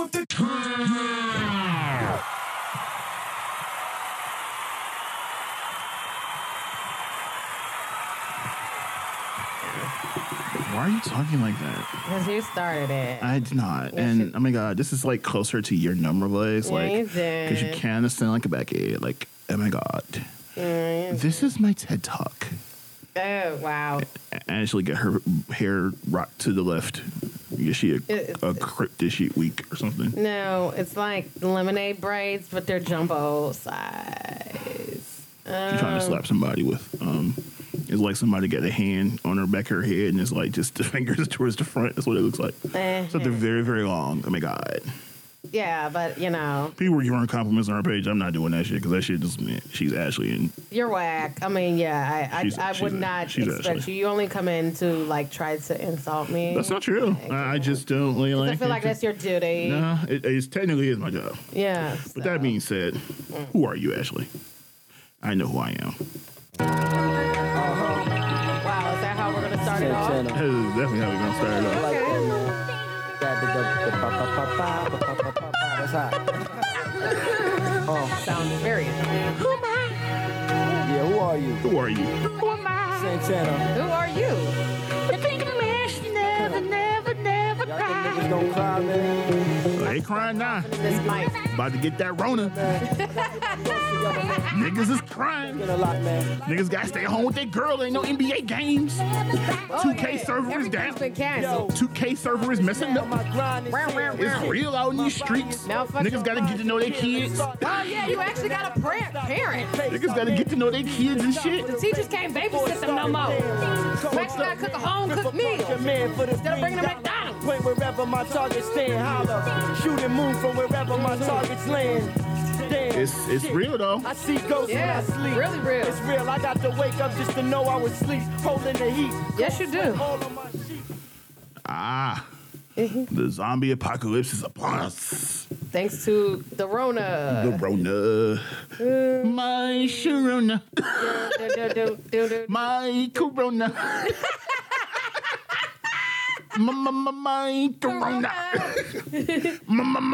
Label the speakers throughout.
Speaker 1: with the
Speaker 2: Why are you talking like that?
Speaker 3: Because you started it.
Speaker 2: I did not.
Speaker 3: Yes,
Speaker 2: and
Speaker 3: you-
Speaker 2: oh my god, this is like closer to your number voice.
Speaker 3: Yeah,
Speaker 2: like
Speaker 3: did.
Speaker 2: because you kind of sound like a Becky. Like, oh my god.
Speaker 3: Mm,
Speaker 2: This is my TED talk.
Speaker 3: oh, wow.
Speaker 2: Ashley got her hair rocked to the left. Yeah, she a,
Speaker 3: It-
Speaker 2: a week or something.
Speaker 3: No, it's like lemonade braids, but they're jumbo size.
Speaker 2: She's trying to
Speaker 3: Um,
Speaker 2: slap somebody with. Um, it's like somebody got a hand on her back of her head, and it's like just the fingers towards the front. That's what it looks like.
Speaker 3: eh,
Speaker 2: So they're very, very long. Oh my god.
Speaker 3: Yeah, but you know,
Speaker 2: People were giving her compliments on her page. I'm not doing that shit because that shit just meant she's Ashley and
Speaker 3: you're whack. I mean, yeah, I,
Speaker 2: She's-
Speaker 3: I, I would
Speaker 2: she's-
Speaker 3: not
Speaker 2: she's
Speaker 3: expect
Speaker 2: Ashley.
Speaker 3: you. You only come in to like try to insult me.
Speaker 2: that's not true. I, I just don't really like.
Speaker 3: I feel like that's your duty.
Speaker 2: No, it, it's technically is my job.
Speaker 3: Yeah.
Speaker 2: But that being said, who are you, Ashley? I know who I am. Uh-huh.
Speaker 3: Wow, is that how we're gonna start it off?
Speaker 2: That is definitely how we're gonna start it off.
Speaker 4: like outside. oh. Sound very annoying. Who am I? Yeah, who are you? Who are you? Who
Speaker 3: am I?
Speaker 4: Santana. Who are you?
Speaker 2: The pink
Speaker 4: mask
Speaker 3: never, never. Oh,
Speaker 4: Y'all think niggas don't cry, man?
Speaker 2: Ain't crying now.
Speaker 3: This mic.
Speaker 2: About to get that Rona. Niggas is crying.
Speaker 4: Been a lot, man.
Speaker 2: Niggas gotta stay home with their girl. Ain't no NBA games. 2K server is down.
Speaker 3: been
Speaker 2: 2K server is messing up.
Speaker 4: is
Speaker 3: Meow,
Speaker 4: here.
Speaker 3: meow,
Speaker 2: It's real out in these streets. Niggas gotta get to know their kids.
Speaker 3: Oh yeah, you actually got a parent. parent.
Speaker 2: Niggas gotta get to know their kids and shit.
Speaker 3: The teachers can't babysit them no more. You actually gotta cook a home cooked meal.
Speaker 4: Instead
Speaker 3: of bringing them McDonald's.
Speaker 4: Point wherever my targets stand, holler. Shoot and move from wherever my targets land. Damn.
Speaker 2: It's it's
Speaker 4: shit.
Speaker 2: real though.
Speaker 4: I see ghosts
Speaker 3: Yeah,
Speaker 4: when I sleep.
Speaker 3: really real.
Speaker 4: It's real. I got to wake up just to know I was asleep, holding the heat.
Speaker 3: Yes, you do.
Speaker 4: All of my sheep.
Speaker 2: Ah. The zombie apocalypse is upon us.
Speaker 3: Thanks to the Rona.
Speaker 2: The Rona. My Sharona.
Speaker 3: Do, do, do, do, do.
Speaker 2: My Corona. my, Corona.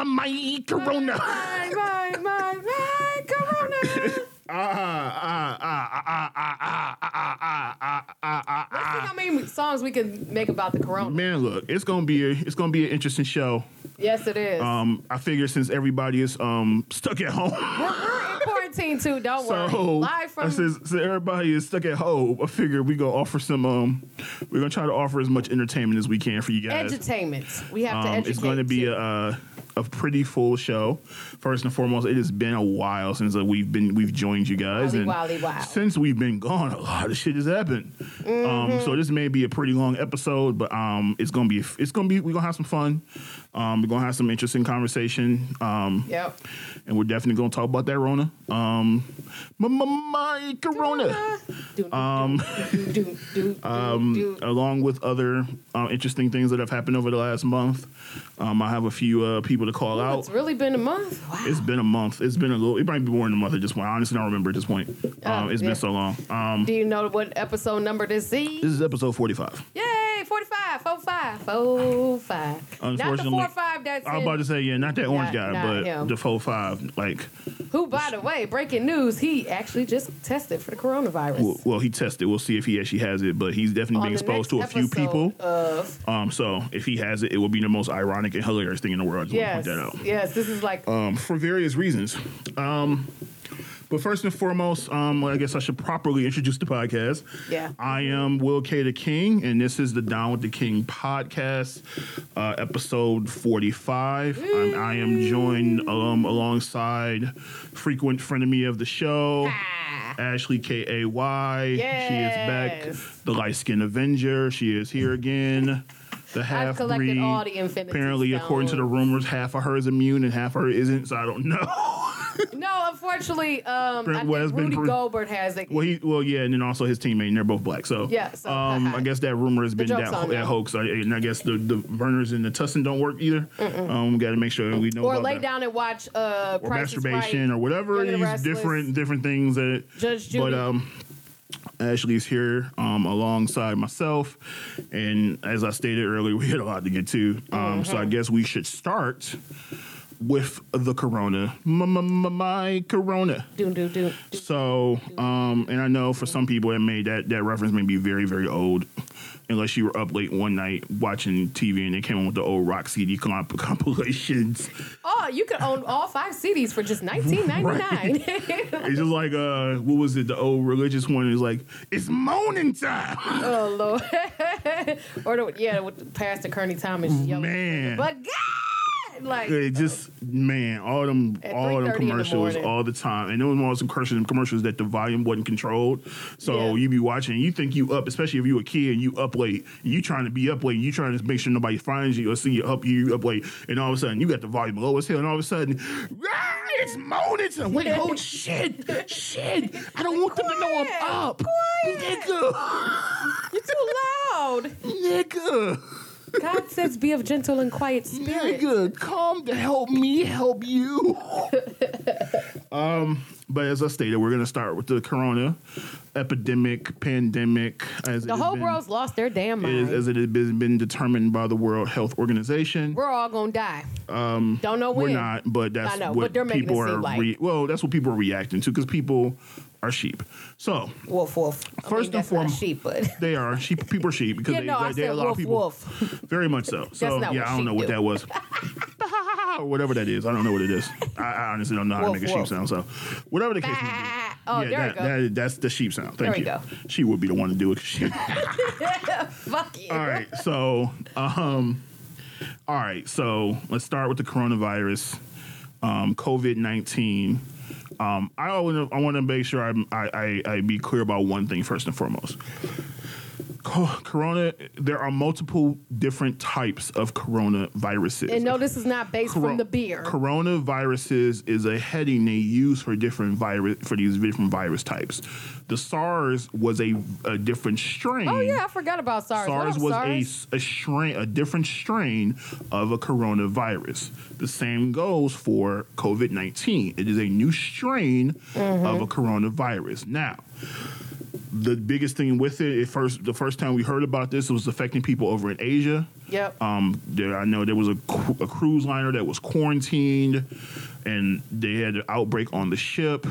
Speaker 2: my, Corona.
Speaker 3: My, my, my, my, Corona.
Speaker 2: Ah, ah, ah, ah, ah, ah, ah, ah, ah, ah, ah, ah,
Speaker 3: Let's see how many songs we can make about the Corona.
Speaker 2: Man, look, it's gonna be a, it's gonna be an interesting show.
Speaker 3: Yes, it is.
Speaker 2: Um, I figure since everybody is um stuck at home,
Speaker 3: We're in quarantine too. Don't worry.
Speaker 2: so
Speaker 3: Live from
Speaker 2: since, since everybody is stuck at home, I figure we gonna offer some um, we're gonna try to offer as much entertainment as we can for you guys.
Speaker 3: Entertainment. We have to
Speaker 2: Um, it's going to be
Speaker 3: too.
Speaker 2: a, uh, a pretty full show. First and foremost, it has been a while since uh, we've been we've joined you guys,
Speaker 3: Wally,
Speaker 2: and
Speaker 3: wally, wow.
Speaker 2: since we've been gone, a lot of shit has happened.
Speaker 3: Mm-hmm.
Speaker 2: Um, so this may be a pretty long episode, but um, it's gonna be it's gonna be we're gonna have some fun. Um, we're gonna have some interesting conversation. Um,
Speaker 3: Yep.
Speaker 2: and we're definitely gonna talk about that Rona. Um, my, my, my Corona.
Speaker 3: Um,
Speaker 2: Um, along with other uh, interesting things that have happened over the last month. Um, I have a few uh, people to call out.
Speaker 3: It's really been a month. Wow.
Speaker 2: It's been a month. It's been a little. It might be more than a month at this point. I honestly don't remember at this point. Um,
Speaker 3: Oh,
Speaker 2: it's
Speaker 3: yeah.
Speaker 2: been so long. Um,
Speaker 3: Do you know what episode number this is?
Speaker 2: this is episode forty-five.
Speaker 3: Yay! 45, 45, 45. Not the
Speaker 2: Unfortunately,
Speaker 3: 4 5 that's
Speaker 2: I was about to say yeah, not that orange
Speaker 3: Not-
Speaker 2: guy,
Speaker 3: not
Speaker 2: but
Speaker 3: him.
Speaker 2: the four five. Like,
Speaker 3: Who, by the way, breaking news, he actually just tested for the coronavirus.
Speaker 2: well, well, he tested. We'll see if he actually has it, but he's definitely
Speaker 3: On
Speaker 2: being exposed to a few people.
Speaker 3: Of,
Speaker 2: Um, so if he has it, it will be the most ironic and hilarious thing in the world. Just
Speaker 3: yes,
Speaker 2: point that out.
Speaker 3: yes, this is like
Speaker 2: um, for various reasons. Um, but first and foremost, um, I guess I should properly introduce the podcast.
Speaker 3: Yeah.
Speaker 2: I am Will K. the King, and this is the Down with the King podcast, uh, episode 45. I'm, I am joined um, alongside frequent friend of me of the show,
Speaker 3: Ah.
Speaker 2: Ashley K. A. Y. She is back. The light skinned Avenger. She is here again. The half
Speaker 3: collected
Speaker 2: breed.
Speaker 3: all the Infinity
Speaker 2: Apparently, according to the rumors, half of her is immune and half of her isn't. So I don't know.
Speaker 3: no. Unfortunately, um,
Speaker 2: Brent
Speaker 3: I think
Speaker 2: West
Speaker 3: Rudy Gobert has it.
Speaker 2: well, he well yeah, and then also his teammate, and they're both black. So
Speaker 3: Yeah, so,
Speaker 2: um. I guess that rumor has been that, that hoax. I, and I guess the the burners and the tussin don't work either. Um, we got to make sure we know
Speaker 3: or lay
Speaker 2: that.
Speaker 3: down and watch uh,
Speaker 2: or masturbation
Speaker 3: Right,
Speaker 2: or whatever these different different things that.
Speaker 3: Judge
Speaker 2: But
Speaker 3: Judy.
Speaker 2: um, Ashley's here um, alongside myself, and as I stated earlier, we had a lot to get to. Um, So I guess we should start with the Corona, my Corona.
Speaker 3: Do do do.
Speaker 2: So, um, and I know for some people that made that that reference may be very very old, unless you were up late one night watching TV and they came on with the old rock CD comp- compilations.
Speaker 3: Oh, you could own all five CDs for just nineteen ninety nine.
Speaker 2: It's just like uh, what was it? The old religious one is like it's moaning time.
Speaker 3: oh lord. or the, yeah, with Pastor Kearney Thomas yelling.
Speaker 2: Man.
Speaker 3: But God, like
Speaker 2: It just man, all them all them
Speaker 3: 3:30 in the
Speaker 2: commercials all the time, and there was more some commercials commercials that the volume wasn't controlled. So
Speaker 3: Yeah.
Speaker 2: you be watching, you think you up, especially if you a kid and you up late, you trying to be up late, you trying to make sure nobody finds you or see you up you up late, and all of a sudden you got the volume low as hell, and all of a sudden, ah, it's moaning. time. Wait, oh shit, shit! I don't want them to know I'm up, nigga,
Speaker 3: you're too loud.
Speaker 2: nigga.
Speaker 3: God says, "Be of gentle and quiet spirit."
Speaker 2: Nigga, come to help me help you. um, but as I stated, we're gonna start with the corona epidemic, pandemic, as
Speaker 3: The
Speaker 2: has
Speaker 3: whole
Speaker 2: been-
Speaker 3: world's lost their damn
Speaker 2: is,
Speaker 3: mind.
Speaker 2: as it has been, been determined by the World Health Organization.
Speaker 3: We're all gonna die. Um, Don't know when.
Speaker 2: We're not, but that's
Speaker 3: I know,
Speaker 2: what
Speaker 3: but they're making
Speaker 2: people
Speaker 3: it seem
Speaker 2: are.
Speaker 3: like-
Speaker 2: Re- well, that's what people are reacting to because people are sheep. So
Speaker 3: Wolf, wolf. I
Speaker 2: First
Speaker 3: mean,
Speaker 2: and foremost-
Speaker 3: sheep, but
Speaker 2: they are sheep. People are sheep because
Speaker 3: yeah,
Speaker 2: they,
Speaker 3: no, I
Speaker 2: they, they
Speaker 3: said
Speaker 2: a lot
Speaker 3: wolf,
Speaker 2: of people.
Speaker 3: wolf.
Speaker 2: Very much so. So yeah, I don't know
Speaker 3: sheep
Speaker 2: what that was. or whatever that is. I don't know what it is. I, I honestly don't know how to make a sheep
Speaker 3: wolf.
Speaker 2: sound. So whatever the case may be.
Speaker 3: Oh,
Speaker 2: yeah,
Speaker 3: there
Speaker 2: that,
Speaker 3: go.
Speaker 2: that- that's the sheep sound. Thank
Speaker 3: There
Speaker 2: you. She would be the one to do it. She,
Speaker 3: Fuck you.
Speaker 2: all right. So, um, all right. So let's start with the coronavirus, um, COVID nineteen. Um, I want to I want to make sure I, I I be clear about one thing first and foremost. Co- Corona, there are multiple different types of coronaviruses.
Speaker 3: And no, this is not based from the beer.
Speaker 2: Coronaviruses is a heading they use for different virus for these different virus types. The SARS was a, a different strain.
Speaker 3: oh yeah, I forgot about SARS.
Speaker 2: SARS
Speaker 3: up,
Speaker 2: was
Speaker 3: SARS?
Speaker 2: a, a strain, a different strain of a coronavirus. The same goes for COVID nineteen. It is a new strain
Speaker 3: Mm-hmm.
Speaker 2: of a coronavirus. Now, the biggest thing with it, it first the first time we heard about this, it was affecting people over in Asia.
Speaker 3: Yep.
Speaker 2: Um, there, I know there was a, a cruise liner that was quarantined, and they had an outbreak on the ship.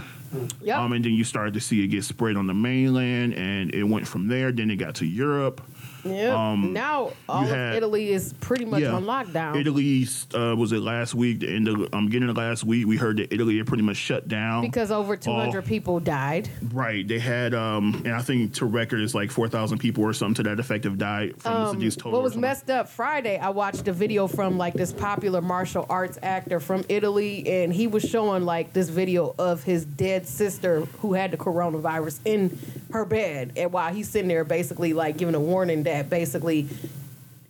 Speaker 3: Yep.
Speaker 2: Um, and then you started to see it get spread on the mainland, and it went from there. Then it got to Europe.
Speaker 3: Yep.
Speaker 2: um,
Speaker 3: now all of
Speaker 2: had-
Speaker 3: Italy is pretty much on lockdown.
Speaker 2: Italy uh, was it last week? The end of um, beginning of last week, we heard that Italy had pretty much shut down
Speaker 3: because over 200
Speaker 2: all-
Speaker 3: people died.
Speaker 2: Right, they had, um, and I think to record it's like four thousand people or something to that effect have died from these total.
Speaker 3: Um, What was messed up Friday, I watched a video from like this popular martial arts actor from Italy, and he was showing like this video of his dead sister who had the coronavirus in her bed. And while he's sitting there basically like giving a warning that basically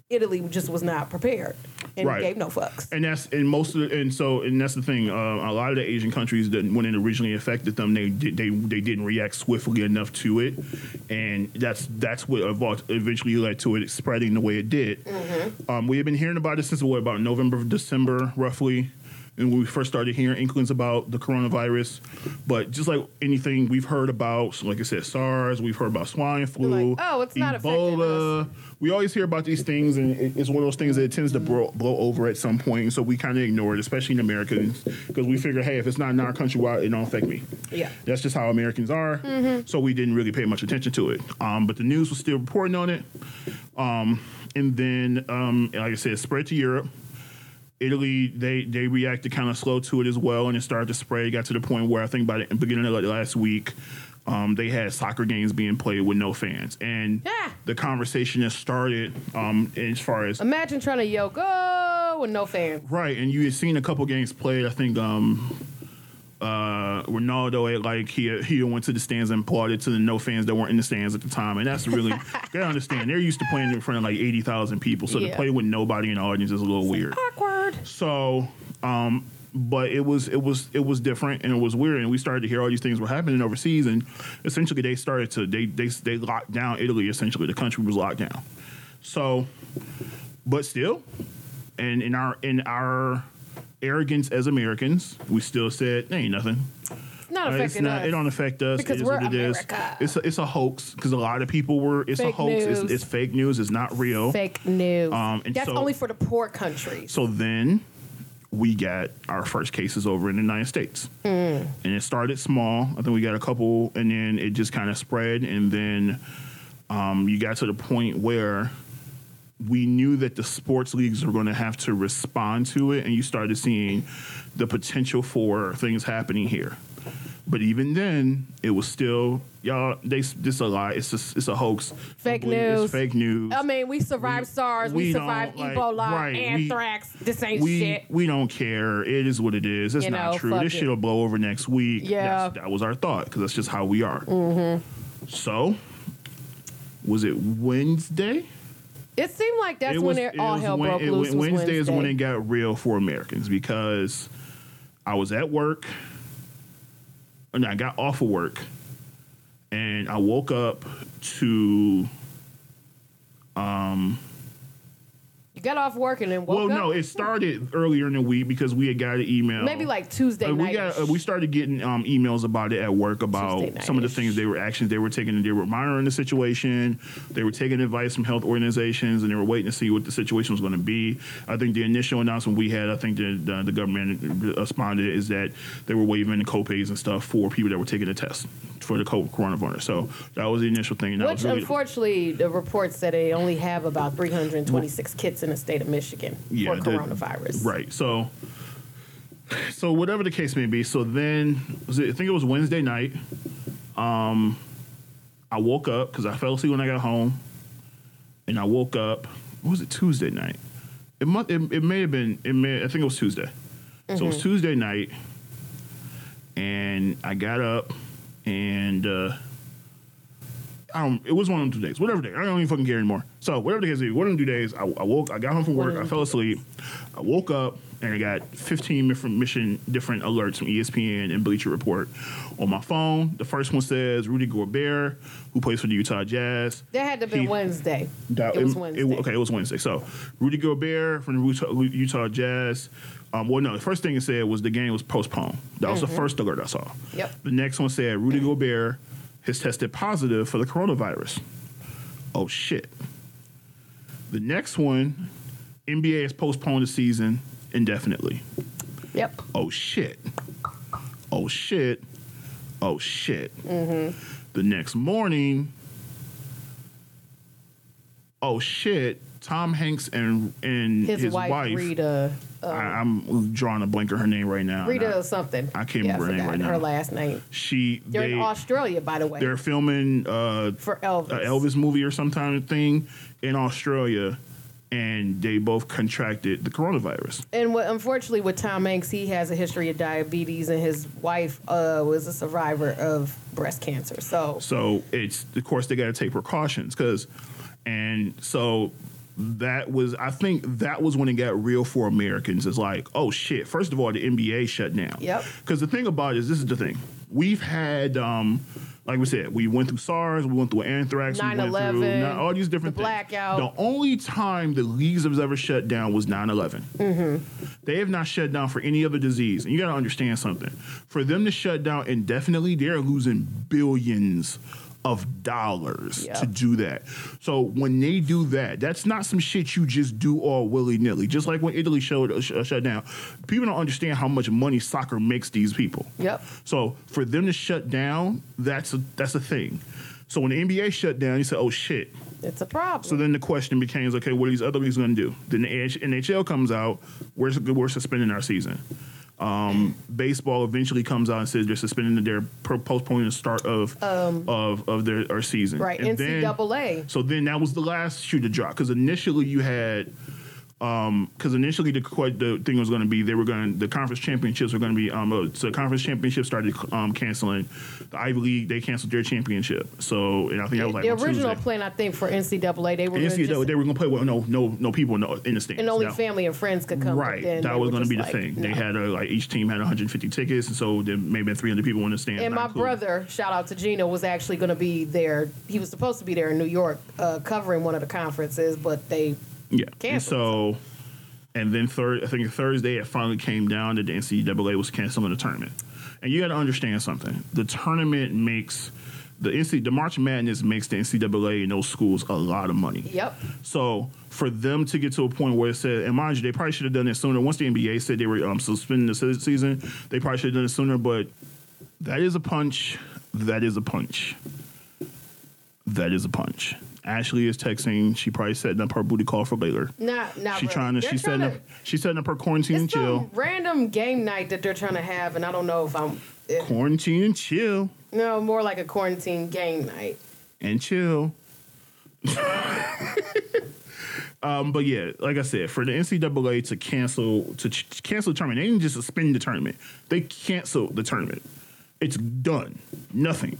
Speaker 3: Italy just was not prepared and
Speaker 2: Right.
Speaker 3: gave no fucks.
Speaker 2: And that's and most of the, and so and that's the thing. Uh, a lot of the Asian countries that when it originally affected them, they they they didn't react swiftly enough to it, and that's that's what eventually led to it spreading the way it did. Um, we have been hearing about it since what about November, December, roughly. And when we first started hearing inklings about the coronavirus, but just like anything we've heard about, so like I said, SARS, we've heard about swine flu,
Speaker 3: like, "Oh, it's not
Speaker 2: Ebola. We always hear about these things, and it's one of those things that it tends to blow, blow over at some point. So we kind of ignore it, especially in Americans, because we figure, hey, if it's not in our country, why it don't affect me?
Speaker 3: Yeah.
Speaker 2: That's just how Americans are. So we didn't really pay much attention to it. Um, but the news was still reporting on it. Um, and then, um, like I said, it spread to Europe. Italy, they they reacted kind of slow to it as well, and it started to spread. It got to the point where I think by the beginning of like last week, um, they had soccer games being played with no fans, and
Speaker 3: Yeah.
Speaker 2: the conversation has started um, as far as
Speaker 3: Imagine trying to yell go with no fans.
Speaker 2: right, and you had seen a couple games played. I think um, uh, Ronaldo had like he he went to the stands and applauded to the no fans that weren't in the stands at the time, and that's really gotta understand they're used to playing in front of like eighty thousand people, so to play with nobody in the audience is a little weird. So, um, but it was it was it was different and it was weird, and we started to hear all these things were happening overseas, and essentially they started to they they they locked down Italy. Essentially, the country was locked down. So, but still, and in our in our arrogance as Americans, we still said, "There ain't nothing."
Speaker 3: Not
Speaker 2: Uh, it's
Speaker 3: affecting
Speaker 2: not.
Speaker 3: us.
Speaker 2: It don't affect us.
Speaker 3: Because
Speaker 2: it is
Speaker 3: we're
Speaker 2: what it is.
Speaker 3: America.
Speaker 2: It's a, it's a hoax because a lot of people were. It's a hoax. It's,
Speaker 3: news.
Speaker 2: it's fake news. It's not real.
Speaker 3: Fake news.
Speaker 2: Um, and
Speaker 3: That's
Speaker 2: so-
Speaker 3: only for the poor countries.
Speaker 2: So then we got our first cases over in the United States.
Speaker 3: Hmm.
Speaker 2: And it started small. I think we got a couple, and then it just kind of spread. And then um, you got to the point where we knew that the sports leagues were going to have to respond to it, and you started seeing the potential for things happening here. But even then, it was still y'all. They this a lie. It's a, it's a hoax.
Speaker 3: Fake
Speaker 2: Don't believe it.
Speaker 3: news.
Speaker 2: It's fake news.
Speaker 3: I mean, we survived
Speaker 2: We-
Speaker 3: SARS, we,
Speaker 2: we
Speaker 3: survived
Speaker 2: like,
Speaker 3: Ebola,
Speaker 2: right,
Speaker 3: anthrax. this ain't
Speaker 2: we
Speaker 3: shit.
Speaker 2: we don't care. It is what it is. It's
Speaker 3: You
Speaker 2: not
Speaker 3: know,
Speaker 2: true. This
Speaker 3: it.
Speaker 2: shit will blow over next week.
Speaker 3: Yeah.
Speaker 2: That's, that was our thought because that's just how we are. Mm-hmm. So, was it Wednesday?
Speaker 3: It seemed like that's
Speaker 2: it
Speaker 3: when
Speaker 2: was,
Speaker 3: it,
Speaker 2: it
Speaker 3: all hell
Speaker 2: when-
Speaker 3: broke
Speaker 2: it-
Speaker 3: loose. was
Speaker 2: Wednesday, is when it got real for Americans because I was at work and I got off of work and I woke up to
Speaker 3: You got off work and then woke
Speaker 2: well,
Speaker 3: up.
Speaker 2: no, it started earlier in the week because we had got an email.
Speaker 3: Maybe like Tuesday
Speaker 2: Uh, we
Speaker 3: night.
Speaker 2: got uh, we started getting um, emails about it at work about some of the things they were actions they were taking. They were monitoring the situation. They were taking advice from health organizations, and they were waiting to see what the situation was going to be. I think the initial announcement we had, I think the the, the government responded is that they were waiving the copays and stuff for people that were taking the test for the co- coronavirus. So that was the initial thing. and that
Speaker 3: Which,
Speaker 2: was really-
Speaker 3: unfortunately, the report said they only have about 326 kits in the state of Michigan
Speaker 2: Yeah,
Speaker 3: for
Speaker 2: the-
Speaker 3: coronavirus.
Speaker 2: Right. So, so whatever the case may be. So then, was it, I think it was Wednesday night. Um, I woke up because I fell asleep when I got home, and I woke up. What was it? Tuesday night. It must. It, it may have been. It may. I think it was Tuesday. So it was Tuesday night, and I got up, and. uh I don't, it was one of them two days, whatever day. I don't even fucking care anymore. So whatever the case is, one of them two days, I, I woke, I got home from work, I fell asleep, I woke up, and I got 15 different mission, different alerts from ESPN and Bleacher Report on my phone. The first one says Rudy Gobert, who plays for the Utah Jazz.
Speaker 3: That had to be Wednesday.
Speaker 2: That-
Speaker 3: it was Wednesday.
Speaker 2: okay, it was Wednesday. So Rudy Gobert from the Utah, Utah Jazz. Um, well, no, the first thing it said was the game was postponed. That was the first alert I saw.
Speaker 3: Mm-hmm. Yep.
Speaker 2: The next one said Rudy Gobert has tested positive for the coronavirus. Oh shit. The next one, NBA has postponed the season indefinitely.
Speaker 3: Yep.
Speaker 2: Oh shit. Oh shit. Oh shit.
Speaker 3: Mm-hmm.
Speaker 2: The next morning, oh shit. Tom Hanks and and
Speaker 3: His,
Speaker 2: his,
Speaker 3: wife, Rita.
Speaker 2: I, I'm drawing a blank on her name right now.
Speaker 3: Rita
Speaker 2: I-
Speaker 3: something.
Speaker 2: I can't
Speaker 3: yeah,
Speaker 2: remember her name right now.
Speaker 3: Her last name.
Speaker 2: she
Speaker 3: They're
Speaker 2: they
Speaker 3: in Australia, by the way.
Speaker 2: they're filming uh,
Speaker 3: for Elvis.
Speaker 2: a Elvis movie or some kind of thing in Australia, and they both contracted the coronavirus.
Speaker 3: And what, unfortunately, with Tom Hanks, he has a history of diabetes, and his wife uh, was a survivor of breast cancer. So
Speaker 2: So it's of course they got to take precautions because, and so that was I think that was when it got real for Americans. It's like oh shit! First of all, the NBA shut down.
Speaker 3: Yep.
Speaker 2: Because the thing about it is this is the thing we've had. um like we said, we went through SARS, we went through anthrax, we went
Speaker 3: 9/11,
Speaker 2: through not- all these different
Speaker 3: the
Speaker 2: things.
Speaker 3: blackout.
Speaker 2: The only time the leagues have ever shut down was 9 11.
Speaker 3: Mm-hmm.
Speaker 2: They have not shut down for any other disease. And you got to understand something. For them to shut down indefinitely, they're losing billions of dollars
Speaker 3: Yep.
Speaker 2: to do that. So when they do that, that's not some shit you just do all willy nilly. Just like when Italy showed uh, sh- uh, shut down, people don't understand how much money soccer makes these people.
Speaker 3: Yep.
Speaker 2: So for them to shut down, that's a that's a thing. So when the NBA shut down, you say, "Oh shit."
Speaker 3: it's a problem.
Speaker 2: So then the question became, okay, what are these other leagues going to do? Then the NHL comes out, we're, we're suspending our season. Um, baseball eventually comes out and says they're suspending their pro- postponing the start of of of their our season.
Speaker 3: Um, right,
Speaker 2: And then-
Speaker 3: NCAA.
Speaker 2: so then that was the last shoe to drop because initially you had. Because initially the the thing was going to be they were going the conference championships were going to be um uh, so conference championships started um canceling the Ivy League they canceled their championship so and I think that was like
Speaker 3: the original
Speaker 2: Tuesday.
Speaker 3: plan, I think, for NCAA, they were
Speaker 2: NCAA,
Speaker 3: just,
Speaker 2: they were going to play well. No, no, no people in the, in the stands.
Speaker 3: and only
Speaker 2: No.
Speaker 3: family and friends could come.
Speaker 2: Right, that was going to be the
Speaker 3: like,
Speaker 2: thing. They had a, like each team had 150 tickets, and so there may have been 300 people in the stands.
Speaker 3: And my
Speaker 2: included.
Speaker 3: brother, shout out to Gino, was actually going to be there. He was supposed to be there in New York, uh, covering one of the conferences, but they
Speaker 2: yeah. And so, And then third, I think Thursday it finally came down that the NCAA was canceling the tournament. And you got to understand something: the tournament makes the NC the March Madness makes the NCAA and those schools a lot of money.
Speaker 3: Yep.
Speaker 2: So for them to get to a point where it said, and mind you, they probably should have done it sooner. Once the NBA said they were um, suspending the se- season, they probably should have done it sooner. But that is a punch. That is a punch. That is a punch. Ashley is texting. She probably setting up her booty call for later.
Speaker 3: Not, not
Speaker 2: She
Speaker 3: really.
Speaker 2: trying to.
Speaker 3: They're
Speaker 2: She's setting
Speaker 3: trying
Speaker 2: up. She's setting up her quarantine and
Speaker 3: It's
Speaker 2: chill.
Speaker 3: random game night that they're trying to have, and I don't know if I'm. If,
Speaker 2: Quarantine and chill
Speaker 3: no, more like a quarantine game night.
Speaker 2: and chill. um, but yeah, like I said, for the NCAA to cancel to ch- cancel the tournament, they didn't just suspend the tournament; they canceled the tournament. It's done. Nothing.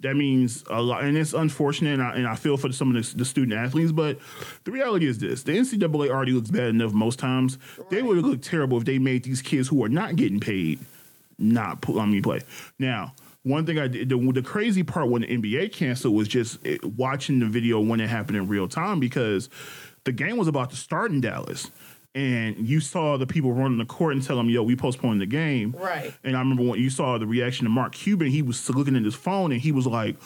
Speaker 2: That means a lot, and it's unfortunate. And I, and I feel for some of the, the student athletes, but the reality is this: the NCAA already looks bad enough most times. They would look terrible if they made these kids who are not getting paid not put on me play. Now, one thing I did, the, the crazy part when the NBA canceled was just it, watching the video when it happened in real time because the game was about to start in Dallas. And you saw the people running the court and tell them, yo, we postponed the game.
Speaker 3: Right.
Speaker 2: And I remember when you saw the reaction of Mark Cuban, he was looking at his phone and he was like,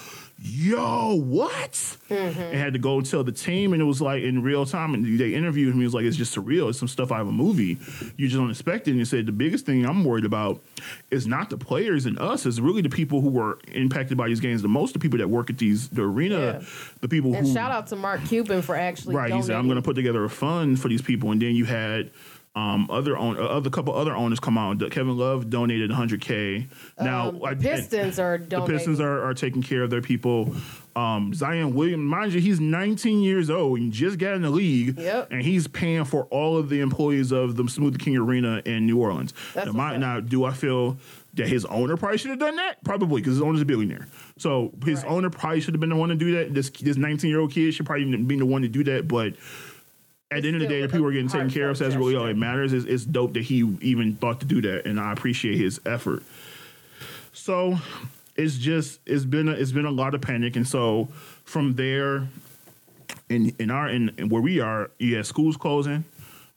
Speaker 2: yo, what? Mm-hmm. And had to go and tell the team. And it was like in real time. And they interviewed him. He was like, it's just surreal. It's some stuff out of a movie. You just don't expect it. And he said, the biggest thing I'm worried about is not the players and us, it's really the people who were impacted by these games the most, the people that work at these, the arena,
Speaker 3: Yeah.
Speaker 2: the people
Speaker 3: And
Speaker 2: who.
Speaker 3: shout out to Mark Cuban for actually
Speaker 2: Right, he said, "I'm going to put together a fund for these people," and then you had um, other own, uh, other couple other owners come out. Kevin Love donated 100k. Now,
Speaker 3: Um, the
Speaker 2: I-
Speaker 3: Pistons are
Speaker 2: the. Pistons are, are taking care of their people. Um, Zion Williams, mind you, he's 19 years old and just got in the league,
Speaker 3: Yep.
Speaker 2: and he's paying for all of the employees of the Smoothie King Arena in New Orleans. Now, my- now, do I feel that his owner probably should have done that? Probably, because his owner's a billionaire. So his
Speaker 3: Right.
Speaker 2: owner probably should have been the one to do that. This this 19 year old kid should probably be the one to do that, but at the end of the day, the people are getting taken care of. So that's really all that matters. It's, it's dope that he even thought to do that, and I appreciate his effort. So it's just it's been a, it's been a lot of panic, and so from there, in in our in, in where we are, yeah, schools closing.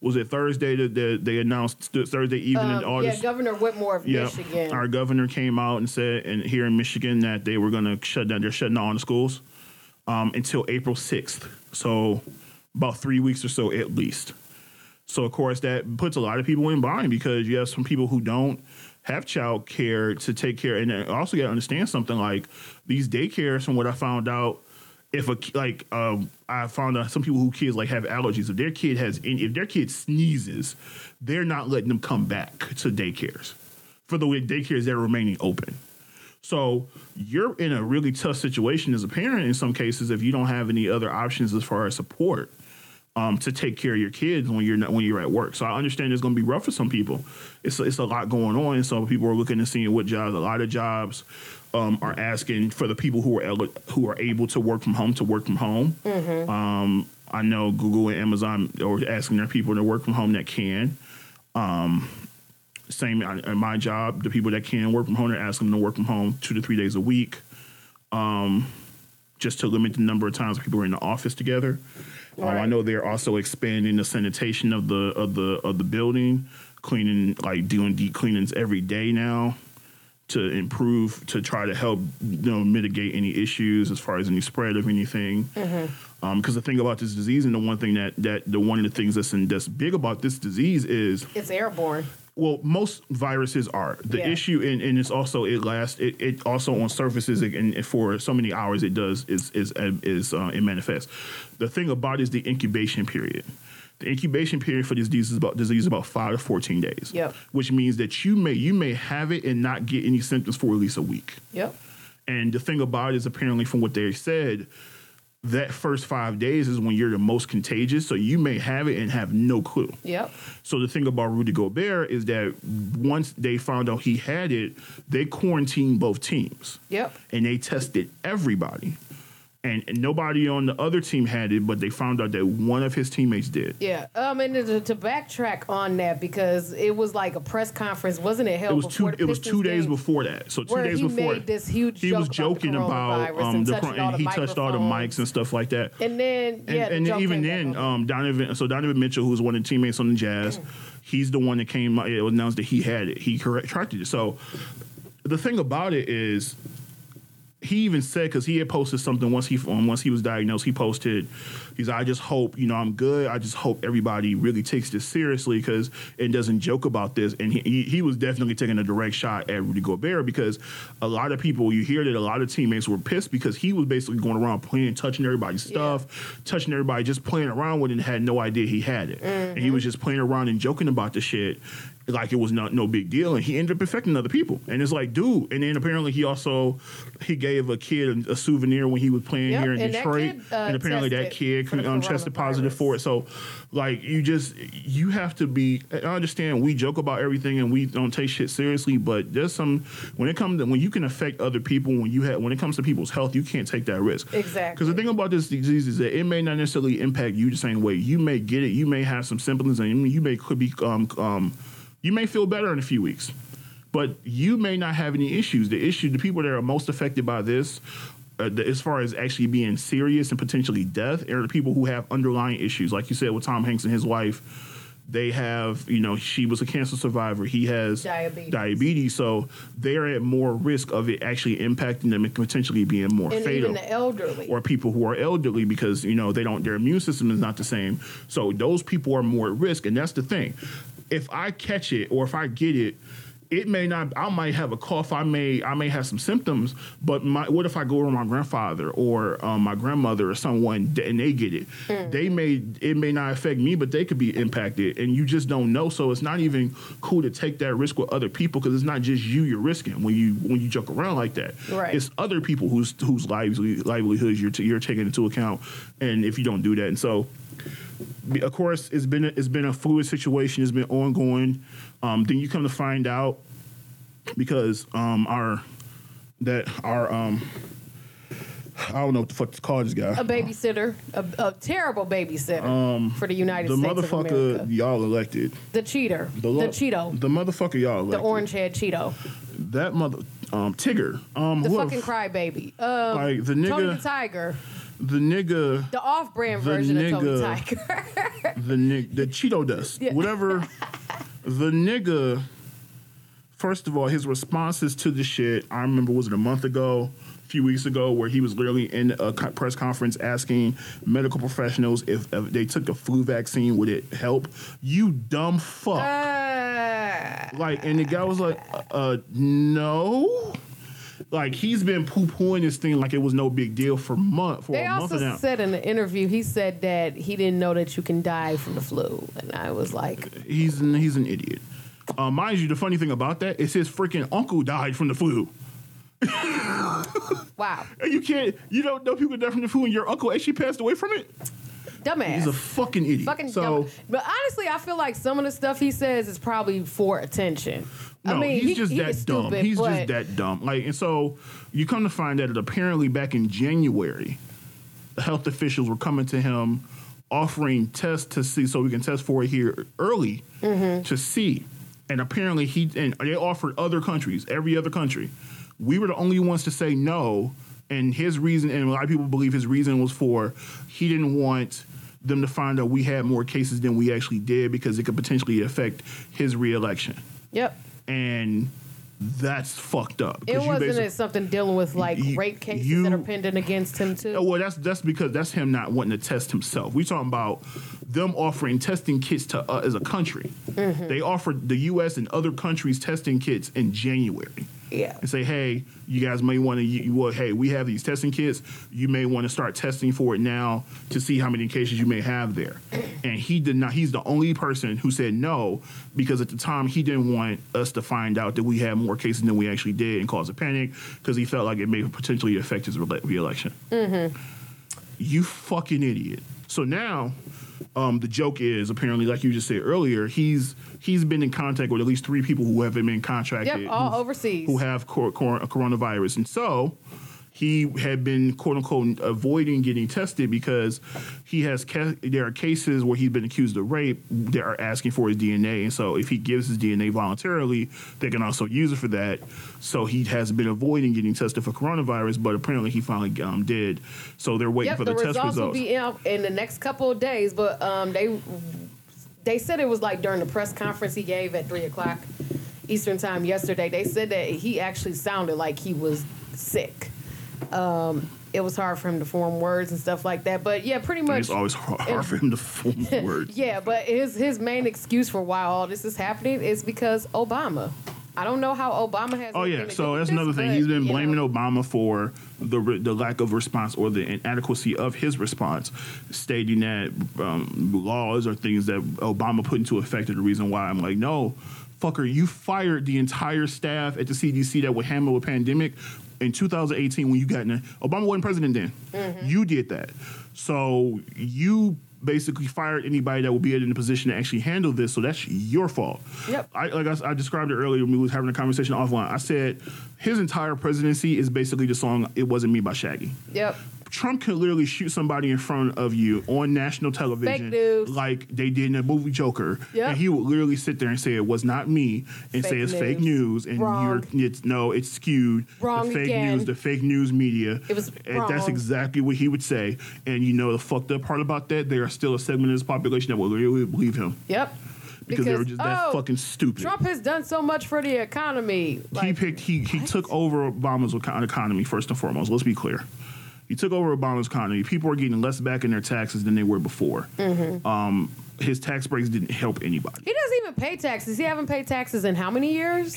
Speaker 2: Was it Thursday that that they announced Thursday evening
Speaker 3: Um,
Speaker 2: all
Speaker 3: yeah,
Speaker 2: this?
Speaker 3: Governor Whitmer of
Speaker 2: Yeah,
Speaker 3: Michigan.
Speaker 2: our governor came out and said, and here in Michigan, that they were going to shut down. They're shutting down the schools um, until April sixth. So about three weeks or so at least. So of course that puts a lot of people in bind because you have some people who don't have child care to take care, and also got to understand something like these daycares. From what I found out, if a like um, I found out some people who kids like have allergies. If their kid has, any, if their kid sneezes, they're not letting them come back to daycares for the daycares that are remaining open. So you're in a really tough situation as a parent in some cases if you don't have any other options as far as support um, to take care of your kids when you're not, when you're at work. So I understand it's going to be rough for some people. It's it's a lot going on, and so people are looking and seeing what jobs. A lot of jobs um, are asking for the people who are who are able to work from home to work from home. Um, I know Google and Amazon are asking their people to work from home that can. Um, same on my job, the people that can work from home are asking them to work from home two to three days a week, um, just to limit the number of times people are in the office together. Um, I know they're also expanding the sanitation of the of the of the building, cleaning like doing deep cleanings every day now to improve to try to help you know mitigate any issues as far as any spread of anything. Because the thing about this disease, and the one thing that that the one of the things that's in, that's big about this disease is
Speaker 3: it's airborne.
Speaker 2: Well, most viruses are. The
Speaker 3: Yeah.
Speaker 2: issue, and, and it's also it lasts. It, it also on surfaces and and for so many hours it does is is is uh, it manifests. The thing about it is the incubation period. The incubation period for this disease is about disease is about five to fourteen days.
Speaker 3: Yep.
Speaker 2: Which means that you may you may have it and not get any symptoms for at least a week.
Speaker 3: Yep.
Speaker 2: And the thing about it is apparently from what they said, that first five days is when you're the most contagious. So you may have it and have no clue.
Speaker 3: Yep.
Speaker 2: So the thing about Rudy Gobert is that once they found out he had it, they quarantined both teams
Speaker 3: Yep.
Speaker 2: and they tested everybody. And, and nobody on the other team had it, but they found out that one of his teammates did.
Speaker 3: Yeah, um, and to, to backtrack on that because it was like a press conference, wasn't it? Held
Speaker 2: It was two. It was two days before that. So two days
Speaker 3: he
Speaker 2: before
Speaker 3: made this huge
Speaker 2: he was
Speaker 3: about the
Speaker 2: joking about,
Speaker 3: coronavirus
Speaker 2: um
Speaker 3: and
Speaker 2: the and
Speaker 3: the
Speaker 2: he touched all the mics and stuff like that.
Speaker 3: And then
Speaker 2: And,
Speaker 3: yeah, the
Speaker 2: and even then, um, Donovan. So Donovan Mitchell, who's one of the teammates on the Jazz, he's the one that came. It was announced that he had it. He correct corrected it. So the thing about it is, he even said because he had posted something once he um, once he was diagnosed. He posted, he's I just hope you know I'm good. I just hope everybody really takes this seriously because it doesn't joke about this. And he, he he was definitely taking a direct shot at Rudy Gobert because a lot of people you hear that a lot of teammates were pissed because he was basically going around playing, touching everybody's stuff, touching everybody, just playing around with it and had no idea he had it. And he was just playing around and joking about the shit like it was not no big deal and he ended up infecting other people. And it's like dude and then apparently he also he gave a kid a, a souvenir when he was playing
Speaker 3: Yep,
Speaker 2: here in
Speaker 3: and
Speaker 2: detroit
Speaker 3: kid, uh,
Speaker 2: and apparently that kid um, tested positive for it. So like you just you have to be i understand we joke about everything and we don't take shit seriously but there's some when it comes to when you can affect other people when you have when it comes to people's health you can't take that risk.
Speaker 3: Exactly.
Speaker 2: because the thing about this disease is that it may not necessarily impact you the same way. You may get it you may have some symptoms and you may could be um, um you may feel better in a few weeks but you may not have any issues. The issue the people that are most affected by this uh, the, as far as actually being serious and potentially death are the people who have underlying issues. Like you said with tom hanks and his wife they have you know she was a cancer survivor. He has
Speaker 3: Diabetes.
Speaker 2: diabetes. So they're at more risk of it actually impacting them and potentially being more
Speaker 3: and
Speaker 2: fatal
Speaker 3: even the elderly.
Speaker 2: or people who are elderly because you know they don't their immune system is not the same. So those people are more at risk. And that's the thing if i catch it or if i get it it may not i might have a cough i may i may have some symptoms but my, what if i go to my grandfather or um, my grandmother or someone and they get it? They may it may not affect me but they could be impacted and you just don't know. So it's not even cool to take that risk with other people because it's not just you you're risking when you when you joke around like that.
Speaker 3: Right.
Speaker 2: it's other people whose whose lively, livelihoods you're t- you're taking into account, and if you don't do that, and so of course it's been a, it's been a fluid situation, it's been ongoing. Um, then you come to find out because um, our that our um, I don't know what the fuck to call this guy.
Speaker 3: a babysitter, a, a terrible babysitter for the United
Speaker 2: Um, the
Speaker 3: States of
Speaker 2: motherfucker y'all elected,
Speaker 3: The cheater, the,
Speaker 2: lo-
Speaker 3: Cheeto,
Speaker 2: the motherfucker y'all
Speaker 3: the
Speaker 2: elected,
Speaker 3: orange head Cheeto,
Speaker 2: that mother um, Tigger, um,
Speaker 3: the fucking crybaby, um,
Speaker 2: like the
Speaker 3: Tony the Tiger,
Speaker 2: the nigga.
Speaker 3: the off-brand
Speaker 2: The
Speaker 3: version of Tony
Speaker 2: nigga-
Speaker 3: Tiger.
Speaker 2: the nig- the Cheeto dust,
Speaker 3: Yeah.
Speaker 2: whatever. the nigga. First of all, his responses to the shit. I remember was it a month ago, a few weeks ago, where he was literally in a press conference asking medical professionals if, if they took the flu vaccine, would it help? You dumb fuck.
Speaker 3: Uh,
Speaker 2: like, and the guy was like, uh, uh no. Like he's been poo pooing this thing like it was no big deal for month for
Speaker 3: they
Speaker 2: a month
Speaker 3: also
Speaker 2: now.
Speaker 3: said in the interview, he said that he didn't know that you can die from the flu, and I was like,
Speaker 2: He's an, he's an idiot. Uh, mind you, the funny thing about that is his freaking uncle died from the flu.
Speaker 3: wow,
Speaker 2: And you can't, you don't know people die from the flu, and your uncle actually passed away from it.
Speaker 3: dumbass.
Speaker 2: He's a fucking idiot.
Speaker 3: Fucking
Speaker 2: so
Speaker 3: dumb. But honestly, I feel like some of the stuff he says is probably for attention.
Speaker 2: No,
Speaker 3: I mean,
Speaker 2: he's
Speaker 3: he,
Speaker 2: just
Speaker 3: he
Speaker 2: that dumb.
Speaker 3: stupid,
Speaker 2: he's just that dumb. Like, and so you come to find out that apparently back in January, the health officials were coming to him offering tests to see so we can test for it here early
Speaker 3: Mm-hmm.
Speaker 2: to see. And apparently he and they offered other countries, every other country. We were the only ones to say no. And his reason, and a lot of people believe his reason was for he didn't want them to find out we had more cases than we actually did because it could potentially affect his reelection
Speaker 3: Yep.
Speaker 2: And that's fucked up.
Speaker 3: It wasn't it something dealing with like
Speaker 2: you-
Speaker 3: rape cases
Speaker 2: you-
Speaker 3: that are pending against him too.
Speaker 2: Oh, well, that's that's because that's him not wanting to test himself. We talking about them offering testing kits to uh, as a country.
Speaker 3: Mm-hmm.
Speaker 2: They offered the U.S. and other countries testing kits in January.
Speaker 3: Yeah.
Speaker 2: And say, hey, you guys may want to. You, well, hey, we have these testing kits. You may want to start testing for it now to see how many cases you may have there. And he did not. He's the only person who said no because at the time he didn't want us to find out that we had more cases than we actually did and cause a panic because he felt like it may potentially affect his re- reelection. Mm-hmm. You fucking idiot. So now, um, the joke is apparently, like you just said earlier, he's he's been in contact with at least three people who have been contracted.
Speaker 3: Yep, all overseas.
Speaker 2: Who have cor- cor- coronavirus, and so he had been quote unquote avoiding getting tested because he has ca- there are cases where he's been accused of rape that are asking for his DNA, and so if he gives his DNA voluntarily, they can also use it for that. So he has been avoiding getting tested for coronavirus, but apparently he finally um, did. So they're waiting
Speaker 3: Yep,
Speaker 2: for
Speaker 3: the
Speaker 2: the, test
Speaker 3: results will
Speaker 2: results.
Speaker 3: be out in the next couple of days. But um, they they said it was like during the press conference he gave at three o'clock Eastern time yesterday. They said that he actually sounded like he was sick. Um, it was hard for him to form words and stuff like that. But yeah, pretty much.
Speaker 2: it's always hard, hard for him to form words.
Speaker 3: Yeah, but his his main excuse for why all this is happening is because Obama. I don't know how Obama has.
Speaker 2: Oh yeah, so that's another thing.
Speaker 3: but,
Speaker 2: He's been blaming
Speaker 3: know.
Speaker 2: Obama for the re- the lack of response or the inadequacy of his response, stating that um, laws or things that Obama put into effect are the reason why. I'm like, no, fucker, you fired the entire staff at the CDC that would handle a pandemic in 2018 when you got in. Obama wasn't president then.
Speaker 3: Mm-hmm.
Speaker 2: You did that, so you basically fired anybody that would be in a position to actually handle this. So that's your fault.
Speaker 3: Yep.
Speaker 2: I, like I, I described it earlier when we was having a conversation offline. I said his entire presidency is basically the song "It Wasn't Me" by Shaggy.
Speaker 3: Yep.
Speaker 2: Trump could literally shoot somebody in front of you on national television, like they did in the movie Joker,
Speaker 3: Yep.
Speaker 2: and he would literally sit there and say it was not me, and say
Speaker 3: Fake
Speaker 2: it's fake
Speaker 3: news.
Speaker 2: news, and
Speaker 3: Wrong.
Speaker 2: you're it's no, it's skewed.
Speaker 3: Wrong
Speaker 2: the fake
Speaker 3: again.
Speaker 2: news, the fake news media.
Speaker 3: It was
Speaker 2: and that's exactly what he would say. And you know the fucked up part about that, there are still a segment of this population that will literally believe him
Speaker 3: Yep.
Speaker 2: because, they were just that
Speaker 3: oh,
Speaker 2: fucking stupid.
Speaker 3: Trump has done so much for the economy.
Speaker 2: he picked he he took over Obama's econ- economy first and foremost. Let's be clear. He took over Obama's economy. People are getting less back in their taxes than they were before.
Speaker 3: Mm-hmm.
Speaker 2: Um, his tax breaks didn't help anybody.
Speaker 3: he doesn't even pay taxes. He haven't paid taxes in how many years?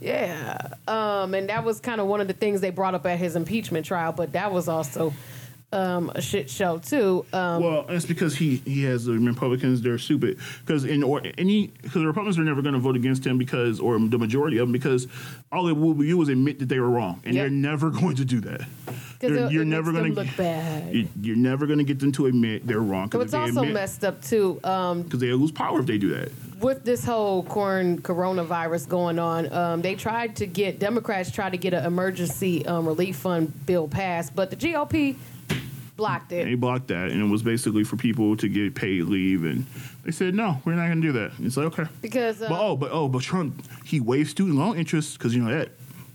Speaker 3: Yeah. Um, and that was kind of one of the things they brought up at his impeachment trial, but that was also um, a shit show too. Um,
Speaker 2: Well, it's because he he has the Republicans. They're stupid because in or any because the Republicans are never going to vote against him because or the majority of them because all they will do is admit that they were wrong and
Speaker 3: Yep.
Speaker 2: they're never going to do that. You're, never going to
Speaker 3: look bad.
Speaker 2: You, you're never going to get them to admit they're wrong
Speaker 3: So it's also
Speaker 2: admit
Speaker 3: messed up too. Um,
Speaker 2: because they lose power if they do that.
Speaker 3: with this whole corn coronavirus going on, um, they tried to get Democrats tried to get an emergency um, relief fund bill passed, but the GOP blocked it.
Speaker 2: They blocked that, and it was basically for people to get paid leave, and they said no, we're not going to do that. It's like okay,
Speaker 3: Because uh,
Speaker 2: but oh, but oh, but Trump he waived student loan interest because you know that.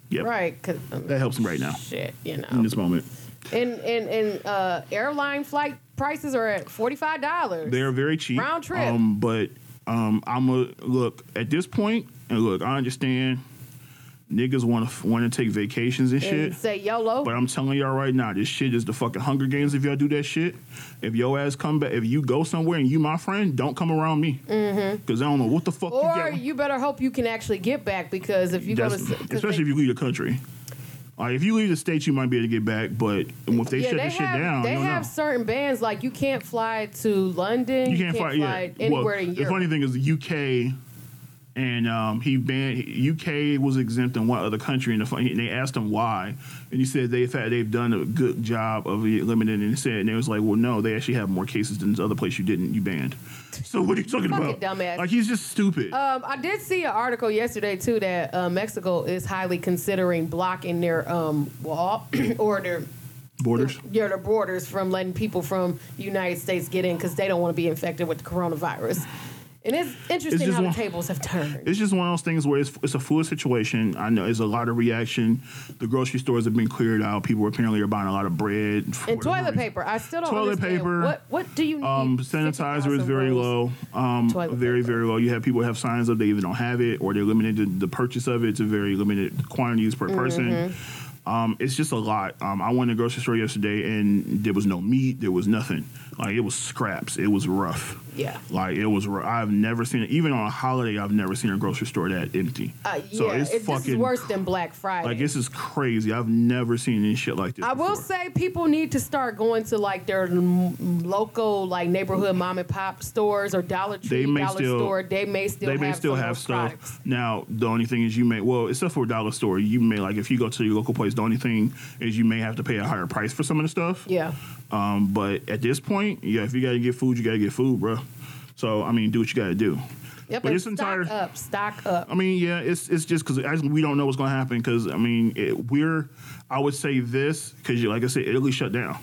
Speaker 2: Yep,
Speaker 3: right, 'cause, um,
Speaker 2: that helps him right now
Speaker 3: shit, you know, in
Speaker 2: this moment.
Speaker 3: and and and uh, airline flight prices are at forty five dollars.
Speaker 2: They are very cheap
Speaker 3: Round trip.
Speaker 2: Um, but um, I'm a look at this point, and look, I understand niggas want to want to take vacations and shit.
Speaker 3: and say YOLO.
Speaker 2: But I'm telling y'all right now, this shit is the fucking Hunger Games. If y'all do that shit, if your ass come back, if you go somewhere and you my friend, don't come around me. Mm-hmm. Because I don't know what the fuck
Speaker 3: or
Speaker 2: you
Speaker 3: you better hope you can actually get back because if you go to
Speaker 2: That's-
Speaker 3: s- 'cause
Speaker 2: especially
Speaker 3: they-
Speaker 2: if you leave the country. Like if you leave the state, you might be able to get back. But if they
Speaker 3: yeah,
Speaker 2: shut
Speaker 3: they
Speaker 2: this shit down,
Speaker 3: they
Speaker 2: you
Speaker 3: have
Speaker 2: know.
Speaker 3: certain bans like you can't fly to London.
Speaker 2: You can't, fly, yeah.
Speaker 3: anywhere
Speaker 2: well,
Speaker 3: in
Speaker 2: the funny thing is the UK and um, he banned UK was exempt in one other country, and the, they asked him why, and he said they've had they've done a good job of eliminating. And he said, and they was like, well, no, they actually have more cases than this other place you didn't, you banned. So what are you talking
Speaker 3: Fucking
Speaker 2: about?
Speaker 3: dumbass.
Speaker 2: Like he's just stupid.
Speaker 3: Um, I did see an article yesterday too that uh, Mexico is highly considering blocking their um, wall or their
Speaker 2: Borders.
Speaker 3: yeah, their borders from letting people from the United States get in because they don't want to be infected with the coronavirus. And it's interesting
Speaker 2: just
Speaker 3: how
Speaker 2: one-
Speaker 3: the tables have turned.
Speaker 2: It's just one of those things where it's, it's a fluid situation. I know there's a lot of reaction. The grocery stores have been cleared out. People apparently are buying a lot of bread
Speaker 3: And toilet paper, I still don't
Speaker 2: Toilet paper,
Speaker 3: What what do you need?
Speaker 2: Um,
Speaker 3: 50,000
Speaker 2: sanitizer is very low. Um, very,
Speaker 3: paper.
Speaker 2: very low. You have people have signs up they either don't have it or they're limited to the purchase of it to very limited quantities per person.
Speaker 3: Mm-hmm.
Speaker 2: Um, it's just a lot. Um, I went to the grocery store yesterday and there was no meat. There was nothing. Like it was scraps. It was rough.
Speaker 3: Yeah.
Speaker 2: Like it was. I've never seen it. Even on a holiday, I've never seen a grocery store that empty.
Speaker 3: Uh,
Speaker 2: so
Speaker 3: yeah,
Speaker 2: it's
Speaker 3: it, this is
Speaker 2: fucking
Speaker 3: worse than Black Friday.
Speaker 2: Like this is crazy. I've never seen any shit like this.
Speaker 3: I will say people need to start going to like their m- local like neighborhood mom and pop stores or Dollar Tree,
Speaker 2: They may
Speaker 3: Dollar
Speaker 2: still-
Speaker 3: Store. They may still
Speaker 2: they
Speaker 3: have
Speaker 2: may still
Speaker 3: some
Speaker 2: have stuff.
Speaker 3: products.
Speaker 2: Now, the only thing is you may well, except for a dollar store, you may like if you go to your local place, the only thing is you may have to pay a higher price for some of the stuff.
Speaker 3: Yeah,
Speaker 2: Um, but at this point, yeah, if you gotta get food, you gotta get food, bro. So I mean, do what you gotta do.
Speaker 3: Yep.
Speaker 2: But this entire,
Speaker 3: stock up, stock up.
Speaker 2: I mean, yeah, it's it's just because we don't know what's going to happen. Because I mean, it, we're I would say this because, like I said, Italy shut down,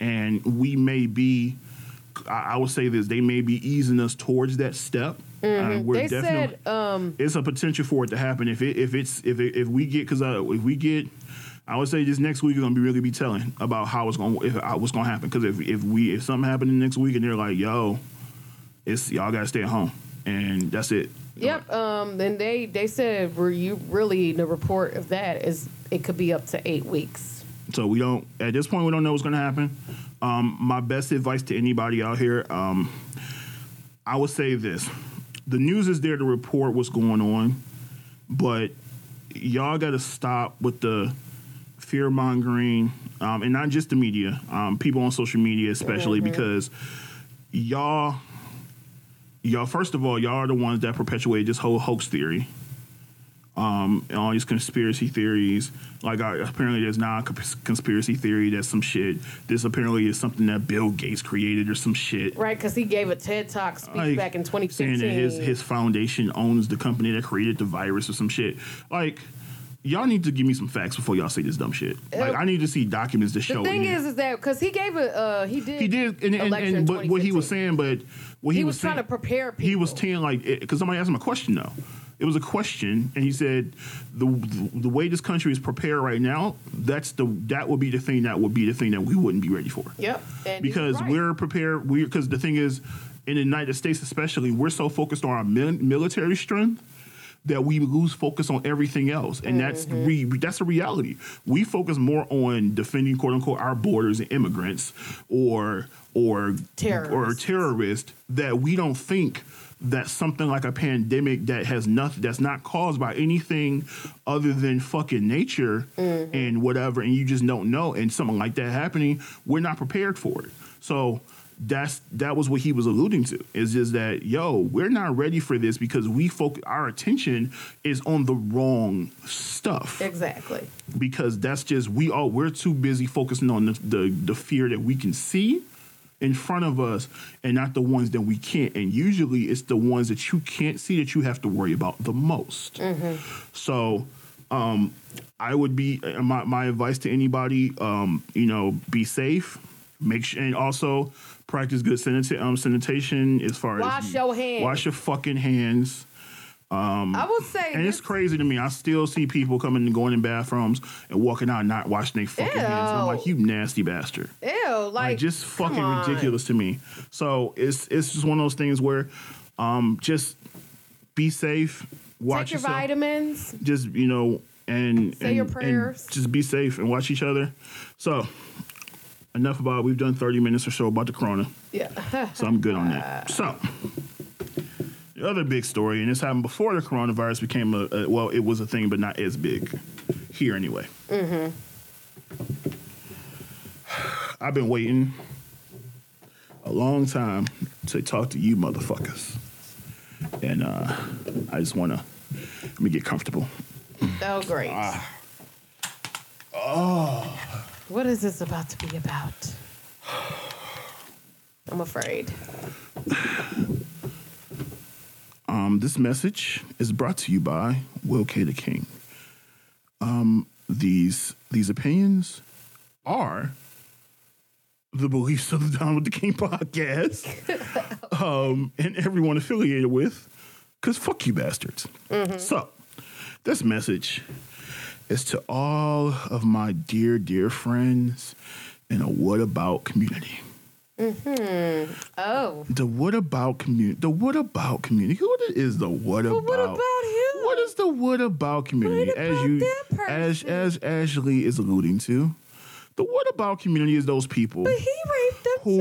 Speaker 2: and we may be. I, I would say this: they may be easing us towards that step. Uh, we're
Speaker 3: Mm-hmm. they
Speaker 2: definitely.
Speaker 3: said, um,
Speaker 2: it's a potential for it to happen if it if it's if it, if we get because uh, if we get. I would say this next week is gonna be really be telling about how it's gonna if uh, what's gonna happen because if if we if something happened next week and they're like yo, it's y'all gotta stay at home and that's it.
Speaker 3: Yep. Um. Then they they said were you really the report of that is it could be up to eight weeks.
Speaker 2: So we don't at this point we don't know what's gonna happen. Um, my best advice to anybody out here, um, I would say this: the news is there to report what's going on, but y'all got to stop with the fear mongering, um, and not just the media, um, people on social media especially because y'all, y'all first of all, y'all are the ones that perpetuate this whole hoax theory um, and all these conspiracy theories. Like, apparently, there's now a conspiracy theory that some shit. This apparently is something that Bill Gates created or some shit.
Speaker 3: Right, because he gave a TED Talk speech
Speaker 2: Like,
Speaker 3: back in 2015.
Speaker 2: saying that his his foundation owns the company that created the virus or some shit. Like, y'all need to give me some facts before y'all say this dumb shit. Like, I need to see documents to show.
Speaker 3: the
Speaker 2: thing
Speaker 3: is, is that because he gave a uh, he did
Speaker 2: he did, and, and, and but what he was saying, but what he,
Speaker 3: He was trying
Speaker 2: saying-
Speaker 3: to prepare people.
Speaker 2: He was saying like because somebody asked him a question though. It was a question, and he said the the way this country is prepared right now, that's the that would be the thing that would be the thing that we wouldn't be ready for.
Speaker 3: Yep. And
Speaker 2: Because
Speaker 3: right.
Speaker 2: we're prepared. We because the thing is, in the United States especially, we're so focused on our mil- military strength that we lose focus on everything else, and that's
Speaker 3: Mm-hmm.
Speaker 2: re, that's a reality. We focus more on defending quote unquote our borders and immigrants, or or or
Speaker 3: Terrorists.
Speaker 2: terrorists that we don't think that something like a pandemic that has nothing that's not caused by anything other than fucking nature
Speaker 3: Mm-hmm.
Speaker 2: and whatever and you just don't know and something like that happening we're not prepared for it so that's that was what he was alluding to. Is just that yo we're not ready for this because we focus our attention is on the wrong stuff.
Speaker 3: Exactly.
Speaker 2: because that's just we all we're too busy focusing on the, the the fear that we can see in front of us and not the ones that we can't. And usually it's the ones that you can't see that you have to worry about the most. So um i would be uh, my, my advice to anybody um you know be safe make sure and also practice good sanita- um, sanitation as far
Speaker 3: Wash
Speaker 2: as wash
Speaker 3: your hands.
Speaker 2: wash your fucking hands
Speaker 3: I would say
Speaker 2: and it's crazy to me. I still see people coming and going in bathrooms and walking out not washing their fucking hands. And I'm like, you nasty bastard.
Speaker 3: ew, like,
Speaker 2: Like, just fucking
Speaker 3: on.
Speaker 2: ridiculous to me. So it's it's just one of those things where um just be safe, watch
Speaker 3: Take your
Speaker 2: yourself.
Speaker 3: vitamins.
Speaker 2: Just, you know, and,
Speaker 3: Say
Speaker 2: and
Speaker 3: your prayers.
Speaker 2: just be safe and watch each other. So enough about it. we've done 30 minutes or so about the corona.
Speaker 3: Yeah.
Speaker 2: So I'm good on that. So, the other big story, and this happened before the coronavirus became a, a well, it was a thing, but not as big here anyway. Mm-hmm. I've been waiting a long time to talk to you motherfuckers, and uh, I just want to let me get comfortable.
Speaker 3: oh, great.
Speaker 2: Ah.
Speaker 3: oh. What is this about to be about? I'm afraid.
Speaker 2: Um, this message is brought to you by Will K. the King. Um, these these opinions are the beliefs of the Donald the King podcast, um, and everyone affiliated with, because fuck you bastards. So, this message is to all of my dear, dear friends in a What About community. Mm-hmm.
Speaker 3: Oh.
Speaker 2: The what about community? The what about community? What is the what about?
Speaker 3: what about him?
Speaker 2: What is the what about community?
Speaker 3: What
Speaker 2: as you,
Speaker 3: that
Speaker 2: as
Speaker 3: person?
Speaker 2: as Ashley is alluding to, the what about community is those people But
Speaker 3: He raped them
Speaker 2: who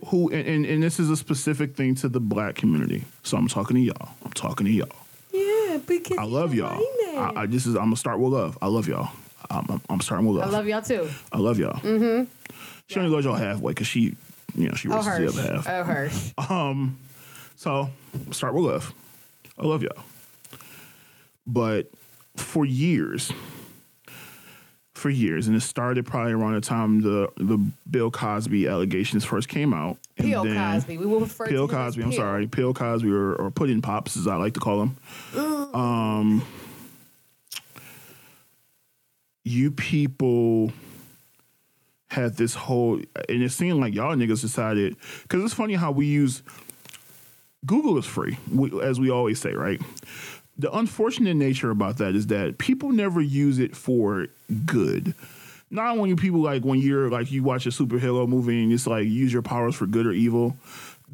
Speaker 3: too.
Speaker 2: who and, and and this is a specific thing to the black community. So I'm talking to y'all. I'm talking to y'all.
Speaker 3: Yeah, because
Speaker 2: I love y'all. I, I this is I'm gonna start with love. I love y'all. I'm, I'm, I'm starting with love.
Speaker 3: I
Speaker 2: love.
Speaker 3: love y'all too.
Speaker 2: I love y'all. Mm-hmm. She only loves y'all halfway because she, you know, she
Speaker 3: Oh,
Speaker 2: raises the other half.
Speaker 3: Oh, Hirsch.
Speaker 2: Um, so start with love. I love y'all. But for years, for years, and it started probably around the time the the Bill Cosby allegations first came out. and
Speaker 3: Bill Cosby. We will refer
Speaker 2: Bill
Speaker 3: to
Speaker 2: Cosby. I'm sorry, Bill Cosby, or, or Pudding Pops, as I like to call him. Um, you people had this whole, and it seemed like y'all niggas decided because it's funny how we use Google is free, we, as we always say, right? The unfortunate nature about that is that people never use it for good. Not when you people like when you're like you watch a superhero movie and it's like use your powers for good or evil.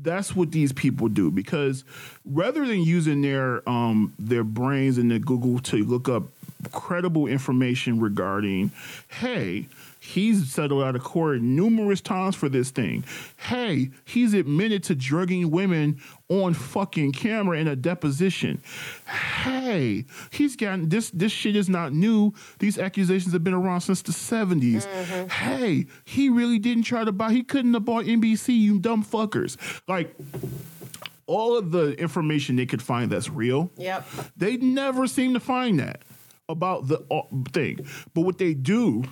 Speaker 2: That's what these people do because rather than using their um their brains and their Google to look up credible information regarding, hey, he's settled out of court numerous times for this thing. Hey, he's admitted to drugging women on fucking camera in a deposition. Hey, he's gotten this this shit is not new. These accusations have been around since the 70s. Hey, he really didn't try to buy he couldn't have bought NBC, you dumb fuckers. Like all of the information they could find that's real.
Speaker 3: Yep.
Speaker 2: They never seem to find that about the uh, thing. But what they do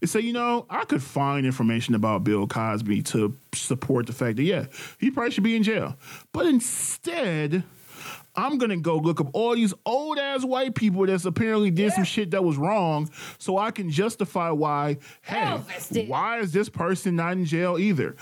Speaker 2: is say, you know, I could find information about Bill Cosby to support the fact that, yeah, he probably should be in jail. But instead, I'm gonna go look up all these old ass white people that's apparently did some shit that was wrong, so I can justify why. Hey, why is this person not in jail either?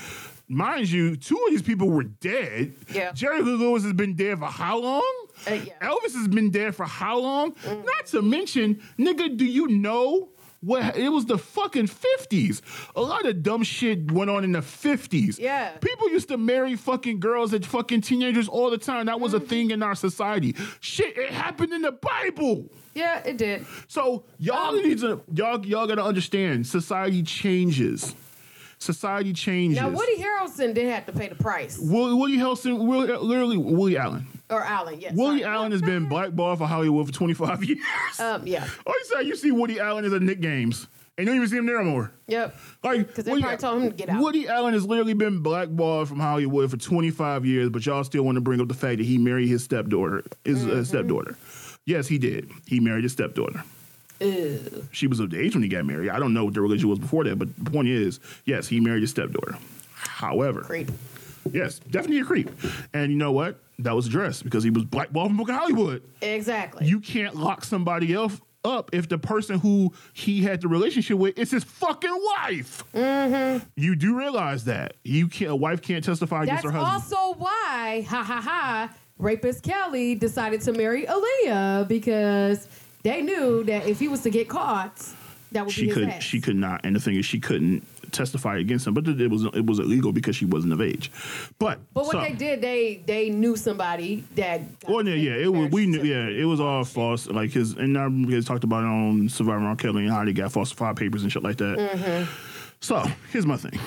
Speaker 2: Mind you, two of these people were dead.
Speaker 3: Yeah.
Speaker 2: Jerry Lee Lewis has been dead for how long?
Speaker 3: Uh, yeah.
Speaker 2: Elvis has been dead for how long?
Speaker 3: Mm.
Speaker 2: Not to mention, nigga, do you know what? It was the fucking fifties. A lot of dumb shit went on in the fifties.
Speaker 3: Yeah.
Speaker 2: people used to marry fucking girls and fucking teenagers all the time. That
Speaker 3: Mm-hmm.
Speaker 2: was a thing in our society. Shit, it happened in the Bible.
Speaker 3: Yeah, it did.
Speaker 2: So y'all
Speaker 3: Um,
Speaker 2: need to y'all y'all gotta understand. Society changes. Society changes.
Speaker 3: Now, Woody Harrelson did have to pay the price.
Speaker 2: Woody, Woody Harrelson, literally Willie Allen.
Speaker 3: Or Allen, yes.
Speaker 2: Woody
Speaker 3: sorry.
Speaker 2: Allen has been blackballed for Hollywood for 25 years.
Speaker 3: Um, yeah.
Speaker 2: All you say, you see Woody Allen is at Knick Games, and you don't even see him there anymore.
Speaker 3: Yep.
Speaker 2: Like,
Speaker 3: 'Cause they
Speaker 2: Woody-
Speaker 3: probably told him to get out.
Speaker 2: Woody Allen has literally been blackballed from Hollywood for 25 years, but y'all still want to bring up the fact that he married his stepdaughter. His uh,
Speaker 3: Mm-hmm.
Speaker 2: stepdaughter. Yes, he did. He married his stepdaughter.
Speaker 3: Ew.
Speaker 2: She was of age when he got married. I don't know what the religion was before that, but the point is, yes, he married his stepdaughter. However,
Speaker 3: Creep.
Speaker 2: yes, definitely a creep. And you know what? That was addressed because he was blackballed from Book of Hollywood.
Speaker 3: Exactly.
Speaker 2: You can't lock somebody else up if the person who he had the relationship with is his fucking wife.
Speaker 3: Mm-hmm.
Speaker 2: You do realize that you can't. A wife can't testify against her husband.
Speaker 3: also why, ha ha ha, rapist Kelly decided to marry Aaliyah because they knew that if he was to get caught, that would
Speaker 2: she
Speaker 3: be his
Speaker 2: could.
Speaker 3: ass.
Speaker 2: She could not. And the thing is, she couldn't testify against him. But it was it was illegal because she wasn't of age. But
Speaker 3: But what
Speaker 2: so-
Speaker 3: they did, they they knew somebody that.
Speaker 2: Well, yeah, yeah, it was. We knew, yeah, it was all false. Like his, and I guys talked about it on Surviving R. Kelly and how they got falsified papers and shit like that.
Speaker 3: Mm-hmm.
Speaker 2: So here's my thing.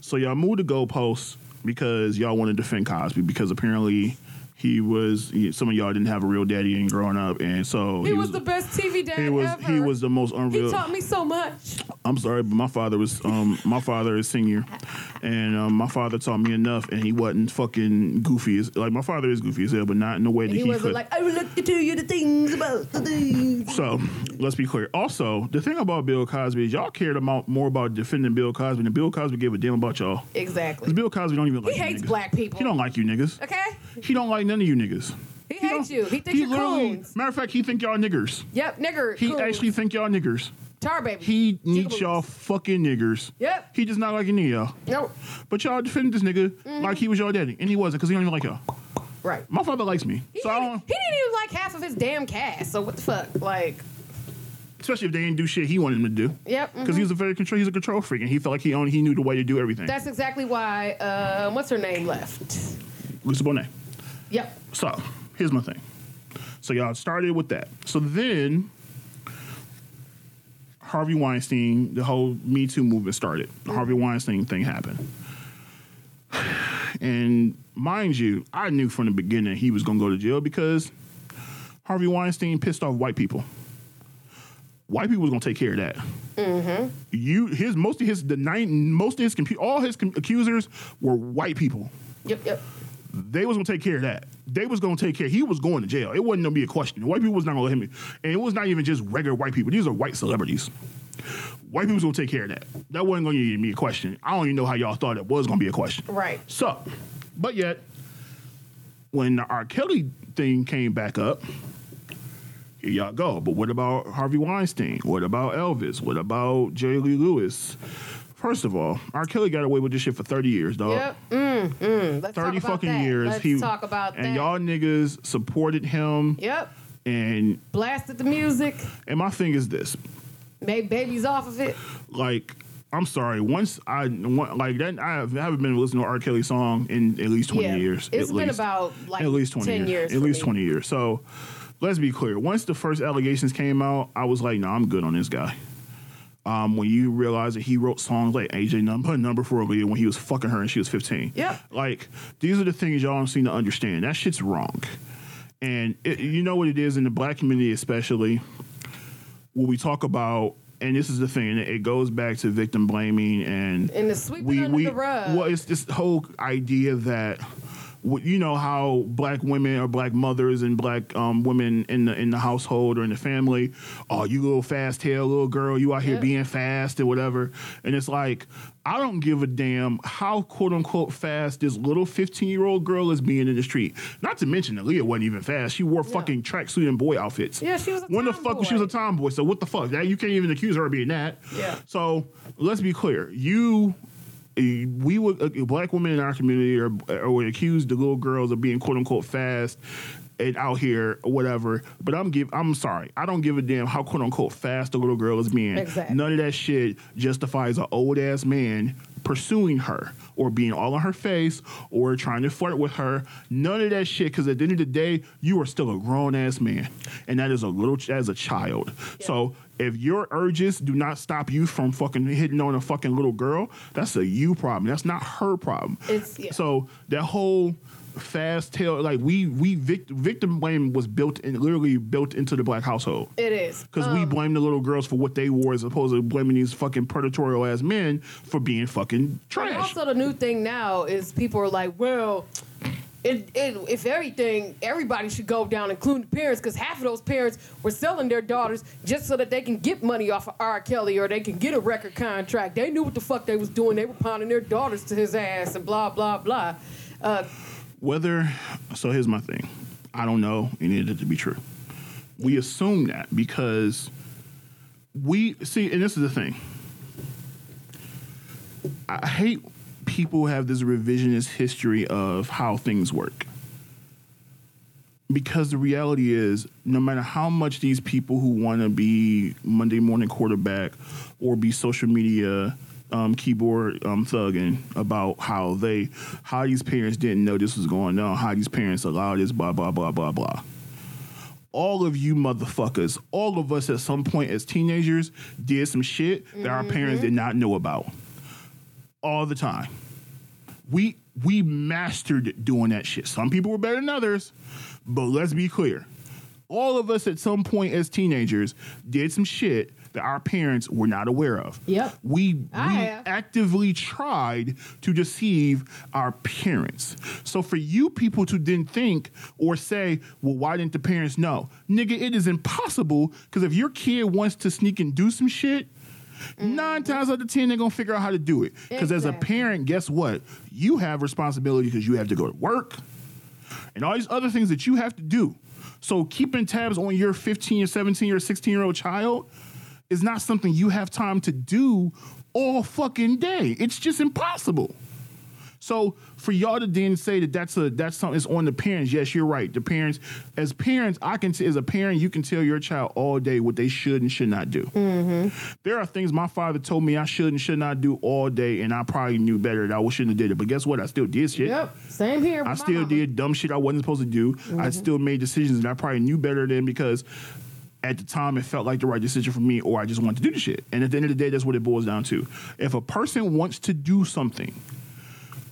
Speaker 2: So y'all moved the goalposts because y'all want to defend Cosby because apparently he was he- some of y'all didn't have a real daddy and growing up, and so
Speaker 3: He, was, the best TV dad
Speaker 2: he was
Speaker 3: ever.
Speaker 2: he was the most unreal.
Speaker 3: He taught me so much.
Speaker 2: I'm sorry, but my father was um my father is senior, and um, my father taught me enough, and he wasn't fucking goofy as like my father is goofy as hell, but not in the way that
Speaker 3: He
Speaker 2: he,
Speaker 3: wasn't
Speaker 2: could.
Speaker 3: like, I will look to you the things about the things.
Speaker 2: so let's be clear. Also, the thing about Bill Cosby is y'all cared about more about defending Bill Cosby than Bill Cosby gave a damn about y'all.
Speaker 3: Exactly.
Speaker 2: Because Bill Cosby don't even like
Speaker 3: He hates
Speaker 2: niggas.
Speaker 3: black people.
Speaker 2: He don't like you niggas.
Speaker 3: Okay?
Speaker 2: He don't like none of you niggas.
Speaker 3: He hates
Speaker 2: don't-
Speaker 3: you. He thinks you're coons.
Speaker 2: Matter of fact, he think y'all niggers.
Speaker 3: Yep, nigger.
Speaker 2: He
Speaker 3: coons.
Speaker 2: actually think y'all niggers.
Speaker 3: Tar baby.
Speaker 2: He needs y'all fucking niggers.
Speaker 3: Yep.
Speaker 2: He does not like any of y'all.
Speaker 3: Nope.
Speaker 2: But y'all defended this nigga
Speaker 3: Mm-hmm.
Speaker 2: like he was your daddy, and he wasn't because he don't even like y'all.
Speaker 3: Right.
Speaker 2: My father likes me,
Speaker 3: He,
Speaker 2: so I
Speaker 3: didn't,
Speaker 2: don't.
Speaker 3: he didn't even like half of his damn cast. So what the fuck? Like,
Speaker 2: Especially if they didn't do shit he wanted them to do.
Speaker 3: yep.
Speaker 2: Because
Speaker 3: mhm.
Speaker 2: he was a very control. He's a control freak, and he felt like he only he knew the way to do everything.
Speaker 3: That's exactly why. Uh, what's her name left?
Speaker 2: Lisa Bonet.
Speaker 3: Yep.
Speaker 2: So here's my thing. So y'all started with that. So then Harvey Weinstein, the whole Me Too movement started. The Harvey Weinstein thing happened. And mind you, I knew from the beginning he was gonna go to jail because Harvey Weinstein pissed off white people. White people was gonna take care of that. Mm-hmm. You, his most of his the nine most of his all his accusers were white people.
Speaker 3: Yep. Yep.
Speaker 2: They was gonna take care of that. They was gonna take care. He was going to jail. It wasn't gonna be a question. White people was not gonna let him. in. And it was not even just regular white people. These are white celebrities. White people was gonna take care of that. That wasn't gonna even be a question. I don't even know how y'all thought it was gonna be a question.
Speaker 3: Right.
Speaker 2: So, but yet, when the R. Kelly thing came back up, here y'all go. But what about Harvey Weinstein? What about Elvis? What about Jerry Lee Lewis? First of all, R. Kelly got away with this shit for 30 years, dog.
Speaker 3: Yep. Mm, mm. Let's
Speaker 2: 30
Speaker 3: talk about
Speaker 2: fucking
Speaker 3: that.
Speaker 2: years.
Speaker 3: Let's
Speaker 2: he,
Speaker 3: talk about
Speaker 2: and
Speaker 3: that.
Speaker 2: And y'all niggas supported him.
Speaker 3: Yep.
Speaker 2: And
Speaker 3: Blasted the music.
Speaker 2: and my thing is this.
Speaker 3: Made babies off of it.
Speaker 2: Like, I'm sorry. Once I like that, I haven't been listening to R. Kelly song in at least 20
Speaker 3: Yeah.
Speaker 2: years.
Speaker 3: It's
Speaker 2: at
Speaker 3: been
Speaker 2: least.
Speaker 3: about like
Speaker 2: at least 20
Speaker 3: 10
Speaker 2: years.
Speaker 3: years.
Speaker 2: At least
Speaker 3: me.
Speaker 2: 20 years. So let's be clear. Once the first allegations came out, I was like, no, I'm good on this guy. Um, when you realize that he wrote songs like AJ Number Number for Aaliyah when he was fucking her and she was 15.
Speaker 3: Yeah.
Speaker 2: Like, these are the things y'all don't seem to understand. That shit's wrong. And it, you know what it is in the black community, especially, when we talk about, and this is the thing, it goes back to victim blaming and
Speaker 3: And the sweeping
Speaker 2: we
Speaker 3: under
Speaker 2: we
Speaker 3: the rug.
Speaker 2: well, it's this whole idea that you know how black women or black mothers and black um, women in the in the household or in the family, oh, you little fast tail little girl, you out here
Speaker 3: Yep.
Speaker 2: being fast or whatever, and it's like. I don't give a damn how quote unquote fast this little 15 year old girl is being in the street. Not to mention that Leah wasn't even fast. She wore
Speaker 3: Yeah.
Speaker 2: fucking tracksuit and boy outfits.
Speaker 3: Yeah, she was a
Speaker 2: When the fuck was she was a
Speaker 3: tomboy.
Speaker 2: So what the fuck? That you can't even accuse her of being that.
Speaker 3: Yeah.
Speaker 2: So let's be clear. You, we would uh, black women in our community are, are would accuse the little girls of being quote unquote fast and out here or whatever. But I'm give I'm sorry. I don't give a damn how quote unquote fast the little girl is being.
Speaker 3: Exactly.
Speaker 2: None of that shit justifies an old ass man pursuing her or being all on her face or trying to flirt with her. None of that shit. Because at the end of the day, you are still a grown ass man, and that is a little as a child. So if your urges do not stop you from fucking hitting on a fucking little girl, that's a you problem. That's not her problem.
Speaker 3: It's- yeah.
Speaker 2: So that whole fast tail, like we we vict- victim blame was built in literally built into the black household.
Speaker 3: It is.
Speaker 2: Because we
Speaker 3: Um,
Speaker 2: blame the little girls for what they wore as opposed to blaming these fucking predatorial ass men for being fucking
Speaker 3: And
Speaker 2: trash.
Speaker 3: also, the new thing now is people are like, well, it, it, if everything, everybody should go down, including the parents, because half of those parents were selling their daughters just so that they can get money off of R. Kelly or they can get a record contract. They knew what the fuck they was doing. They were pounding their daughters to his ass and blah blah blah. Uh,
Speaker 2: Whether, so here's my thing. I don't know any of it to be true. We assume that because we, see, and this is the thing. I hate people have this revisionist history of how things work. Because the reality is, no matter how much these people who want to be Monday morning quarterback or be social media um, keyboard um, thugging about how they, how these parents didn't know this was going on, how these parents allowed this, blah blah blah blah blah. All of you motherfuckers, all of us at some point as teenagers did some shit that our parents did not know about. All the time we we mastered doing that shit. Some people were better than others, but let's be clear. All of us at some point as teenagers did some shit that our parents were not aware of.
Speaker 3: Yep.
Speaker 2: We we actively tried to deceive our parents. So for you people to then think or say, well, why didn't the parents know? Nigga, it is impossible because if your kid wants to sneak and do some shit, Mm. nine times out of ten they're gonna figure out how to do it. Because as a parent, guess what? You have responsibility because you have to go to work and all these other things that you have to do. So keeping tabs on your 15 or 17 or 16 year old child is not something you have time to do all fucking day. It's just impossible. So for y'all to then say that that's a that's something that's on the parents, yes, you're right. The parents, as parents, I can t- as a parent, you can tell your child all day what they should and should not do. Mm-hmm. There are things my father told me I should and should not do all day, and I probably knew better that I shouldn't have did it. But guess what? I still did shit.
Speaker 3: yep. Same here.
Speaker 2: I still
Speaker 3: mama.
Speaker 2: did dumb shit I wasn't supposed to do. I mm-hmm. still made decisions that I probably knew better than because at the time it felt like the right decision for me, or I just wanted to do the shit. And at the end of the day, that's what it boils down to. If a person wants to do something,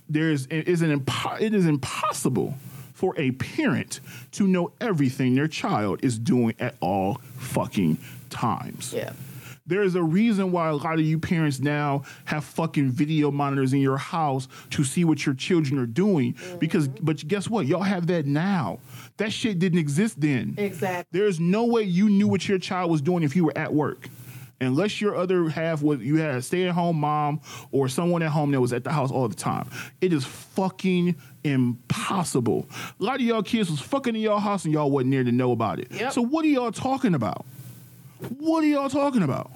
Speaker 2: there's it is an impo- it is impossible for a parent to know everything their child is doing at all fucking times.
Speaker 3: Yeah.
Speaker 2: There is a reason why a lot of you parents now have fucking video monitors in your house to see what your children are doing. Mm-hmm. Because, but guess what? Y'all have that now. That shit didn't exist then.
Speaker 3: Exactly.
Speaker 2: There's no way you knew what your child was doing if you were at work. Unless your other half was you had a stay-at-home mom or someone at home that was at the house all the time. It is fucking impossible. A lot of y'all kids was fucking in y'all house and y'all wasn't there to know about it.
Speaker 3: Yep.
Speaker 2: So what are y'all talking about? What are y'all talking about?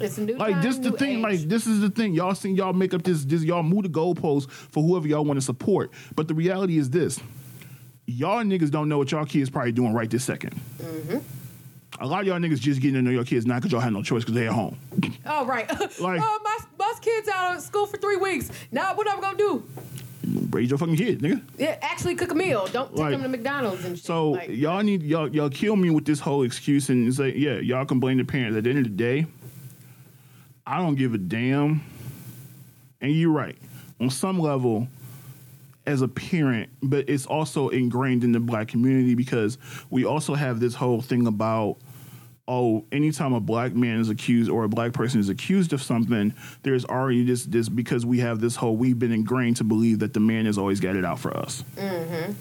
Speaker 3: It's a new
Speaker 2: Like
Speaker 3: time,
Speaker 2: this the thing,
Speaker 3: age.
Speaker 2: like this is the thing. Y'all seen y'all make up this this y'all move the goalposts for whoever y'all want to support. But the reality is this. Y'all niggas don't know what y'all kids probably doing right this 2nd
Speaker 3: Mm-hmm.
Speaker 2: A lot of y'all niggas just getting to know your kids not because y'all had no choice because they at home.
Speaker 3: Oh right.
Speaker 2: Like-
Speaker 3: oh my my kids out of school for three weeks. Now what am I'm gonna do?
Speaker 2: Raise your fucking kids, nigga.
Speaker 3: Yeah, actually cook a meal. Don't take
Speaker 2: Like-
Speaker 3: them to McDonald's and shit.
Speaker 2: So
Speaker 3: Like,
Speaker 2: y'all need y'all y'all kill me with this whole excuse and say, yeah, y'all can blame the parents. At the end of the day, I don't give a damn. And you're right. On some level, as a parent, but it's also ingrained in the black community because we also have this whole thing about oh, anytime a black man is accused or a black person is accused of something, there's already this this because we have this whole we've been ingrained to believe that the man has always got it out for us. Mm-hmm.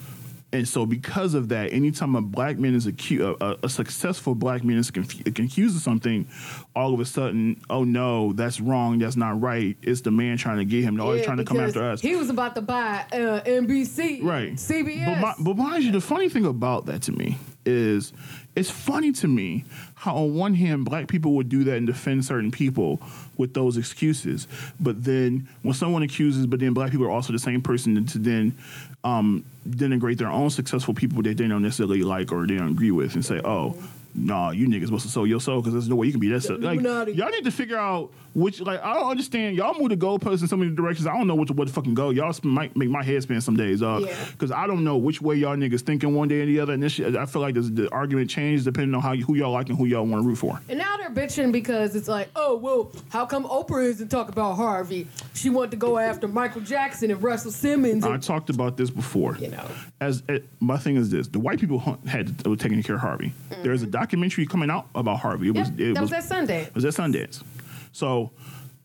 Speaker 2: And so, because of that, anytime a black man is accused, a, a successful black man is confu- accused of something, all of a sudden, oh no, that's wrong, that's not right. It's the man trying to get him. They're always
Speaker 3: yeah,
Speaker 2: trying to come after us.
Speaker 3: He was about to buy uh, NBC,
Speaker 2: right.
Speaker 3: CBS.
Speaker 2: But, my, but mind you, the funny thing about that to me is it's funny to me how, on one hand, black people would do that and defend certain people with those excuses. But then when someone accuses, but then black people are also the same person to then um, denigrate their own successful people that they don't necessarily like or they don't agree with and say, oh, nah, you niggas supposed to sell your soul because there's no way you can be that. Like, y'all need to figure out which, like, I don't understand. Y'all move the goalposts in so many directions. I don't know which way to fucking go. Y'all sp- might make my head spin some days, dog.
Speaker 3: Yeah.
Speaker 2: Because I don't know which way y'all niggas thinking one day or the other. And this shit, I feel like this, the argument changes depending on how you, who y'all like and who y'all want to root for.
Speaker 3: And now they're bitching because it's like, oh well, how come Oprah isn't talking about Harvey? She wanted to go after Michael Jackson and Russell Simmons.
Speaker 2: I talked about this before.
Speaker 3: you know,
Speaker 2: As it, my thing is this: the white people hunt, had were taking care of Harvey. There's a documentary coming out about Harvey. It
Speaker 3: Mm-hmm. yep,
Speaker 2: was it
Speaker 3: that was,
Speaker 2: was
Speaker 3: that Sunday.
Speaker 2: It was at Sundance. So,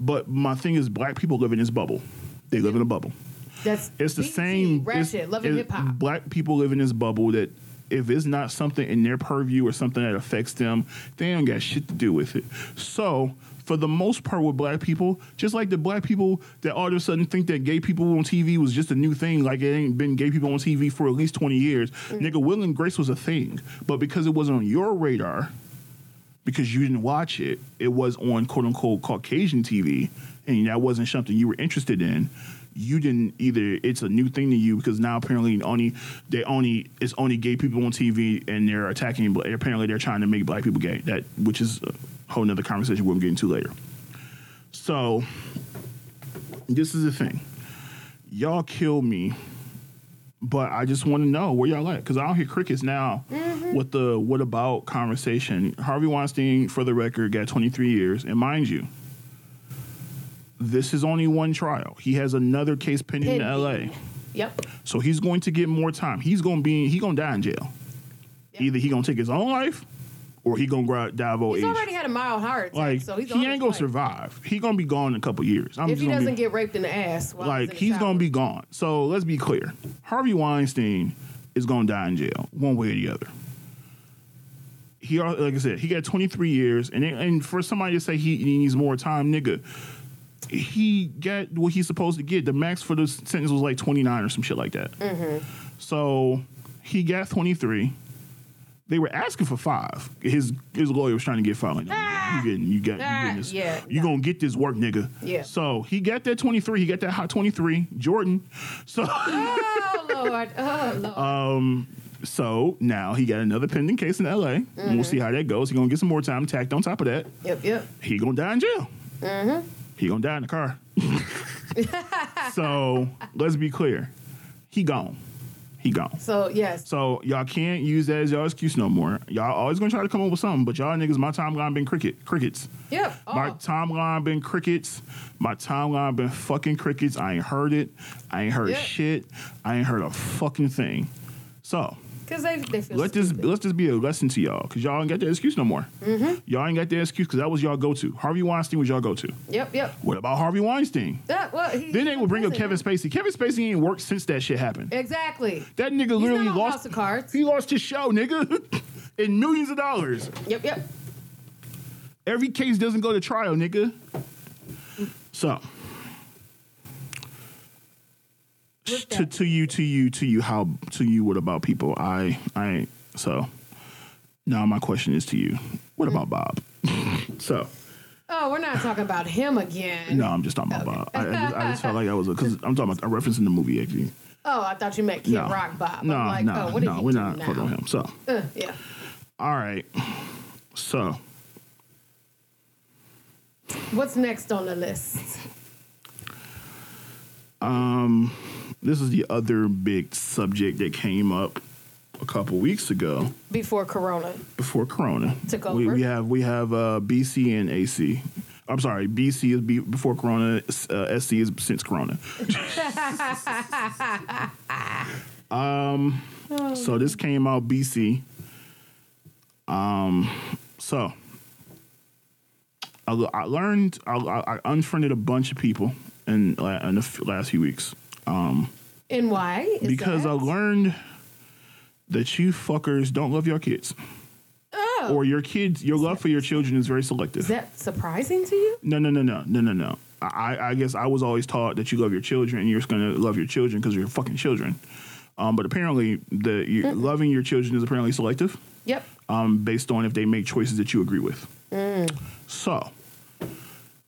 Speaker 2: but my thing is, black people live in this bubble. They live in a bubble.
Speaker 3: That's
Speaker 2: It's the same.
Speaker 3: Ratchet,
Speaker 2: it's-
Speaker 3: Hip Hop.
Speaker 2: Black people live in this bubble that if it's not something in their purview or something that affects them, they don't got shit to do with it. So. For the most part, with black people, just like the black people that all of a sudden think that gay people on TV was just a new thing, like it ain't been gay people on TV for at least 20 years. Mm. Nigga, Will and Grace was a thing. But because it wasn't on your radar, because you didn't watch it, it was on quote unquote Caucasian TV, and that wasn't something you were interested in. You didn't either. It's a new thing to you because now apparently only they only it's only gay people on TV and they're attacking. bla- Apparently they're trying to make black people gay. That which is a whole nother conversation we'll get into later. So this is the thing, y'all kill me but I just want to know where y'all at because I don't hear crickets now mm. With the what about conversation. Harvey Weinstein, for the record, got 23 years, and mind you, this is only one trial. He has another case pending in L.A.,
Speaker 3: Yep.
Speaker 2: so he's going to get more time. He's going to be he going to die in jail.
Speaker 3: Yep.
Speaker 2: Either he going to take his own life, or he going to die of old
Speaker 3: He's
Speaker 2: age.
Speaker 3: already had a mild heart attack,
Speaker 2: like
Speaker 3: so he's
Speaker 2: he ain't
Speaker 3: going
Speaker 2: gonna survive. He gonna be gone in a couple years. I'm
Speaker 3: If he doesn't
Speaker 2: be,
Speaker 3: get raped in the ass,
Speaker 2: like
Speaker 3: he's,
Speaker 2: he's gonna be gone. So let's be clear: Harvey Weinstein is gonna die in jail, one way or the other. He, like I said, he got 23 years, and and for somebody to say he, he needs more time, nigga, he got what he's supposed to get. The max for the sentence was like 29 or some shit like that.
Speaker 3: Mm-hmm.
Speaker 2: So he got 23. They were asking for five. His his lawyer was trying to get five. Like,
Speaker 3: Ah!
Speaker 2: you getting you got you
Speaker 3: Ah,
Speaker 2: getting this.
Speaker 3: yeah,
Speaker 2: you gonna get this work, nigga.
Speaker 3: Yeah.
Speaker 2: So he got that 23. He got that hot 23. Jordan. So
Speaker 3: Oh Lord, oh Lord.
Speaker 2: um so now he got another pending case in LA. And
Speaker 3: Mm-hmm.
Speaker 2: we'll see how that goes. He gonna get some more time tacked on top of that.
Speaker 3: yep, yep.
Speaker 2: He gonna die in jail.
Speaker 3: Mm-hmm.
Speaker 2: He gonna die in the car. so let's be clear. He gone. He gone.
Speaker 3: So yes,
Speaker 2: So y'all can't use that as y'all excuse no more. Y'all always gonna try to come up with something, but y'all niggas, my timeline been cricket, crickets.
Speaker 3: yep.
Speaker 2: My
Speaker 3: Oh,
Speaker 2: timeline been crickets. My timeline been fucking crickets. I ain't heard it. I ain't heard
Speaker 3: Yeah.
Speaker 2: shit. I ain't heard a fucking thing. So
Speaker 3: Because they, they feel
Speaker 2: Let this
Speaker 3: stupid.
Speaker 2: let this be a lesson to y'all, cause y'all ain't got that excuse no more.
Speaker 3: Mm-hmm.
Speaker 2: Y'all ain't got that excuse, cause that was y'all go to. Harvey Weinstein was y'all go to.
Speaker 3: Yep, yep.
Speaker 2: What about Harvey Weinstein?
Speaker 3: That, well, he,
Speaker 2: Then they will bring up Kevin. Spacey. Kevin Spacey ain't worked since that shit happened.
Speaker 3: Exactly.
Speaker 2: That nigga
Speaker 3: He's
Speaker 2: literally lost.
Speaker 3: the Cards.
Speaker 2: He lost his show, nigga, in millions of dollars.
Speaker 3: Yep, yep.
Speaker 2: Every case doesn't go to trial, nigga. So,
Speaker 3: With
Speaker 2: to, to you, to you, to you, how to you? What about people? I, I. So, now my question is to you. What about Bob? so,
Speaker 3: Oh, we're not talking about him again.
Speaker 2: no, I'm just talking about Bob. I, I, just, I just felt like I was because I'm talking about a reference in the movie actually.
Speaker 3: Oh, I thought you meant Kid
Speaker 2: No,
Speaker 3: Rock Bob.
Speaker 2: no,
Speaker 3: I'm like,
Speaker 2: no,
Speaker 3: oh,
Speaker 2: no, we're not
Speaker 3: now?
Speaker 2: quoting him. So,
Speaker 3: Uh, yeah.
Speaker 2: all right. So,
Speaker 3: What's next on the list?
Speaker 2: This is the other big subject that came up a couple weeks ago
Speaker 3: Before Corona.
Speaker 2: before Corona.
Speaker 3: Took
Speaker 2: We,
Speaker 3: over.
Speaker 2: we have we have uh, BC and AC. I'm sorry, BC is be, before Corona. Uh, SC is since Corona. um, so this came out BC. Um, so I, I learned I, I I unfriended a bunch of people in, in the last few weeks. Um,
Speaker 3: And why? Is
Speaker 2: because
Speaker 3: that?
Speaker 2: I learned that you fuckers don't love your kids.
Speaker 3: Oh.
Speaker 2: Or your kids, your love for your children is very selective.
Speaker 3: Is that surprising to you?
Speaker 2: no, no, no, no, no, no, no. I, I guess I was always taught that you love your children and you're just going to love your children because you're fucking children. Um, but apparently, the you, loving your children is apparently selective
Speaker 3: Yep.
Speaker 2: um, based on if they make choices that you agree with. So,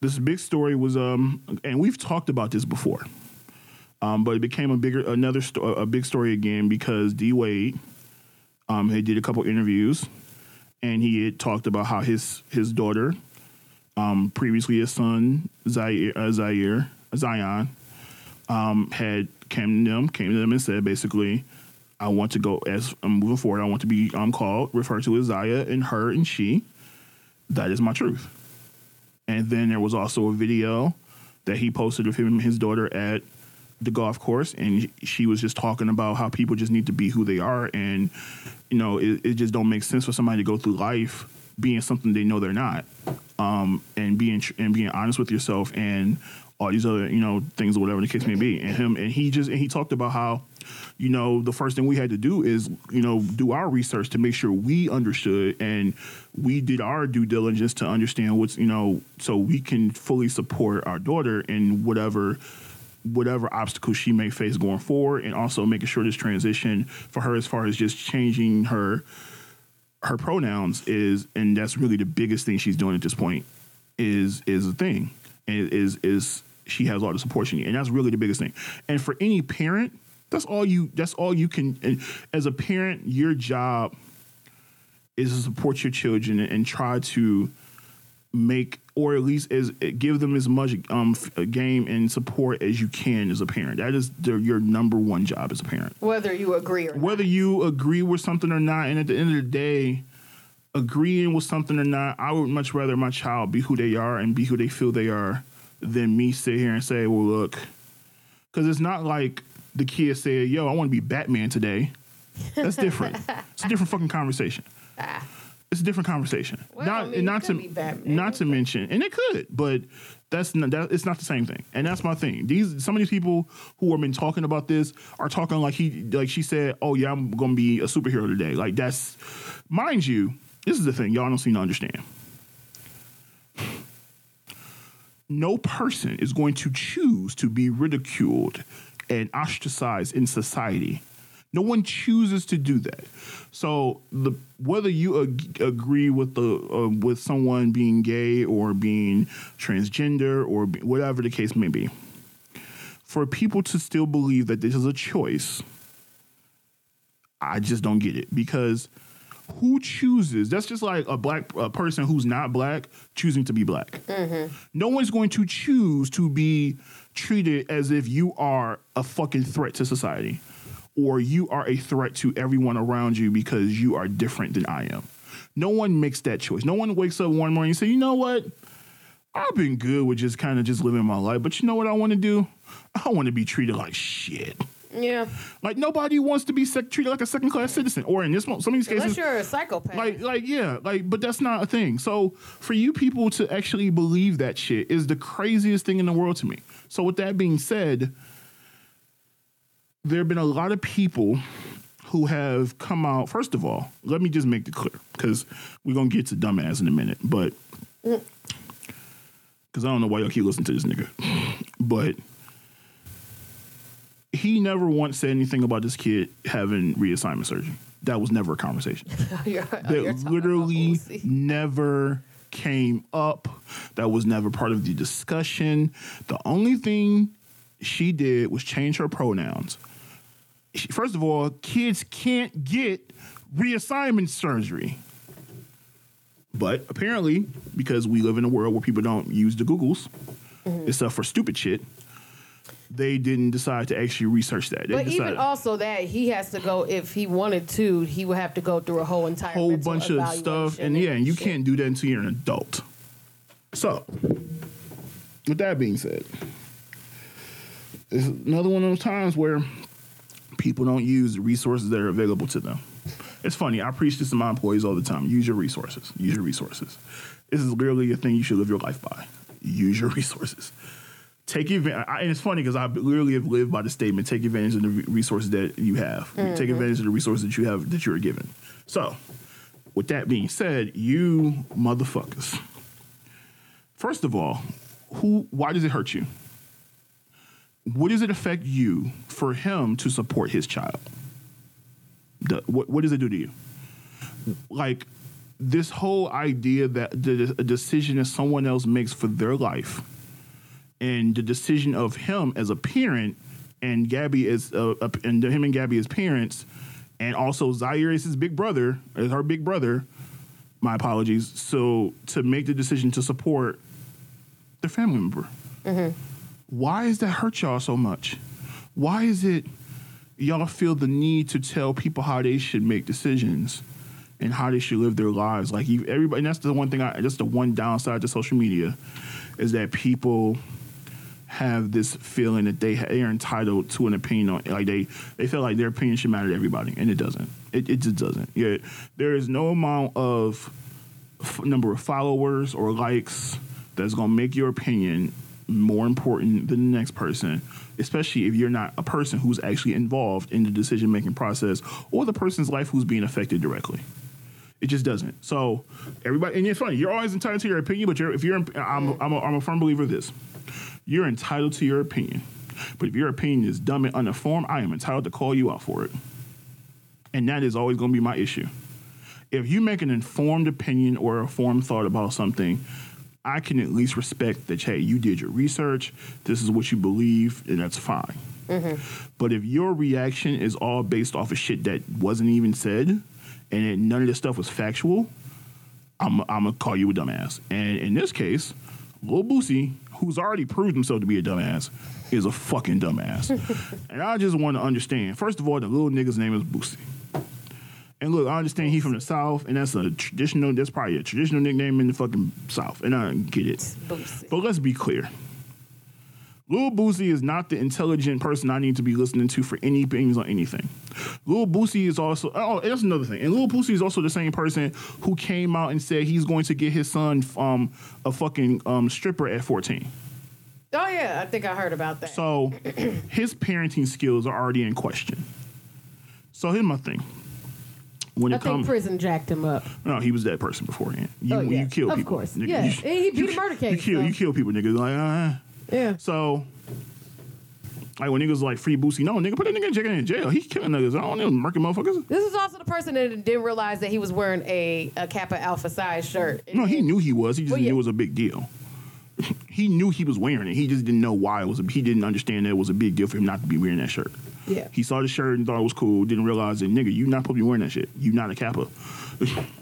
Speaker 2: this big story was, um, and we've talked about this before, um, but it became a bigger, another, sto- a big story again because D Wade, um, he did a couple interviews, and he had talked about how his his daughter, um, previously his son Zaire, uh, Zaire Zion, um, had came to them, came to them and said basically, I want to go as I'm moving forward. I want to be um, called, referred to as Zaya and her and she. That is my truth. And then there was also a video that he posted of him and his daughter at the golf course, and she was just talking about how people just need to be who they are, and you know, it, it just don't make sense for somebody to go through life being something they know they're not, um, and being and being honest with yourself and all these other you know things or whatever the case may be. And him and he just and he talked about how you know the first thing we had to do is you know do our research to make sure we understood and we did our due diligence to understand what's you know so we can fully support our daughter in whatever whatever obstacles she may face going forward and also making sure this transition for her as far as just changing her her pronouns is and that's really the biggest thing she's doing at this point is is a thing. And is is she has all the support she needs and that's really the biggest thing. And for any parent that's all you that's all you can and as a parent your job is to support your children and try to make or at least as give them as much um game and support as you can as a parent that is the, your number one job as a parent
Speaker 3: Whether you agree or not.
Speaker 2: whether you agree with something or not, and at the end of the day, agreeing with something or not, I would much rather my child be who they are and be who they feel they are than me sit here and say, well, look, because it's not like the kid said, yo, I want to be Batman today. That's different. it's a different fucking conversation. It's a different conversation.
Speaker 3: Well,
Speaker 2: not
Speaker 3: I mean,
Speaker 2: not to
Speaker 3: could be Batman.
Speaker 2: not to mention, and it could, but that's not, that, it's not the same thing. And that's my thing. These some of these people who have been talking about this are talking like he like she said, "Oh yeah, I'm gonna be a superhero today." Like that's, mind you, this is the thing y'all don't seem to understand. No person is going to choose to be ridiculed and ostracized in society. No one chooses to do that. So the whether you ag- agree with the uh, with someone being gay or being transgender or be, whatever the case may be, for people to still believe that this is a choice, I just don't get it because who chooses? That's just like a black a person who's not black choosing to be black. No one's going to choose to be treated as if you are a fucking threat to society or you are a threat to everyone around you because you are different than I am. No one makes that choice. No one wakes up one morning and say, "You know what? I've been good with just kind of just living my life, but you know what I want to do? I want to be treated like shit."
Speaker 3: Yeah.
Speaker 2: Like nobody wants to be sec- treated like a second class citizen, or in this some of these cases, Unless
Speaker 3: you're a psychopath.
Speaker 2: like like yeah, like but that's not a thing. So for you people to actually believe that shit is the craziest thing in the world to me. So with that being said, there have been a lot of people who have come out. First of all, let me just make it clear because we're gonna get to dumbass in a minute, but because I don't know why y'all keep listening to this nigga, but he never once said anything about this kid having reassignment surgery. That was never a conversation.
Speaker 3: You're-
Speaker 2: That literally never came up. That was never part of the discussion. The only thing she did was change her pronouns. First of all, kids can't get reassignment surgery. But apparently, because we live in a world where people don't use the Googles,
Speaker 3: Mm-hmm.
Speaker 2: except for stupid shit, they didn't decide to actually research that. They
Speaker 3: But
Speaker 2: decided
Speaker 3: even also that he has to go if he wanted to, he would have to go through a whole entire
Speaker 2: whole bunch of stuff,
Speaker 3: evaluation
Speaker 2: and yeah, and you
Speaker 3: shit.
Speaker 2: can't do that until you're an adult. So, with that being said, it's another one of those times where people don't use the resources that are available to them. It's funny. I preach this to my employees all the time. Use your resources. Use your resources. This is literally a thing you should live your life by. Use your resources. Take advantage, and it's funny because I literally have lived by the statement: take advantage of the resources that you have. Take mm-hmm. advantage of the resources that you have that you are given. So, with that being said, you motherfuckers. First of all, who? Why does it hurt you? What does it affect you for him to support his child? The- what, what does it do to you? Like this whole idea that the, a decision that someone else makes for their life, and the decision of him as a parent, and Gabby as uh, and him and Gabby as parents, and also Zaire is his big brother, as her big brother. My apologies. So to make the decision to support their family member, why does that hurt y'all so much? Why is it y'all feel the need to tell people how they should make decisions and how they should live their lives? Like you, everybody. And that's the one thing. I that's the one downside to social media is that people have this feeling that they they are entitled to an opinion on like they they feel like their opinion should matter to everybody and it doesn't it, it just doesn't yeah there is no amount of f- number of followers or likes that's going to make your opinion more important than the next person especially if you're not a person who's actually involved in the decision making process or the person's life who's being affected directly it just doesn't. So everybody, and it's funny. You're always entitled to your opinion, but you're, if you're, I'm, I'm, a, I'm a firm believer of this. You're entitled to your opinion, but if your opinion is dumb and uninformed, I am entitled to call you out for it. And that is always going to be my issue. If you make an informed opinion or a informed thought about something, I can at least respect that. Hey, you did your research. This is what you believe, and that's fine. Mm-hmm. But if your reaction is all based off of shit that wasn't even said, and none of this stuff was factual, I'm I'm gonna call you a dumbass. And in this case, Lil Boosie, who's already proved himself to be a dumbass, is a fucking dumbass. and I just want to understand. First of all, the little nigga's name is Boosie. And look, I understand he's from the South, and that's a traditional. That's probably a traditional nickname in the fucking South, and I get it.
Speaker 3: Boosie.
Speaker 2: But let's be clear. Lil Boosie is not the intelligent person I need to be listening to for any opinions on anything. Lil Boosie is also oh, that's another thing. And Lil Boosie is also the same person who came out and said he's going to get his son um, a fucking um, stripper at 14.
Speaker 3: Oh yeah, I think I heard about that.
Speaker 2: So his parenting skills are already in question. So here's my thing. When
Speaker 3: I
Speaker 2: it
Speaker 3: think
Speaker 2: comes,
Speaker 3: prison jacked him up.
Speaker 2: no, he was that person beforehand. You,
Speaker 3: Oh, yeah.
Speaker 2: you kill
Speaker 3: Of
Speaker 2: people,
Speaker 3: course.
Speaker 2: nigga.
Speaker 3: Yeah.
Speaker 2: You,
Speaker 3: he beat a murder case.
Speaker 2: You kill,
Speaker 3: so-
Speaker 2: you kill people, nigga. Like, uh,
Speaker 3: Yeah.
Speaker 2: so, like when niggas like free Boosie, no nigga, put that nigga in jail. In jail. He killing niggas. I don't know, murking motherfuckers.
Speaker 3: This is also the person that didn't realize that he was wearing a, a Kappa Alpha Psi shirt.
Speaker 2: No, he knew he was. He just
Speaker 3: Well,
Speaker 2: knew
Speaker 3: yeah.
Speaker 2: it was a big deal. he knew he was wearing it. He just didn't know why it was. A, he didn't understand that it was a big deal for him not to be wearing that shirt.
Speaker 3: Yeah.
Speaker 2: He saw the shirt and thought it was cool. Didn't realize that nigga, you not supposed to be wearing that shit. You not a kappa.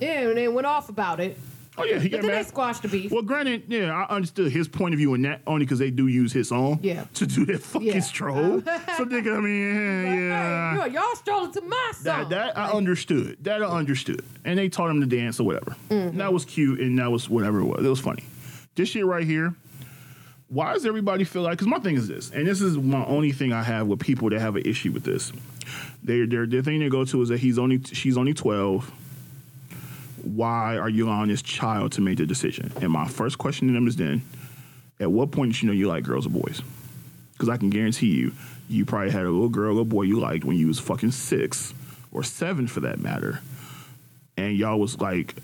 Speaker 3: Yeah, and they went off about it.
Speaker 2: oh yeah, he
Speaker 3: But
Speaker 2: got
Speaker 3: then they
Speaker 2: mad.
Speaker 3: squashed the beef.
Speaker 2: Well, granted, yeah, I understood his point of view in that only because they do use his song
Speaker 3: Yeah.
Speaker 2: to do that fucking
Speaker 3: Yeah.
Speaker 2: stroll. so nigga, I mean, yeah, yeah.
Speaker 3: Hey, y'all strolling to my song.
Speaker 2: That, that I understood. That I understood. And they taught him to dance or whatever.
Speaker 3: Mm-hmm.
Speaker 2: That was cute and that was whatever it was. It was funny. This shit right here, why does everybody feel like? Because my thing is this, and this is my only thing I have with people that have an issue with this. Their their thing they go to is that he's only she's only twelve. Why are you allowing this child to make the decision? And my first question to them is then, at what point did you know you like girls or boys? Because I can guarantee you, you probably had a little girl or boy you liked when you was fucking six or seven for that matter, and y'all was like,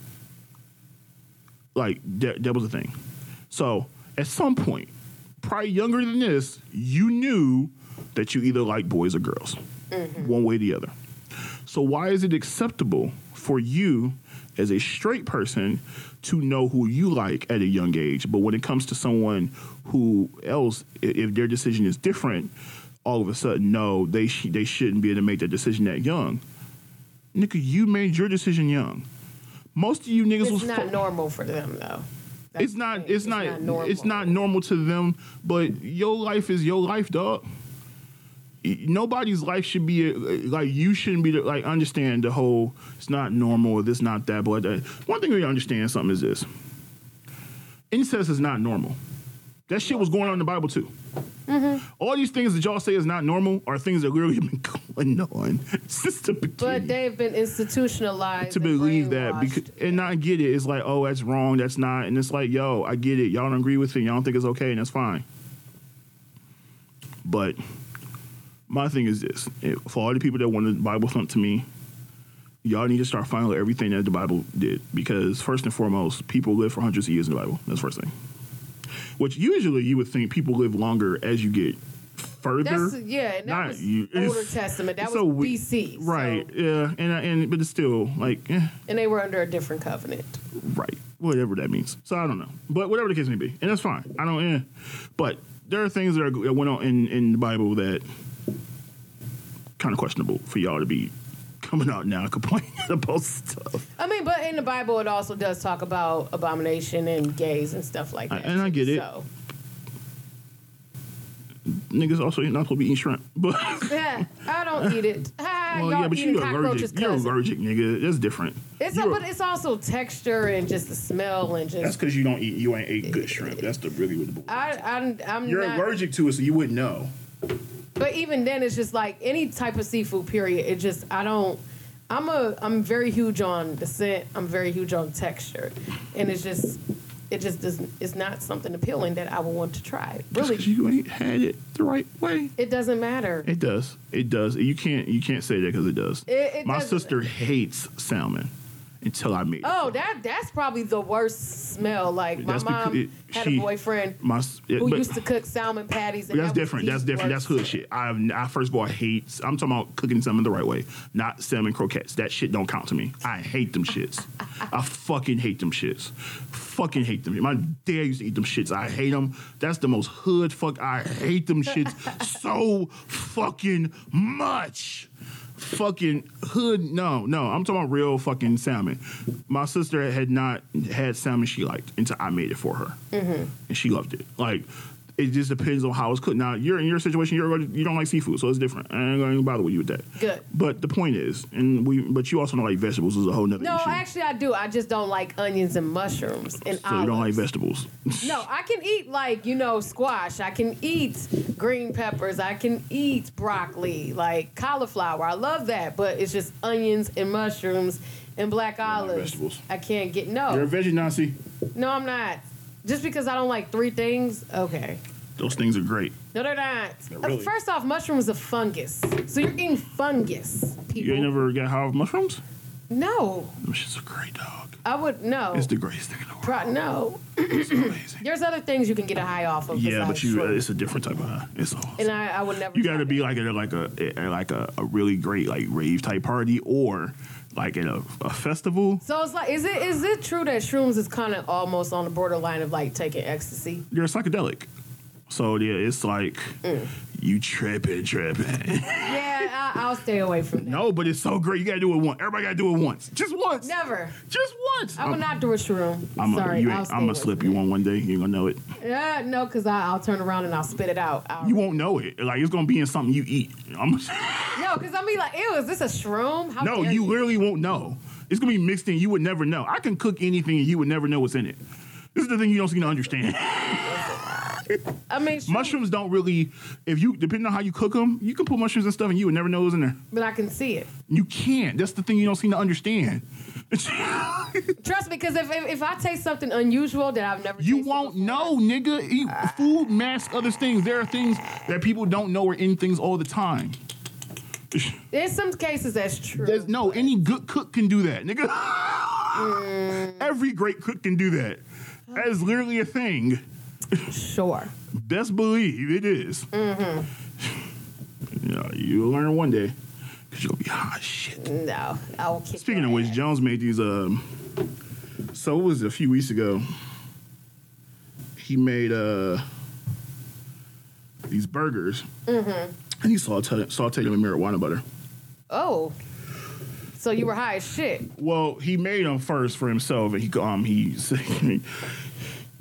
Speaker 2: like that, that was a thing. So at some point, probably younger than this, you knew that you either like boys or girls, mm-hmm. one way or the other. So why is it acceptable for you as a straight person to know who you like at a young age, but when it comes to someone who else, if their decision is different, all of a sudden, no, they sh- they shouldn't be able to make that decision that young. Nigga, you made your decision young. Most of you niggas was
Speaker 3: It's not
Speaker 2: fu-
Speaker 3: normal for them though. That's
Speaker 2: it's not. It's, not.
Speaker 3: normal.
Speaker 2: It's not normal to them. But your life is your life, dog. Nobody's life should be uh, like you shouldn't be like understand the whole. It's not normal. or This not that. But that. one thing we understand something is this. Incest is not normal. That shit was going on in the Bible too.
Speaker 3: Mm-hmm.
Speaker 2: All these things that y'all say is not normal are things that literally have been going on since the beginning
Speaker 3: But they've been institutionalized
Speaker 2: to believe that because and not get it. It's like, oh, that's wrong. That's not. And it's like, yo, I get it. Y'all don't agree with it. Y'all don't think it's okay, and that's fine. But my thing is this: for all the people that want the Bible thump to me, y'all need to start following everything that the Bible did. Because first and foremost, people live for hundreds of years in the Bible. That's the first thing. Which usually you would think people live longer as you get further.
Speaker 3: That's yeah, and that
Speaker 2: Not
Speaker 3: was
Speaker 2: you-
Speaker 3: Older Testament. That was
Speaker 2: so we-
Speaker 3: BC, so-
Speaker 2: right? Yeah, and and but it's still like. Eh.
Speaker 3: and they were under a different covenant.
Speaker 2: Right. Whatever that means. So I don't know. But whatever the case may be. And that's fine. I don't eh. But there are things that, are, that went on in, in the Bible that kind of questionable for y'all to be coming out now complaining about stuff.
Speaker 3: I mean, but in the Bible, it also does talk about abomination and gays and stuff like
Speaker 2: I-
Speaker 3: that.
Speaker 2: and I get it.
Speaker 3: So,
Speaker 2: Niggas also not supposed to be eating shrimp. But
Speaker 3: yeah, I don't eat it.
Speaker 2: Well,
Speaker 3: y'all
Speaker 2: yeah, but
Speaker 3: eating
Speaker 2: you
Speaker 3: cockroaches,
Speaker 2: allergic. You're allergic, nigga. That's different.
Speaker 3: It's a, but it's also texture and just the smell and just.
Speaker 2: that's because you don't eat. You ain't ate good shrimp. That's the really what the bull.
Speaker 3: I, I'm, I'm
Speaker 2: You're
Speaker 3: not,
Speaker 2: allergic to it, so you wouldn't know.
Speaker 3: But even then, it's just like any type of seafood. Period. It just I don't. I'm a I'm very huge on the scent. I'm very huge on texture, and it's just it just doesn't. It's not something appealing that I would want to try. Really,
Speaker 2: you ain't had it the right way.
Speaker 3: it doesn't matter.
Speaker 2: It does. It does. You can't. You can't say that because it does.
Speaker 3: It- it
Speaker 2: My
Speaker 3: doesn't-
Speaker 2: sister hates salmon until I made. it.
Speaker 3: Oh, that that's probably the worst smell. Like my
Speaker 2: That's
Speaker 3: mom
Speaker 2: it-
Speaker 3: had
Speaker 2: she-
Speaker 3: a boyfriend
Speaker 2: my it-
Speaker 3: who
Speaker 2: but
Speaker 3: used to cook salmon patties. And
Speaker 2: that's
Speaker 3: that
Speaker 2: different. That's different. That's hood shit. I've, I first of all hate. I'm talking about cooking salmon the right way, not salmon croquettes. That shit don't count to me. I hate them shits. I fucking hate them shits. Fucking hate them. My dad used to eat them shits. I hate them. That's the most hood fuck. I hate them shits so fucking much. Fucking hood. No, no. I'm talking about real fucking salmon. My sister had not had salmon she liked until I made it for her,
Speaker 3: Mm-hmm.
Speaker 2: and she loved it. Like it just depends on how it's cooked. Now you're in your situation. You're you don't like seafood, so it's different. I ain't to bother with you with that.
Speaker 3: Good.
Speaker 2: But the point is, and we, but you also don't like vegetables. Is a whole nother
Speaker 3: No,
Speaker 2: issue.
Speaker 3: actually, I do. I just don't like onions and mushrooms and
Speaker 2: so you don't like vegetables.
Speaker 3: No, I can eat like you know squash. I can eat green peppers. I can eat broccoli, like cauliflower. I love that, but it's just onions and mushrooms and black
Speaker 2: like
Speaker 3: olives.
Speaker 2: vegetables.
Speaker 3: I can't get no.
Speaker 2: You're a veggie Nazi.
Speaker 3: No, I'm not. Just because I don't like three things, okay.
Speaker 2: Those things are great.
Speaker 3: No, they're not.
Speaker 2: They're
Speaker 3: Uh,
Speaker 2: really-
Speaker 3: First off, mushrooms are fungus, so you're eating fungus. People,
Speaker 2: You ain't never got high off mushrooms?
Speaker 3: no,
Speaker 2: Them shit's a great dog.
Speaker 3: I would no.
Speaker 2: It's the greatest thing in the world.
Speaker 3: Pro- no,
Speaker 2: It's amazing.
Speaker 3: there's other things you can get a high off of.
Speaker 2: yeah, but
Speaker 3: besides
Speaker 2: you, uh, it's a different type of high. It's awesome.
Speaker 3: and I, I would never.
Speaker 2: You got to be like at a, like a, a like a, a really great like rave type party or like at a, a festival.
Speaker 3: So it's like, is it is it true that shrooms is kind of almost on the borderline of like taking ecstasy?
Speaker 2: You're a psychedelic, so yeah, it's like
Speaker 3: Mm.
Speaker 2: you tripping, tripping.
Speaker 3: Yeah, I, I'll stay away from that.
Speaker 2: no, but it's so great. You got to do it once. Everybody got to do it once, just once,
Speaker 3: Never.
Speaker 2: just once.
Speaker 3: I would not do a shroom.
Speaker 2: I'm
Speaker 3: Sorry,
Speaker 2: A, you
Speaker 3: I'll
Speaker 2: ain't,
Speaker 3: stay
Speaker 2: I'm gonna slip you one one day. You're gonna know it.
Speaker 3: Yeah, no, because I'll turn around and I'll spit it out. I'll-
Speaker 2: You won't know it. Like it's gonna be in something you eat. I'm,
Speaker 3: no, because I'll be like, ew, is this a shroom? How
Speaker 2: no,
Speaker 3: dare
Speaker 2: you literally won't know. It's gonna be mixed in. You would never know. I can cook anything and you would never know what's in it. This is the thing you don't seem to understand.
Speaker 3: I mean, sure,
Speaker 2: mushrooms don't really. If you depending on how you cook them, you can put mushrooms and stuff, and you would never know it was in there.
Speaker 3: but I can see it.
Speaker 2: You can't. That's the thing you don't seem to understand.
Speaker 3: Trust me, because if, if if I taste something unusual that I've never,
Speaker 2: You won't
Speaker 3: before-
Speaker 2: know, nigga. Eat- Food masks other things. There are things that people don't know are in things all the time.
Speaker 3: In some cases, that's true.
Speaker 2: There's no any good cook can do that, nigga. Mm. Every great cook can do that. That is literally a thing.
Speaker 3: Sure.
Speaker 2: Best believe it is. Mm-hmm. Yeah, you'll learn one day. Cause you'll be hot as shit.
Speaker 3: No, I will kick
Speaker 2: Speaking of which,
Speaker 3: ass.
Speaker 2: Jones made these. Um, so it was a few weeks ago. He made uh these burgers,
Speaker 3: Mm-hmm.
Speaker 2: and he sauteed, sauteed them in marijuana butter.
Speaker 3: Oh, so you were high as shit.
Speaker 2: Well, he made them first for himself, and he um he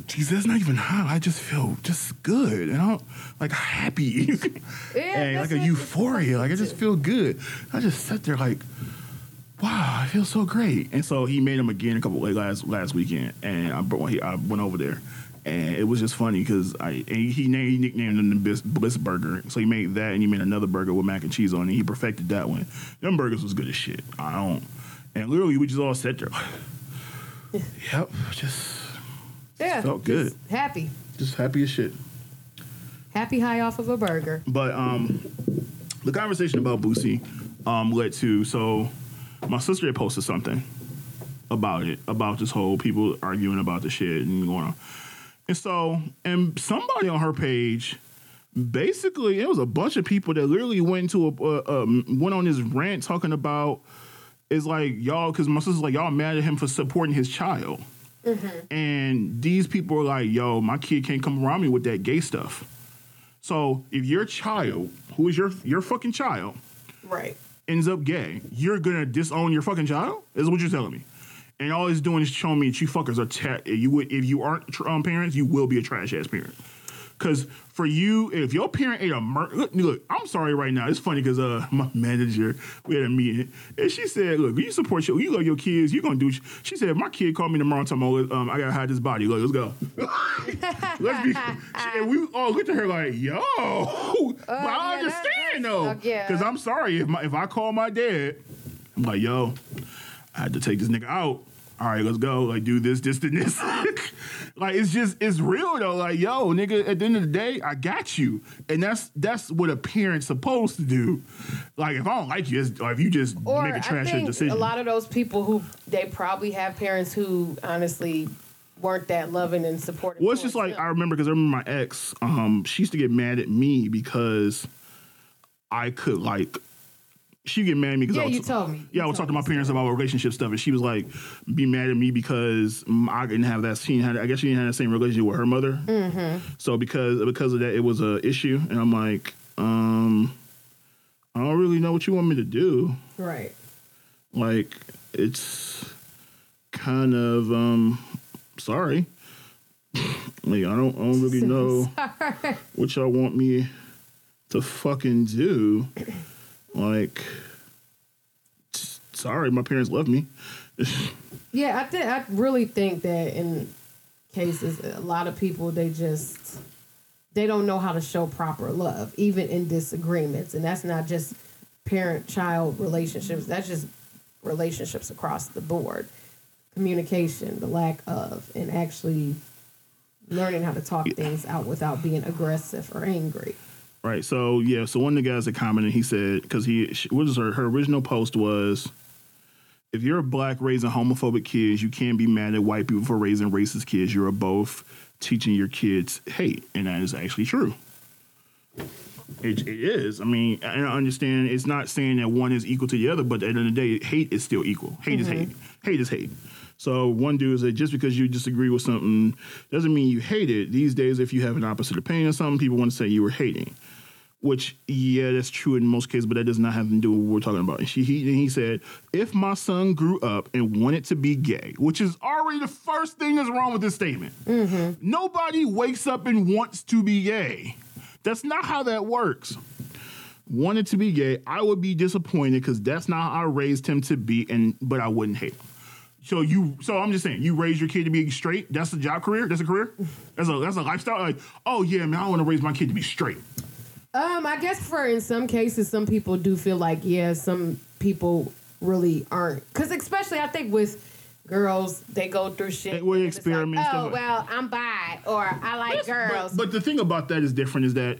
Speaker 2: "Geez, that's not even hot. I just feel just good, and I'm like happy, and like a euphoria. Like I just feel good. I just sat there like." Wow, I feel so great, and so he made them again a couple like last last weekend, and I brought he, I went over there, and it was just funny because I he named he nicknamed them the Bliss, Bliss Burger, so he made that, and he made another burger with mac and cheese on it. He perfected that one. Them burgers was good as shit. I don't, and literally we just all sat there. Yep, just
Speaker 3: Yeah,
Speaker 2: felt good.
Speaker 3: Happy,
Speaker 2: just happy as shit.
Speaker 3: happy high off of a burger.
Speaker 2: But um, the conversation about Boosie um led to so my sister had posted something about it about this whole people arguing about the shit and going on, and so and somebody on her page. Basically, it was a bunch of people that literally went into a uh, um, went on this rant talking about is like y'all because my sister's like y'all mad at him for supporting his child, and these people are like yo my kid can't come around me with that gay stuff. So if your child, who is your your fucking child,
Speaker 3: Right.
Speaker 2: ends up gay, you're gonna disown your fucking child? Is what you're telling me. And all it's doing is showing me that you fuckers are ta- you would if you aren't tr- um, parents, you will be a trash ass parent. Cause for you, if your parent ate a mur- look, look, I'm sorry right now. It's funny because uh, my manager, we had a meeting, and she said, "Look, you support your, you love your kids, You're gonna do." She said, my kid called me tomorrow, tomorrow, um, I gotta hide this body. Look, let's go. let's be." She, and we all looked at her like, "Yo," but I
Speaker 3: yeah,
Speaker 2: understand though,
Speaker 3: uh, yeah.
Speaker 2: because I'm sorry if my if I call my dad, I'm like, "Yo, I had to take this nigga out." All right, let's go. Like, do this, this, and this. like, it's just, it's real though. Like, yo, nigga, at the end of the day, I got you, and that's that's what a parent's supposed to do. Like, if I don't like you, if you just
Speaker 3: Or
Speaker 2: make a
Speaker 3: I
Speaker 2: trash
Speaker 3: think
Speaker 2: decision.
Speaker 3: a lot of those people who they probably have parents who honestly weren't that loving and supportive.
Speaker 2: Well, it's just like
Speaker 3: them.
Speaker 2: I remember because I remember my ex. Um, she used to get mad at me because I could like. She get mad at me because
Speaker 3: Yeah,
Speaker 2: I was,
Speaker 3: you told me.
Speaker 2: Yeah, I was talking to my parents about relationship stuff, and she was like, "Be mad at me because mm, I didn't have that. She didn't. I guess she didn't have the same relationship with her mother.
Speaker 3: Mm-hmm.
Speaker 2: So because because of that, it was a issue, and I'm like, um, I don't really know what you want me to do.
Speaker 3: right.
Speaker 2: Like, it's kind of um, sorry. like I don't, I don't really know what y'all want me to fucking do. Like, sorry, my parents love me.
Speaker 3: Yeah, I think I really think that in cases, a lot of people they just they don't know how to show proper love, even in disagreements, and that's not just parent-child relationships. That's just relationships across the board. Communication, the lack of, and actually learning how to talk things out without being aggressive or angry.
Speaker 2: Right. So yeah. So one of the guys that commented, he said, because he what was her her original post was, if you're a black raising homophobic kids, you can't be mad at white people for raising racist kids. You're both teaching your kids hate, and that is actually true. It, it is. I mean, I I understand. It's not saying that one is equal to the other, but at the end of the day, hate is still equal. Hate is mm-hmm. hate. Hate is hate. So one dude said, just because you disagree with something doesn't mean you hate it. These days, if you have an opposite opinion of something, people want to say you were hating. Which, yeah, that's true in most cases, but that does not have to do with what we're talking about. And she, he, and he said, if my son grew up and wanted to be gay, which is already the first thing that's wrong with this statement. Mm-hmm. Nobody wakes up and wants to be gay. That's not how that works. Wanted to be gay, I would be disappointed because that's not how I raised him to be, and but I wouldn't hate him. So you, so I'm just saying, you raise your kid to be straight. That's a job career. That's a career. That's a that's a lifestyle. Like, oh yeah, man, I want to raise my kid to be straight.
Speaker 3: Um, I guess for in some cases, some people do feel like yeah, some people really aren't. Because especially I think with girls, they go through shit.
Speaker 2: They- well, experiment
Speaker 3: Like, oh well, I'm bi or I like girls.
Speaker 2: But, but the thing about that is different is that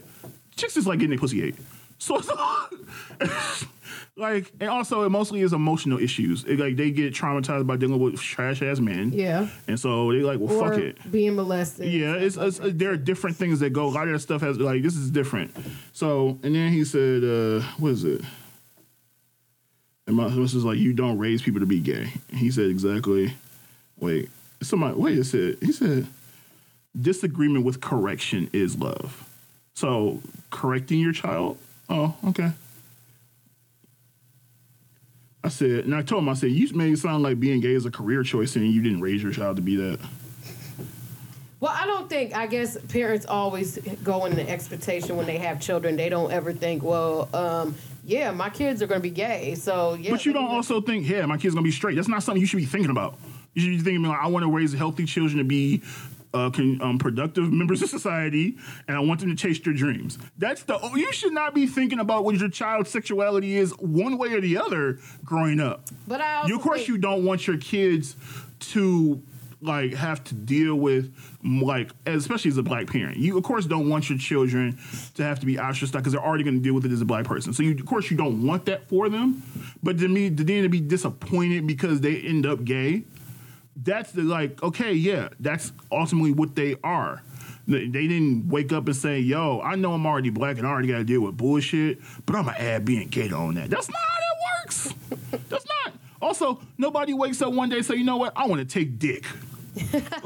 Speaker 2: chicks is like getting their pussy ate. So it's like, and also it mostly is emotional issues. It, like they get traumatized by dealing with trash ass men.
Speaker 3: yeah.
Speaker 2: And so they like, well,
Speaker 3: Or
Speaker 2: fuck it.
Speaker 3: being molested.
Speaker 2: Yeah, it's, it's there are different things that go. A lot of that stuff has like this is different. So and then he said, uh, what is it? And my is like you don't raise people to be gay. And he said exactly. Wait, somebody. Wait, it said he said disagreement with correction is love. So correcting your child. Oh, okay. I said, and I told him, I said, you made it sound like being gay is a career choice, and you didn't raise your child to be that.
Speaker 3: Well, I don't think. I guess parents always go in the expectation when they have children. They don't ever think, well, um, yeah, my kids are going to be gay. So yeah.
Speaker 2: But you don't also think, yeah, my kid's gonna be straight. That's not something you should be thinking about. You should be thinking, like, I want to raise healthy children to be uh, um, productive members of society, and I want them to chase their dreams. That's the. oh, You should not be thinking about what your child's sexuality is one way or the other growing up.
Speaker 3: But I
Speaker 2: You, of course,
Speaker 3: think-
Speaker 2: you don't want your kids to like have to deal with like especially as a black parent you of course don't want your children to have to be ostracized because they're already going to deal with it as a black person so you of course you don't want that for them but to me to then to be disappointed because they end up gay that's the like okay yeah that's ultimately what they are they didn't wake up and say yo i know i'm already black and i already got to deal with bullshit but i'm gonna add being gay on that that's not how that works that's not also nobody wakes up one day and say you know what i want to take dick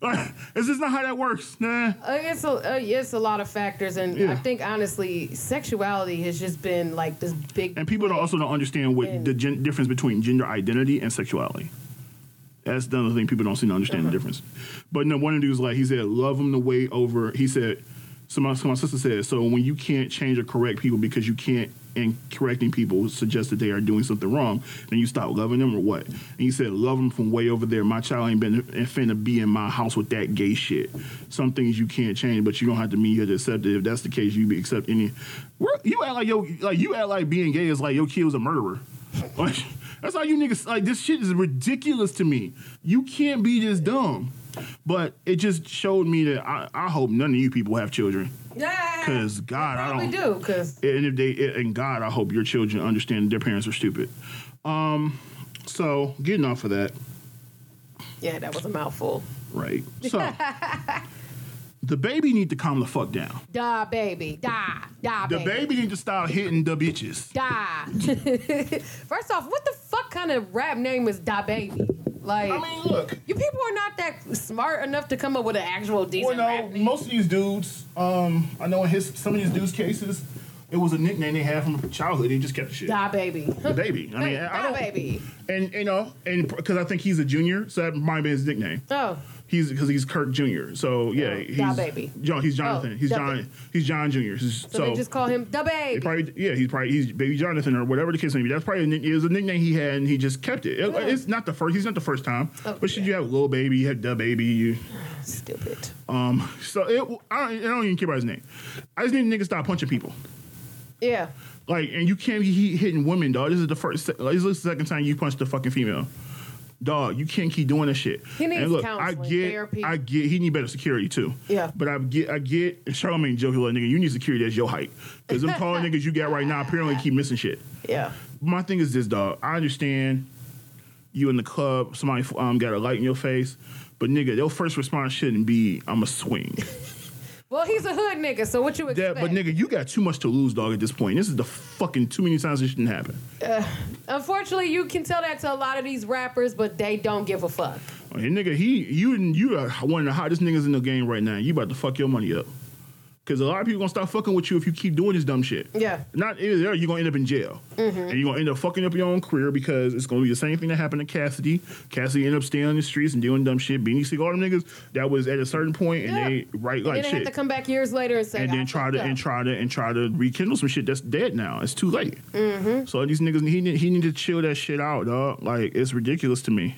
Speaker 2: like, this is not how that works nah
Speaker 3: Uh, it's a uh, it's a lot of factors, and
Speaker 2: Yeah.
Speaker 3: I think honestly, sexuality has just been like this big.
Speaker 2: and people don't also don't understand what the gen- difference between gender identity and sexuality. That's the other thing people don't seem to understand the uh-huh. difference. But no, one of the dudes like he said, love them the way over. He said, so my, so my sister said, so when you can't change or correct people because you can't, and correcting people suggests that they are doing something wrong, then you stop loving them or what? And he said, love them from way over there. My child ain't been ain't finna be in my house with that gay shit. Some things you can't change, but you don't have to mean here to accept it. If that's the case, you be accept any. You act like yo, like you act like being gay is like your kid was a murderer. Like, that's how you niggas like this shit is ridiculous to me. You can't be this dumb. But it just showed me that I, I hope none of you people have children.
Speaker 3: Yeah,
Speaker 2: Cause God, I don't.
Speaker 3: We do because
Speaker 2: And if they and God, I hope your children understand their parents are stupid. Um, so getting off of that,
Speaker 3: yeah, that was a mouthful.
Speaker 2: right? So the baby need to calm the fuck down.
Speaker 3: Die, baby, die, die,
Speaker 2: The
Speaker 3: baby.
Speaker 2: baby need to stop hitting the bitches.
Speaker 3: Die. First off, what the fuck kind of rap name is Die Baby? Like,
Speaker 2: I mean, look.
Speaker 3: you people are not that smart enough to come up with an actual decent
Speaker 2: Well, no, most of these dudes, um, I know in his some of these dudes' cases, it was a nickname they had from childhood. They just kept the shit.
Speaker 3: Die, baby.
Speaker 2: The baby. I mean, I
Speaker 3: Die,
Speaker 2: don't,
Speaker 3: baby.
Speaker 2: and you know, and because I think he's a junior, so that might be his nickname.
Speaker 3: Oh,
Speaker 2: He's because he's Kirk Jr. So yeah,
Speaker 3: Oh,
Speaker 2: he's
Speaker 3: Da Baby.
Speaker 2: John. He's Jonathan.
Speaker 3: Oh,
Speaker 2: he's John.
Speaker 3: Baby.
Speaker 2: He's John Jr. He's-
Speaker 3: so, they just call him the
Speaker 2: they
Speaker 3: baby.
Speaker 2: probably yeah he's probably he's baby Jonathan or whatever the case may be. That's probably a, it was a nickname he had and he just kept it. It-
Speaker 3: Yeah.
Speaker 2: It's not the first. He's not the first time.
Speaker 3: Oh,
Speaker 2: but should
Speaker 3: yeah.
Speaker 2: you have little baby? You have the baby. You,
Speaker 3: Stupid.
Speaker 2: um. So it, I, don't, I don't even care about his name. I just need niggas stop punching people.
Speaker 3: Yeah.
Speaker 2: Like, and you can't be hitting women, dog. This is the first. This is the second time you punched a fucking female. Dog, you can't keep doing this shit.
Speaker 3: He needs
Speaker 2: and look,
Speaker 3: counseling,
Speaker 2: I get,
Speaker 3: therapy.
Speaker 2: I get. He need better security too.
Speaker 3: Yeah.
Speaker 2: But I get, I get. And Charlamagne joke, like nigga, you need security that's your height. Because them tall niggas you got right now apparently keep missing shit.
Speaker 3: Yeah.
Speaker 2: My thing is this, dog. I understand you in the club, somebody um, got a light in your face, but nigga, your first response shouldn't be, "I'm a swing."
Speaker 3: Well, he's a hood nigga, so what you
Speaker 2: That,
Speaker 3: Yeah,
Speaker 2: but nigga, you got too much to lose, dog. At this point, this is the fucking too many times this shouldn't happen.
Speaker 3: Uh, Unfortunately, you can tell that to a lot of these rappers, but they don't give a fuck.
Speaker 2: Hey, nigga, he you and you are one of the hottest niggas in the game right now. You about to fuck your money up. Because a lot of people gonna start fucking with you if you keep doing this dumb shit.
Speaker 3: Yeah.
Speaker 2: Not either there, you're gonna end up in jail. And you're gonna end up fucking up your own career because it's gonna be the same thing that happened to Cassidy. Cassidy ended up staying on the streets and doing dumb shit. Beanie Sigel, all them niggas, that was at a certain point and
Speaker 3: Yeah.
Speaker 2: they right
Speaker 3: And
Speaker 2: like
Speaker 3: they have
Speaker 2: shit.
Speaker 3: to come back years later and say,
Speaker 2: and then try to and try to and try to rekindle some shit that's dead now. It's too late. Mm-hmm. So these niggas, he need, he need to chill that shit out, dog. Like it's ridiculous to me.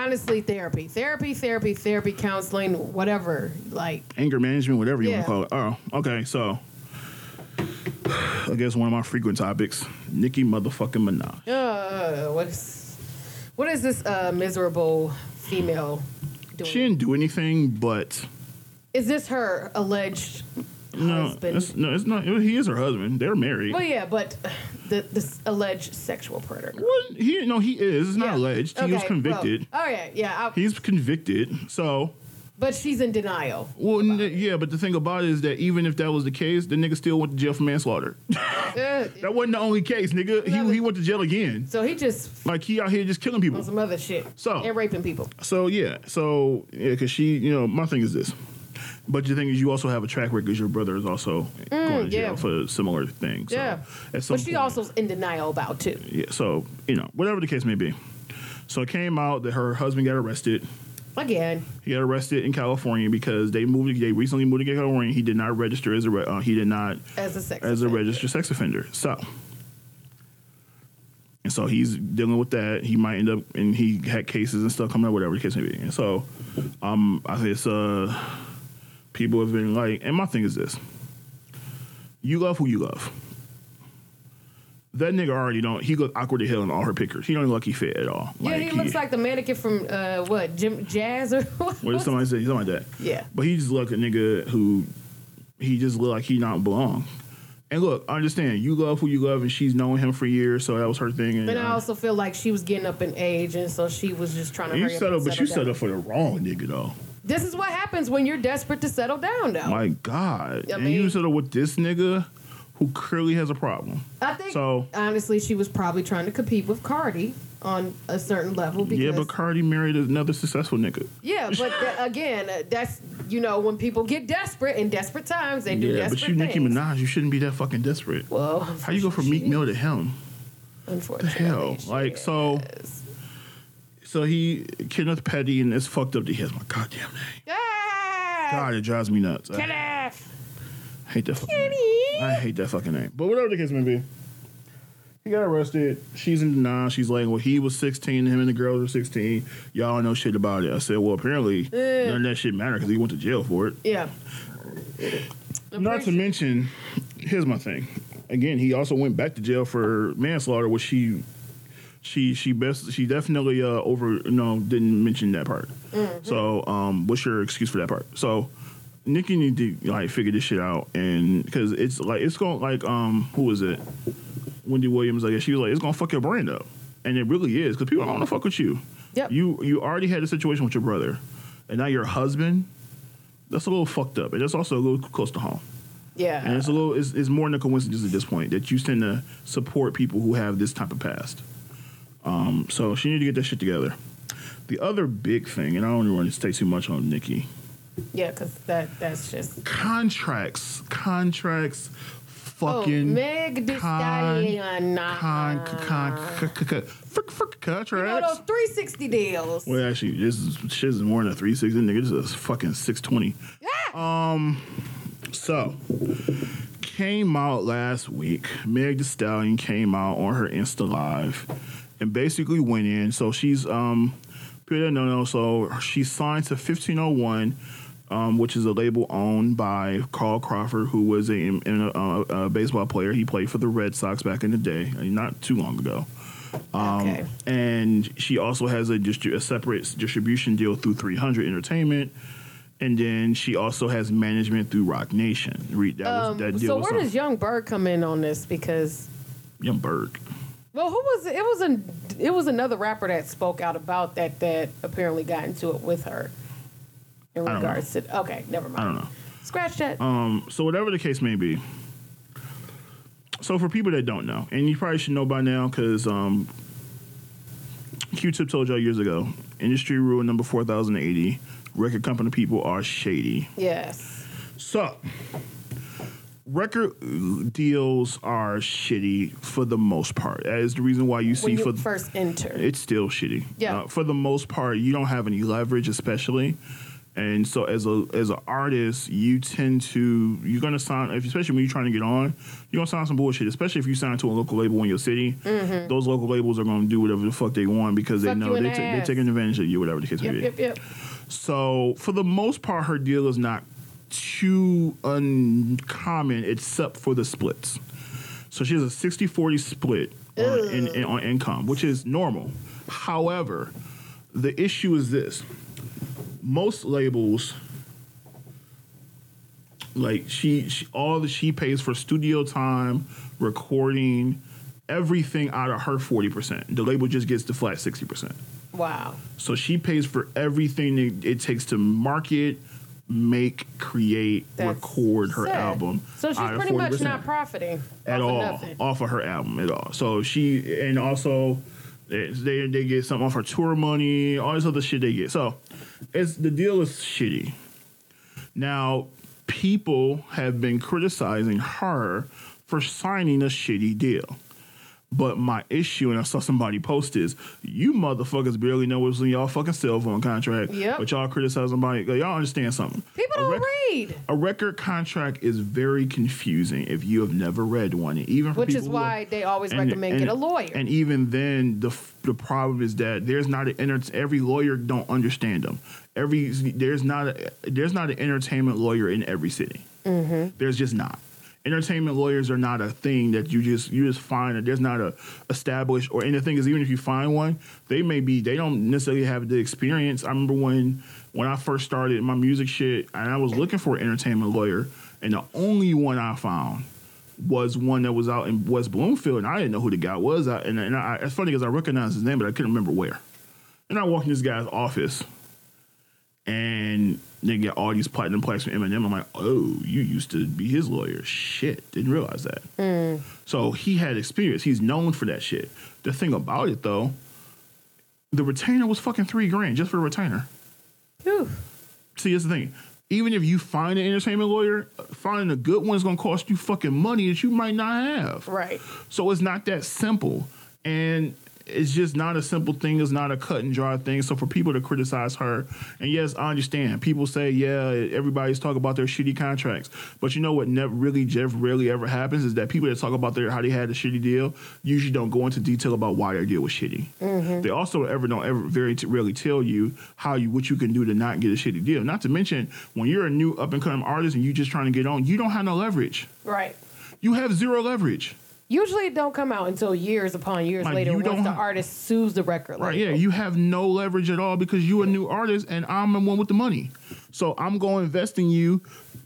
Speaker 3: Honestly, therapy, therapy, therapy, therapy, counseling, whatever. Like,
Speaker 2: anger management, whatever you
Speaker 3: Yeah.
Speaker 2: want to call it. Oh, okay. So, I guess one of my frequent topics: Nicki motherfucking Minaj.
Speaker 3: uh, what is, what is this uh, miserable female doing?
Speaker 2: She didn't do anything, but
Speaker 3: is this her alleged
Speaker 2: no,
Speaker 3: husband?
Speaker 2: it's, no, it's not. He is her husband. They're married.
Speaker 3: well, yeah, but the this alleged sexual predator.
Speaker 2: Well, he no, he is. It's not
Speaker 3: Yeah.
Speaker 2: alleged. He was convicted.
Speaker 3: well, oh yeah, yeah. I,
Speaker 2: He's convicted. So,
Speaker 3: but she's in denial.
Speaker 2: well, n- yeah. But the thing about it is that even if that was the case, the nigga still went to jail for manslaughter.
Speaker 3: Uh,
Speaker 2: that wasn't the only case, nigga. He, he went to jail again.
Speaker 3: so he just
Speaker 2: Like he out here just killing people.
Speaker 3: on some other shit.
Speaker 2: So-
Speaker 3: and raping people.
Speaker 2: So yeah, so yeah, because she, you know, my thing is this. But the thing is, you also have a track record because your brother is also going to jail
Speaker 3: Mm, yeah.
Speaker 2: for similar things. So
Speaker 3: Yeah,
Speaker 2: at some
Speaker 3: but she
Speaker 2: point-
Speaker 3: also's in denial about too.
Speaker 2: yeah. So you know, whatever the case may be. So it came out that her husband got arrested.
Speaker 3: Again,
Speaker 2: He got arrested in California because they moved. They recently moved to California. He did not register as a. Uh, he did not
Speaker 3: as a sex
Speaker 2: as a registered sex offender. So, and so he's dealing with that. He might end up, and he had cases and stuff coming up, whatever the case may be. And so, um, I think it's uh, people have been like, and my thing is this: you love who you love. That nigga already don't. He look awkward to hell in all her pictures. He don't look he fit at all.
Speaker 3: Yeah, he looks like the mannequin from uh, what Jim Jazz or what?
Speaker 2: What did somebody say? Something like that.
Speaker 3: Yeah.
Speaker 2: But he just look a nigga who he just look like he not belong. And look, I understand you love who you love, and she's known him for years, so that was her thing. And
Speaker 3: But I also feel like she was getting up in age, and so she was just trying to
Speaker 2: you settled, but you settled for the wrong nigga though.
Speaker 3: This is what happens when you're desperate to settle down, though.
Speaker 2: My God,
Speaker 3: I
Speaker 2: and
Speaker 3: mean-
Speaker 2: you settled with this nigga who clearly has a problem.
Speaker 3: I think
Speaker 2: So-
Speaker 3: honestly, she was probably trying to compete with Cardi on a certain level because
Speaker 2: yeah, but Cardi married another successful nigga.
Speaker 3: Yeah, but tha- again, that's you know when people get desperate in desperate times, they do
Speaker 2: Yeah,
Speaker 3: desperate
Speaker 2: but you Nicki
Speaker 3: things.
Speaker 2: Minaj, you shouldn't be that fucking desperate.
Speaker 3: Well,
Speaker 2: How you go from Meek Mill to him? The
Speaker 3: Unfortunately,
Speaker 2: hell, like so. So he Kenneth Petty, and it's fucked up that he has my goddamn name.
Speaker 3: Ah,
Speaker 2: God, it drives me nuts.
Speaker 3: Kenneth.
Speaker 2: I hate that fucking
Speaker 3: Kenny.
Speaker 2: name. I hate that fucking name. But whatever the case may be, he got arrested. She's in denial. She's like, well, he was 16, him and the girls were 16. Y'all know shit about it. I said, well, apparently
Speaker 3: Eh.
Speaker 2: none of that shit mattered because he went to jail for it.
Speaker 3: Yeah. I'm
Speaker 2: Not to mention, here's my thing. Again, he also went back to jail for manslaughter, which she, she, she best, she definitely uh, over, you know, didn't mention that part.
Speaker 3: Mm-hmm.
Speaker 2: So, um, what's your excuse for that part? So, Nicki need to like figure this shit out, and because it's like it's going like um, who was it? Wendy Williams, I guess she was like, it's gonna fuck your brand up, and it really is because people don't want to fuck with you.
Speaker 3: Yep.
Speaker 2: You you already had a situation with your brother, and now your husband. That's a little fucked up, and that's also a little close to home.
Speaker 3: Yeah.
Speaker 2: And it's a little, it's, it's more than a coincidence at this point that you tend to support people who have this type of past. Um, so she need to get that shit together. The other big thing, and I don't want to stay too much on Nicki,
Speaker 3: yeah, because that that's just
Speaker 2: contracts, contracts, fucking oh,
Speaker 3: Meg Thee Stallion.
Speaker 2: con, con, con, con, con, con, frick, frick,
Speaker 3: You know those 360 deals.
Speaker 2: Well, actually, this is shit is more than a 360, nigga. This is a fucking 620.
Speaker 3: Yeah. Um.
Speaker 2: So, came out last week. Meg Thee Stallion came out on her Insta Live and basically went in. So she's um, people that don't. So she signed to 1501, um, which is a label owned by Carl Crawford, who was a, a, a, baseball player. He played for the Red Sox back in the day, not too long ago. Um,
Speaker 3: okay.
Speaker 2: And she also has a, distri- a separate distribution deal through 300 Entertainment. And then she also has management through Roc Nation. Re- That, was,
Speaker 3: Um,
Speaker 2: that deal
Speaker 3: so where does Young Bird come in on this? Because
Speaker 2: Young Bird.
Speaker 3: Well, who was it? It was an it was another rapper that spoke out about that that apparently got into it with her in regards to. Okay, never mind.
Speaker 2: I don't know.
Speaker 3: Scratch that.
Speaker 2: Um, so whatever the case may be. So for people that don't know, and you probably should know by now, because um, Q-Tip told y'all years ago. Industry rule number four thousand eighty. Record company people are shady.
Speaker 3: Yes.
Speaker 2: So, record deals are shitty for the most part. That is the reason why you see
Speaker 3: When you
Speaker 2: for
Speaker 3: first enter.
Speaker 2: it's still shitty.
Speaker 3: Yeah.
Speaker 2: Uh, for the most part, you don't have any leverage, especially. And so, as a as an artist, you tend to you're gonna sign, if- especially when you're trying to get on, you're gonna sign some bullshit. Especially if you sign to a local label in your city, those local labels are gonna do whatever the fuck they want because
Speaker 3: Mm-hmm. Fuck
Speaker 2: they know they
Speaker 3: the
Speaker 2: ta- they're taking advantage of you, whatever the case
Speaker 3: Yep,
Speaker 2: may be.
Speaker 3: yep, yep.
Speaker 2: So for the most part, her deal is not too uncommon, except for the splits. So she has a 60-40 split on, in, in- on income, which is normal. However, the issue is this: most labels, like she, she all that she pays for studio time, recording, everything out of her forty percent. The label just gets the flat sixty percent.
Speaker 3: Wow.
Speaker 2: So she pays for everything it, it takes to market, make, create,
Speaker 3: That's
Speaker 2: record her
Speaker 3: sad.
Speaker 2: album.
Speaker 3: So she's pretty much not profiting
Speaker 2: at
Speaker 3: off of
Speaker 2: all off of her album at all. So she and also they they get something off her tour money, all this other shit they get. So it's the deal is shitty. Now people have been criticizing her for signing a shitty deal. But my issue, and I saw somebody post is, you motherfuckers barely know what's in y'all fucking cell phone contract.
Speaker 3: Yep.
Speaker 2: But y'all criticize somebody. Y'all understand something.
Speaker 3: People
Speaker 2: A
Speaker 3: don't
Speaker 2: rec-
Speaker 3: read.
Speaker 2: a record contract is very confusing if you have never read one, and even for
Speaker 3: Which is
Speaker 2: who are-
Speaker 3: why they always
Speaker 2: and-
Speaker 3: recommend
Speaker 2: and-
Speaker 3: get a lawyer.
Speaker 2: And even then, the f- the problem is that there's not an every lawyer don't understand them. Every there's not a, there's not an entertainment lawyer in every city.
Speaker 3: Mm-hmm.
Speaker 2: There's just not. Entertainment lawyers are not a thing that you just you just find that there's not a established or anything is even if you find one, they may be they don't necessarily have the experience. I remember when when I first started my music shit and I was looking for an entertainment lawyer and the only one I found was one that was out in West Bloomfield, and I didn't know who the guy was. I, and and I, it's funny because I recognized his name, but I couldn't remember where. And I walked in this guy's office, and they get all these platinum plaques from Eminem. I'm like, oh, you used to be his lawyer. Shit, didn't realize that. So he had experience. He's known for that shit. The thing about it though, the retainer was fucking three grand just for a retainer.
Speaker 3: Whew.
Speaker 2: See, that's the thing. Even if you find an entertainment lawyer, finding a good one is going to cost you fucking money that you might not have.
Speaker 3: Right.
Speaker 2: So it's not that simple. And it's just not a simple thing. It's not a cut and dry thing. So for people to criticize her, and yes, I understand. People say, yeah, everybody's talking about their shitty contracts. But you know what never really, Jeff, rarely ever happens is that people that talk about their how they had a shitty deal usually don't go into detail about why their deal was shitty. Mm-hmm. They also ever don't ever very t- rarely tell you how you what you can do to not get a shitty deal. Not to mention when you're a new up and coming artist and you're just trying to get on, you don't have no leverage.
Speaker 3: Right.
Speaker 2: You have zero leverage.
Speaker 3: Usually it don't come out until years upon years
Speaker 2: Like,
Speaker 3: later once the artist sues the record label.
Speaker 2: Right, yeah, you have no leverage at all because you're a new artist and I'm the one with the money. So I'm going to invest in you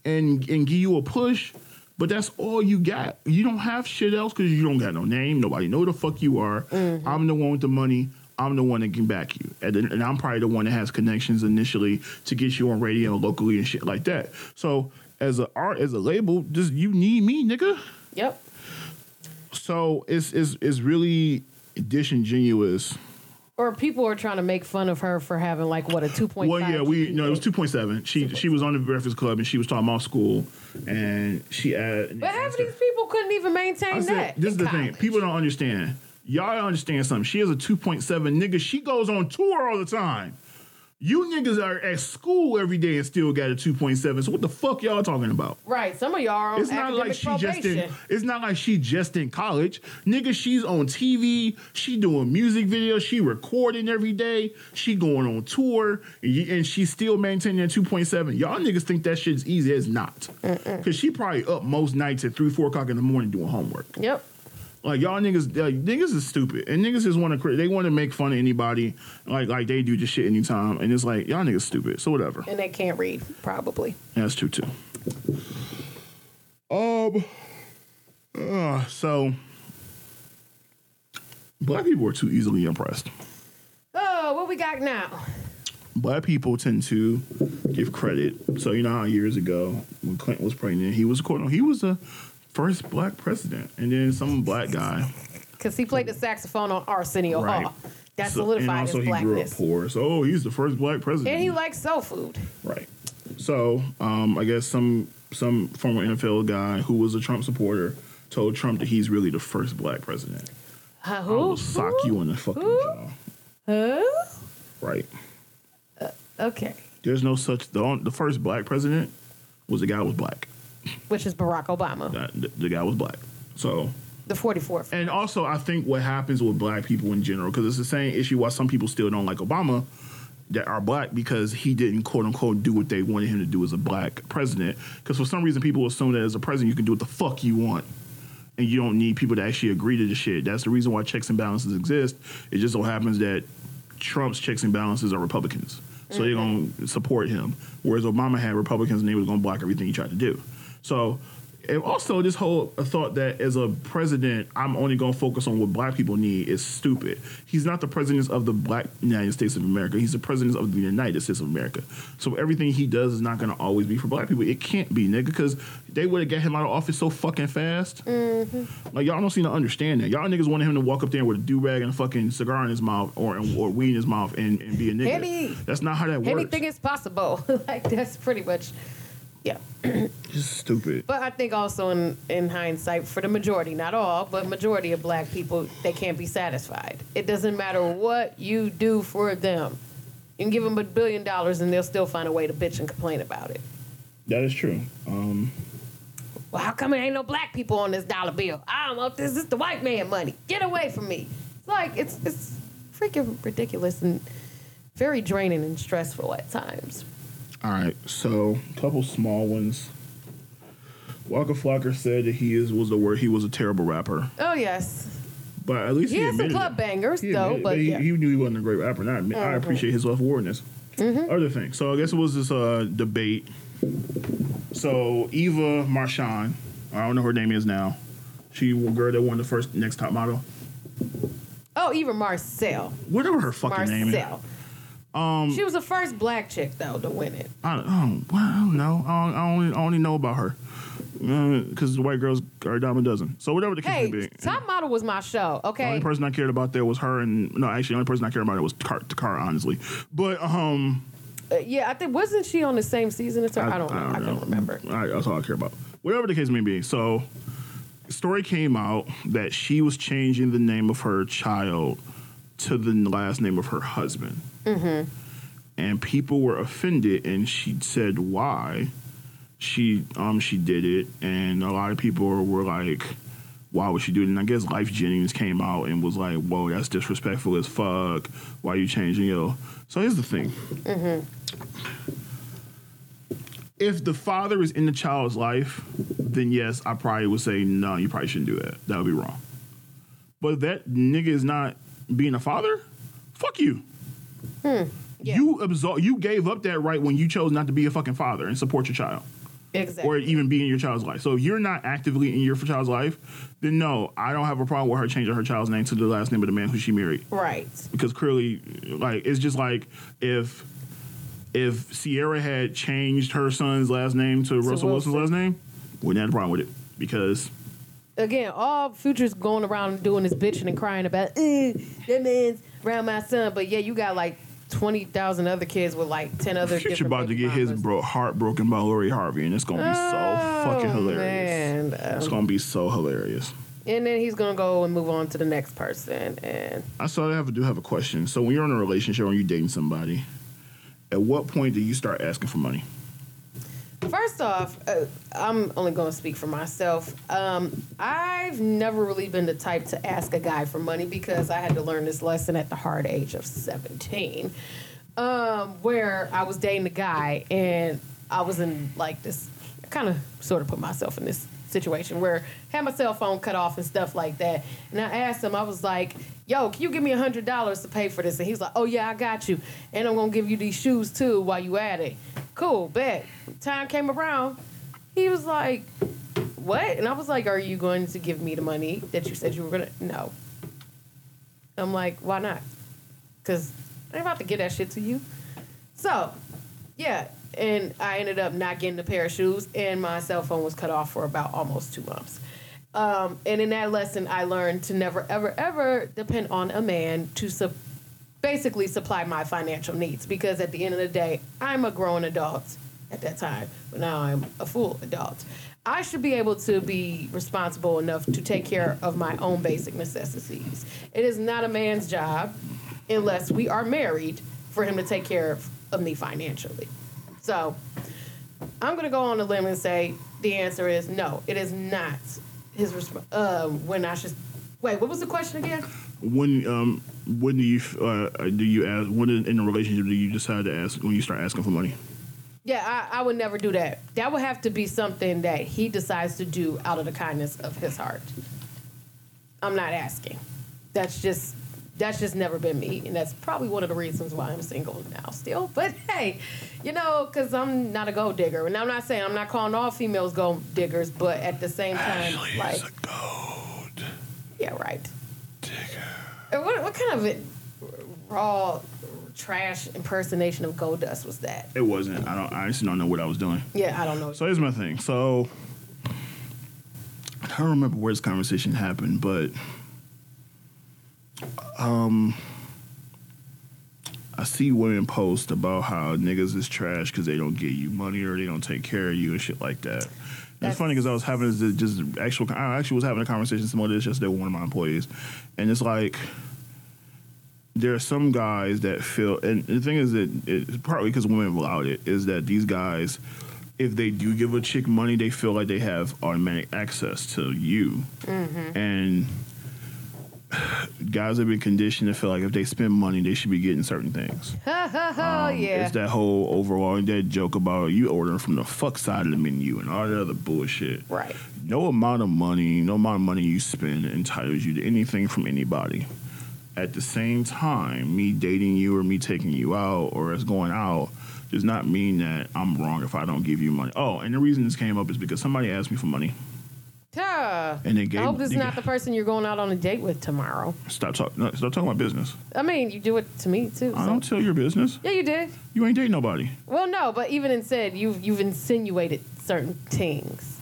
Speaker 2: and and give you a push, but that's all you got. You don't have shit else because you don't got no name. Nobody know who the fuck you are. Mm-hmm. I'm the one with the money. I'm the one that can back you, and, and I'm probably the one that has connections initially to get you on radio locally and shit like that. So as a art, as a label, just you need me, nigga.
Speaker 3: Yep.
Speaker 2: So it's it's it's really disingenuous.
Speaker 3: Or people are trying to make fun of her for having like what a two point
Speaker 2: Well, yeah, we no, it was two point seven. She she was on the Breakfast Club and she was talking about school, and she asked.
Speaker 3: But half of these people couldn't even maintain
Speaker 2: said,
Speaker 3: that.
Speaker 2: this is the thing. People don't understand. Y'all understand something. She has a two point seven nigga. She goes on tour all the time. You niggas are at school every day and still got a two point seven. So what the fuck y'all talking about?
Speaker 3: Right. Some of y'all are on
Speaker 2: It's not like she
Speaker 3: probation.
Speaker 2: just in. It's not like she just in college, nigga. She's on TV. She doing music videos. She recording every day. She going on tour, and, you- and she's still maintaining a two point seven. Y'all niggas think that shit's easy. It's not, because she probably up most nights at three, four o'clock in the morning doing homework.
Speaker 3: Yep.
Speaker 2: Like y'all niggas, like, niggas is stupid, and niggas just want to. They want to make fun of anybody, like like they do this shit anytime, and it's like y'all niggas stupid. So whatever.
Speaker 3: And they can't read, probably.
Speaker 2: Yeah, that's true too. Um. Uh, so black people are too easily impressed.
Speaker 3: Oh, what we got now?
Speaker 2: Black people tend to give credit. So you know how years ago when Clinton was pregnant, he was quote he was the first black president, and then some black guy
Speaker 3: Because he played the saxophone on Arsenio
Speaker 2: Right.
Speaker 3: Hall. That
Speaker 2: So-
Speaker 3: solidified
Speaker 2: and also
Speaker 3: his
Speaker 2: he grew up poor. So oh, he's the first black president.
Speaker 3: And he likes soul food.
Speaker 2: Right. So, um, I guess some some former NFL guy who was a Trump supporter told Trump that he's really the first black president.
Speaker 3: Huh,
Speaker 2: I
Speaker 3: who?
Speaker 2: will sock
Speaker 3: Who?
Speaker 2: you in the fucking
Speaker 3: Who?
Speaker 2: jaw.
Speaker 3: Huh?
Speaker 2: Right.
Speaker 3: Okay.
Speaker 2: There's no such the the first black president was a guy who was black.
Speaker 3: Which is Barack Obama,
Speaker 2: That the, the guy was black. So
Speaker 3: the 44th.
Speaker 2: and also I think what happens with black people in general because it's the same issue why some people still don't like Obama that are black because he didn't quote unquote do what they wanted him to do as a black president. Because for some reason people assume that as a president you can do what the fuck you want. And you don't need people to actually agree to the shit. That's the reason why checks and balances exist. It just so happens that Trump's checks and balances are Republicans. So they're mm-hmm. going to support him. Whereas Obama had Republicans and they was going to block everything he tried to do. So, and also this whole thought that as a president, I'm only going to focus on what black people need is stupid. He's not the president of the black United States of America. He's the president of the United States of America. So everything he does is not going to always be for black people. It can't be, nigga, because they would have got him out of office so fucking fast. Mm-hmm. Like y'all don't seem to understand that. Y'all niggas wanted him to walk up there with a do rag and a fucking cigar in his mouth or or weed in his mouth and, and be a nigga.
Speaker 3: Any-
Speaker 2: That's not how that works.
Speaker 3: Anything is possible. like that's pretty much, yeah.
Speaker 2: It's stupid.
Speaker 3: But I think also in in hindsight, for the majority, not all, but majority of black people, they can't be satisfied. It doesn't matter what you do for them. You can give them a billion dollars and they'll still find a way to bitch and complain about it.
Speaker 2: That is true. Um,
Speaker 3: Well, how come there ain't no black people on this dollar bill? I don't want this. This is the white man money. Get away from me. It's like it's it's freaking ridiculous and very draining and stressful at times.
Speaker 2: All right, so a couple small ones. Waka Flocka said that he is was the word he was a terrible rapper,
Speaker 3: Oh yes,
Speaker 2: but at least
Speaker 3: he,
Speaker 2: he,
Speaker 3: has some club
Speaker 2: it.
Speaker 3: bangers
Speaker 2: He
Speaker 3: though. But
Speaker 2: he,
Speaker 3: yeah,
Speaker 2: he knew he wasn't a great rapper. And I, admit, I appreciate his self awareness. Other thing. So I guess it was this uh, debate. So Eva Marchand, I don't know her name is now. She girl that won the first next top model.
Speaker 3: oh Eva Marcille,
Speaker 2: Whatever her fucking name is.
Speaker 3: Um, she was the first black chick though to win it.
Speaker 2: I, well, I don't know. I, don't, I, only, I only know about her because the white girls are a dime a dozen. So whatever the case
Speaker 3: Hey,
Speaker 2: may be.
Speaker 3: Top Model was my show. Okay.
Speaker 2: The only person I cared about there was her, and no, actually, the only person I cared about it was Car honestly. But um,
Speaker 3: Uh, yeah, I think wasn't she on the same season as her? I, don't know. I,
Speaker 2: know.
Speaker 3: can't remember.
Speaker 2: All right, that's all I care about. Whatever the case may be. So, story came out that she was changing the name of her child to the last name of her husband. Mm-hmm. And people were offended, and she said why she um she did it, and a lot of people were like. Why would she do it? And I guess Lyfe Jennings came out and was like, "Whoa, that's disrespectful as fuck. Why are you changing your?" So here's the thing: if the father is in the child's life, then yes, I probably would say no. You probably shouldn't do that. That would be wrong. But that nigga is not being a father, fuck you. Hmm.
Speaker 3: Yeah.
Speaker 2: You absol- You gave up that right when you chose not to be a fucking father and support your child,
Speaker 3: Exactly.
Speaker 2: or even be in your child's life. So if you're not actively in your child's life, then no, I don't have a problem with her changing her child's name to the last name of the man who she married
Speaker 3: right.
Speaker 2: because clearly, like it's just like if if Ciara had changed her son's last name to Russell Wilson's
Speaker 3: Wilson.
Speaker 2: last name, wouldn't have a problem with it because
Speaker 3: Again, all Future's going around doing this bitching and crying about, eh, that man's around my son. But yeah, you got like twenty thousand other kids with like ten other.
Speaker 2: Future about to get his bro heart broken by Lori Harvey, and it's gonna be so fucking
Speaker 3: Oh,
Speaker 2: hilarious.
Speaker 3: Man.
Speaker 2: It's
Speaker 3: Um,
Speaker 2: gonna be so hilarious.
Speaker 3: and then he's gonna go and move on to the next person. And
Speaker 2: I saw I have do have a question. So when you're in a relationship or you're dating somebody, at what point do you start asking for money?
Speaker 3: First off, uh, I'm only going to speak for myself. Um, I've never really been the type to ask a guy for money because I had to learn this lesson at the hard age of 17, um, where I was dating a guy and I was in like this, I kind of sort of put myself in this situation where I had my cell phone cut off and stuff like that. And I asked him, I was like, yo, can you give me a hundred dollars to pay for this? And he's like, oh yeah, I got you. And I'm gonna give you these shoes too while you at it. Cool, bet. Time came around, he was like, what? And I was like, are you going to give me the money that you said you were gonna? No. I'm like, why not? Because I'm about to get that shit to you. So, yeah. And I ended up not getting a pair of shoes, and my cell phone was cut off for about almost two months. Um, and in that lesson, I learned to never, ever, ever depend on a man to su- basically supply my financial needs because at the end of the day, I'm a grown adult at that time, but now I'm a full adult. I should be able to be responsible enough to take care of my own basic necessities. It is not a man's job, unless we are married, for him to take care of, of me financially. So I'm going to go on a limb and say the answer is no, it is not his resp- uh, when I should. Wait, what was the question again?
Speaker 2: When um when do you uh, do you ask when in in a relationship do you decide to ask when you start asking for money?
Speaker 3: Yeah, I, I would never do that. That would have to be something that he decides to do out of the kindness of his heart. I'm not asking. That's just that's just never been me, and that's probably one of the reasons why I'm single now still. But hey, you know, because I'm not a gold digger, and I'm not saying I'm not calling all females gold diggers, but at the same time, like,
Speaker 2: a gold
Speaker 3: yeah, right.
Speaker 2: digger.
Speaker 3: What, what kind of it, raw trash impersonation of gold dust was that?
Speaker 2: It wasn't. I don't. I just don't know what I was doing.
Speaker 3: Yeah, I don't know.
Speaker 2: So here's my thing. So I don't remember where this conversation happened, but um, I see women post about how niggas is trash because they don't get you money or they don't take care of you and shit like that. It's funny because I was having this just actual. I actually was having a conversation some of this yesterday with one of my employees, and it's like there are some guys that feel, and the thing is that it's partly because women allowed it, is that these guys, if they do give a chick money, they feel like they have automatic access to you, and guys have been conditioned to feel like if they spend money, they should be getting certain things.
Speaker 3: oh yeah.
Speaker 2: It's that whole overall that joke about you ordering from the fuck side of the menu and all that other bullshit.
Speaker 3: Right.
Speaker 2: No amount of money, no amount of money you spend entitles you to anything from anybody. At the same time, me dating you or me taking you out or us going out does not mean that I'm wrong if I don't give you money. Oh, and the reason this came up is because somebody asked me for money. And they gave-
Speaker 3: I hope this is not the person you're going out on a date with tomorrow.
Speaker 2: Stop talking. No, stop talking about business.
Speaker 3: I mean, you do it to me too.
Speaker 2: I
Speaker 3: so-
Speaker 2: don't tell your business.
Speaker 3: Yeah, you did.
Speaker 2: You ain't dating nobody.
Speaker 3: Well, no, but even instead, you've you've insinuated certain things.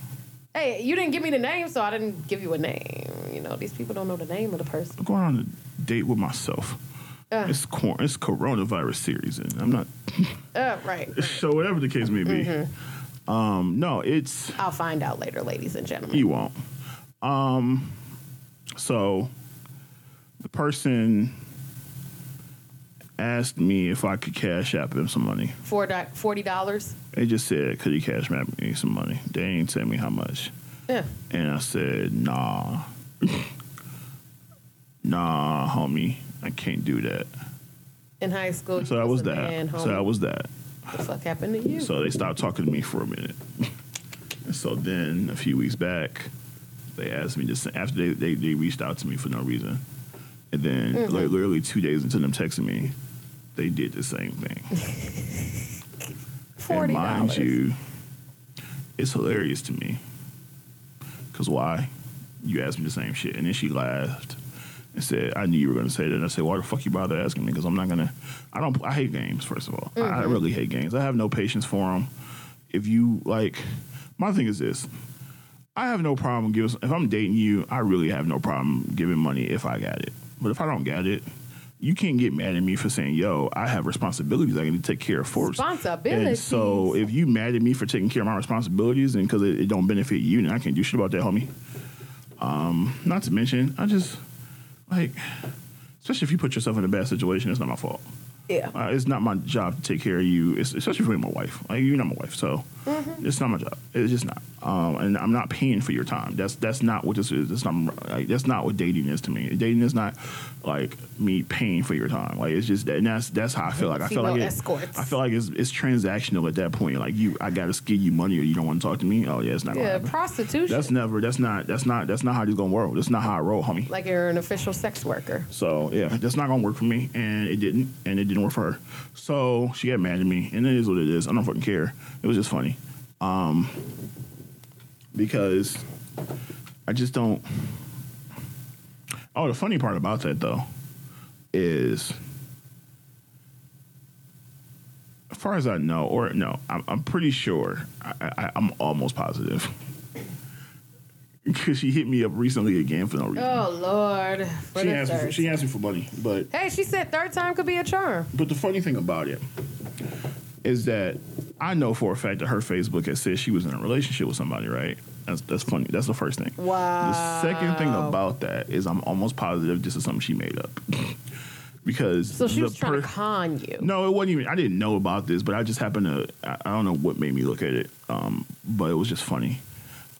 Speaker 3: Hey, you didn't give me the name, so I didn't give you a name. You know, these people don't know the name of the person.
Speaker 2: I'm going on a date with myself.
Speaker 3: Uh,
Speaker 2: It's cor- it's coronavirus series, and I'm not.
Speaker 3: uh, right.
Speaker 2: So whatever the case may be,
Speaker 3: Mm-hmm.
Speaker 2: Um, no, it's
Speaker 3: I'll find out later, ladies and gentlemen.
Speaker 2: you won't. Um, so the person asked me if I could cash app him some money.
Speaker 3: Four Forty dollars.
Speaker 2: They just said, "Could you cash app me some money?" They ain't tell me how much,
Speaker 3: Yeah.
Speaker 2: and I said, "Nah, nah, homie, I can't do that."
Speaker 3: In high school.
Speaker 2: So that was
Speaker 3: a
Speaker 2: that.
Speaker 3: Man,
Speaker 2: so that was that.
Speaker 3: What the fuck happened to you?
Speaker 2: So they stopped talking to me for a minute. so then a few weeks back, they asked me just after they, they, they reached out to me for no reason. And then
Speaker 3: Mm-hmm.
Speaker 2: like, literally two days into them texting me, they did the same thing.
Speaker 3: Forty
Speaker 2: and mind you, it's hilarious to me. Cause why? You asked me the same shit. And then she laughed and said, I knew you were gonna say that. And I said, Why the fuck you bother asking me? Because I'm not gonna I don't I hate games, first of all. I, I really hate games. I have no patience for them. If you like my thing is this. I have no problem giving if I'm dating you, I really have no problem giving money if I got it. But if I don't get it, you can't get mad at me for saying, "Yo, I have responsibilities I need to take care of Responsibilities. And so, if you mad at me for taking care of my responsibilities and because it, it don't benefit you, then I can't do shit about that, homie. Um, not to mention, I just like, especially if you put yourself in a bad situation, it's not my fault.
Speaker 3: Yeah.
Speaker 2: Uh, it's not my job to take care of you, it's, especially for my wife. Like you're not my wife, so
Speaker 3: Mm-hmm.
Speaker 2: it's not my job. It's just not. Um, and I'm not paying for your time. That's that's not what this is. That's not like, that's not what dating is to me. Dating is not like me paying for your time. Like it's just and that's that's how I feel like. I feel like it,
Speaker 3: escorts.
Speaker 2: I feel like it's it's transactional at that point. Like you, I gotta give you money or you don't want to talk to me. Oh yeah, it's not gonna
Speaker 3: Yeah, prostitution.
Speaker 2: That's never. That's not. That's not. That's not how this gonna roll. That's not how I roll, homie.
Speaker 3: like you're an official sex worker.
Speaker 2: So yeah, that's not gonna work for me, and it didn't, and it didn't work for her. So she got mad at me, and it is what it is. I don't fucking care. It was just funny, um, because I just don't. Oh, the funny part about that though is, as far as I know, or no, I'm, I'm pretty sure. I, I, I'm almost positive. because she hit me up recently again for no reason.
Speaker 3: Oh Lord.
Speaker 2: She asked me for, she asked me for money, but
Speaker 3: Hey, she said third time could be a charm.
Speaker 2: but the funny thing about it is that I know for a fact that her Facebook has said she was in a relationship with somebody, right? That's that's funny. That's the first thing.
Speaker 3: Wow.
Speaker 2: The second thing about that is I'm almost positive this is something she made up. because
Speaker 3: So she was trying to con you.
Speaker 2: No, it wasn't even. I didn't know about this, but I just happened to. I, I don't know what made me look at it, um, but it was just funny.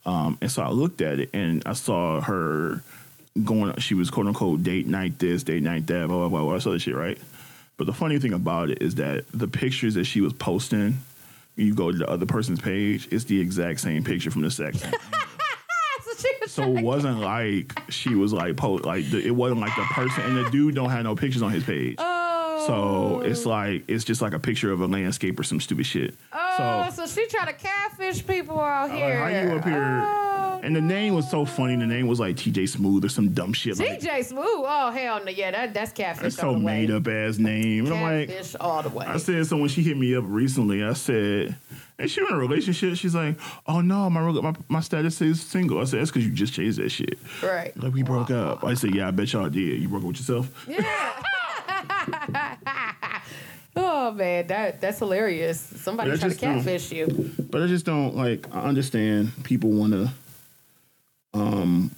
Speaker 2: Um, and so I looked at it and I saw her going. She was quote unquote date night this, date night that, blah blah blah, blah, all that shit, right? But the funny thing about it is that the pictures that she was posting, you go to the other person's page, it's the exact same picture from the sex.
Speaker 3: so she was
Speaker 2: So
Speaker 3: trying
Speaker 2: it wasn't like she was like post like the, it wasn't like the person and the dude don't have no pictures on his page.
Speaker 3: Oh.
Speaker 2: So it's oh. like it's just like a picture of a landscape or some stupid shit.
Speaker 3: Oh,
Speaker 2: so
Speaker 3: so, she trying to catfish people out
Speaker 2: like,
Speaker 3: here.
Speaker 2: how you up here?
Speaker 3: Oh,
Speaker 2: And the name was so funny. The name was like TJ Smooth or some dumb shit. Like,
Speaker 3: TJ Smooth. Oh hell no, yeah, that that's catfish
Speaker 2: that's
Speaker 3: all
Speaker 2: so made up ass name. And I'm like,
Speaker 3: Catfish all the way.
Speaker 2: I said so when she hit me up recently. I said, "Is she in a relationship?" She's like, "Oh no, my rel- my, my status is single." I said, "That's because you just changed that shit."
Speaker 3: right.
Speaker 2: Like we broke up. I said, "Yeah, I bet y'all did. You broke up with yourself."
Speaker 3: Yeah. oh man, that that's hilarious. Somebody
Speaker 2: But
Speaker 3: trying to catfish you.
Speaker 2: But I just don't like. I understand people want to. Um,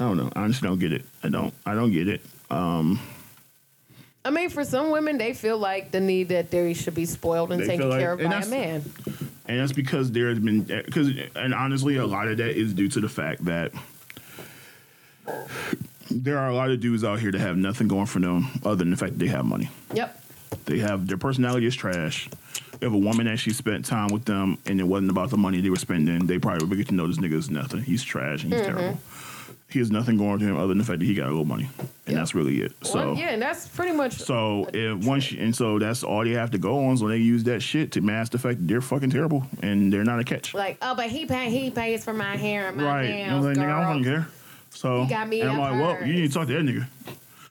Speaker 2: I don't know. I just don't get it. I don't. I don't get it. Um,
Speaker 3: I mean, for some women, they feel like the need that they should be spoiled and taken
Speaker 2: like-
Speaker 3: care of by a man.
Speaker 2: and that's because there's been because and honestly, a lot of that is due to the fact that there are a lot of dudes out here that have nothing going for them other than the fact that they have money.
Speaker 3: Yep.
Speaker 2: They have their personality is trash. They have a woman that she spent time with them, and it wasn't about the money they were spending. They probably would get to know this nigga is nothing. He's trash and he's
Speaker 3: Mm-hmm.
Speaker 2: terrible. He has nothing going to him other than the fact that he got a little money, and
Speaker 3: Yep.
Speaker 2: that's really it. So,
Speaker 3: well, yeah, and that's pretty much.
Speaker 2: so if once you, and so that's all they have to go on. So they use that shit to mask the fact that they're fucking terrible and they're not a catch.
Speaker 3: like, oh, but he pay he pays for my hair and my
Speaker 2: right?
Speaker 3: Nails,
Speaker 2: like, nigga, I don't care. So
Speaker 3: He got me
Speaker 2: and I'm like, well, you need to talk to that nigga.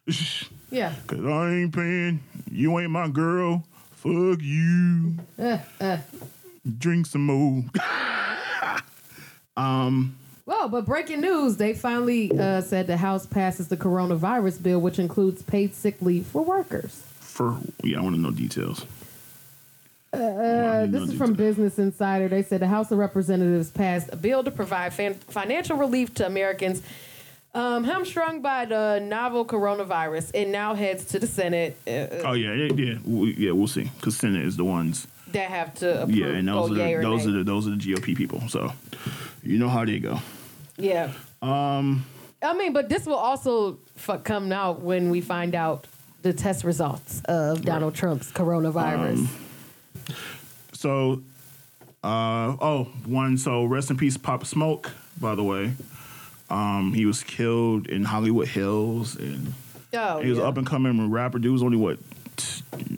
Speaker 3: Yeah.
Speaker 2: Cause I ain't paying. You ain't my girl. Fuck you.
Speaker 3: Uh,
Speaker 2: Drink some more. um.
Speaker 3: Well, but breaking news, they finally uh, said the House passes the coronavirus bill, which includes paid sick leave for workers.
Speaker 2: For yeah, I want to know details.
Speaker 3: Uh, this is from Business Insider. They said the House of Representatives passed a bill to provide fan- financial relief to Americans um, hamstrung by the novel coronavirus. It now heads to the Senate uh,
Speaker 2: Oh yeah, yeah, yeah. We, yeah, we'll see. Cause Senate is the ones.
Speaker 3: that have to approve.
Speaker 2: Yeah, and those are the, those
Speaker 3: nay.
Speaker 2: are the those are the GOP people. So you know how they go.
Speaker 3: Yeah. Um. I mean, but this will also f- come out when we find out the test results of Donald Trump's coronavirus.
Speaker 2: Um, So, uh, oh, one. So rest in peace, Pop Smoke. By the way, um, he was killed in Hollywood Hills, and
Speaker 3: oh,
Speaker 2: he was
Speaker 3: yeah.
Speaker 2: up and coming rapper. Dude was only what.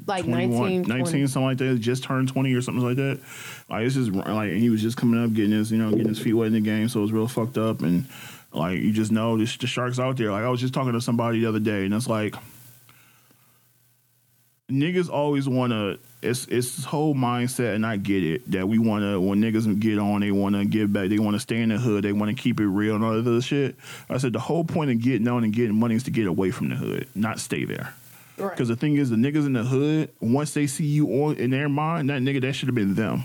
Speaker 3: Like
Speaker 2: 21,
Speaker 3: 19,
Speaker 2: 19, something like that. Just turned 20 or something like that. Like, it's just like, he was just coming up, getting his, you know, getting his feet wet in the game. So it was real fucked up. And, like, you just know the, the sharks out there. Like, I was just talking to somebody the other day, and it's like, niggas always want to, it's, it's this whole mindset, and I get it, that we want to, when niggas get on, they want to give back, they want to stay in the hood, they want to keep it real and all that other shit. I said, the whole point of getting on and getting money is to get away from the hood, not stay there.
Speaker 3: Right.
Speaker 2: Because the thing is, the niggas in the hood, once they see you on in their mind, that nigga that should have been them.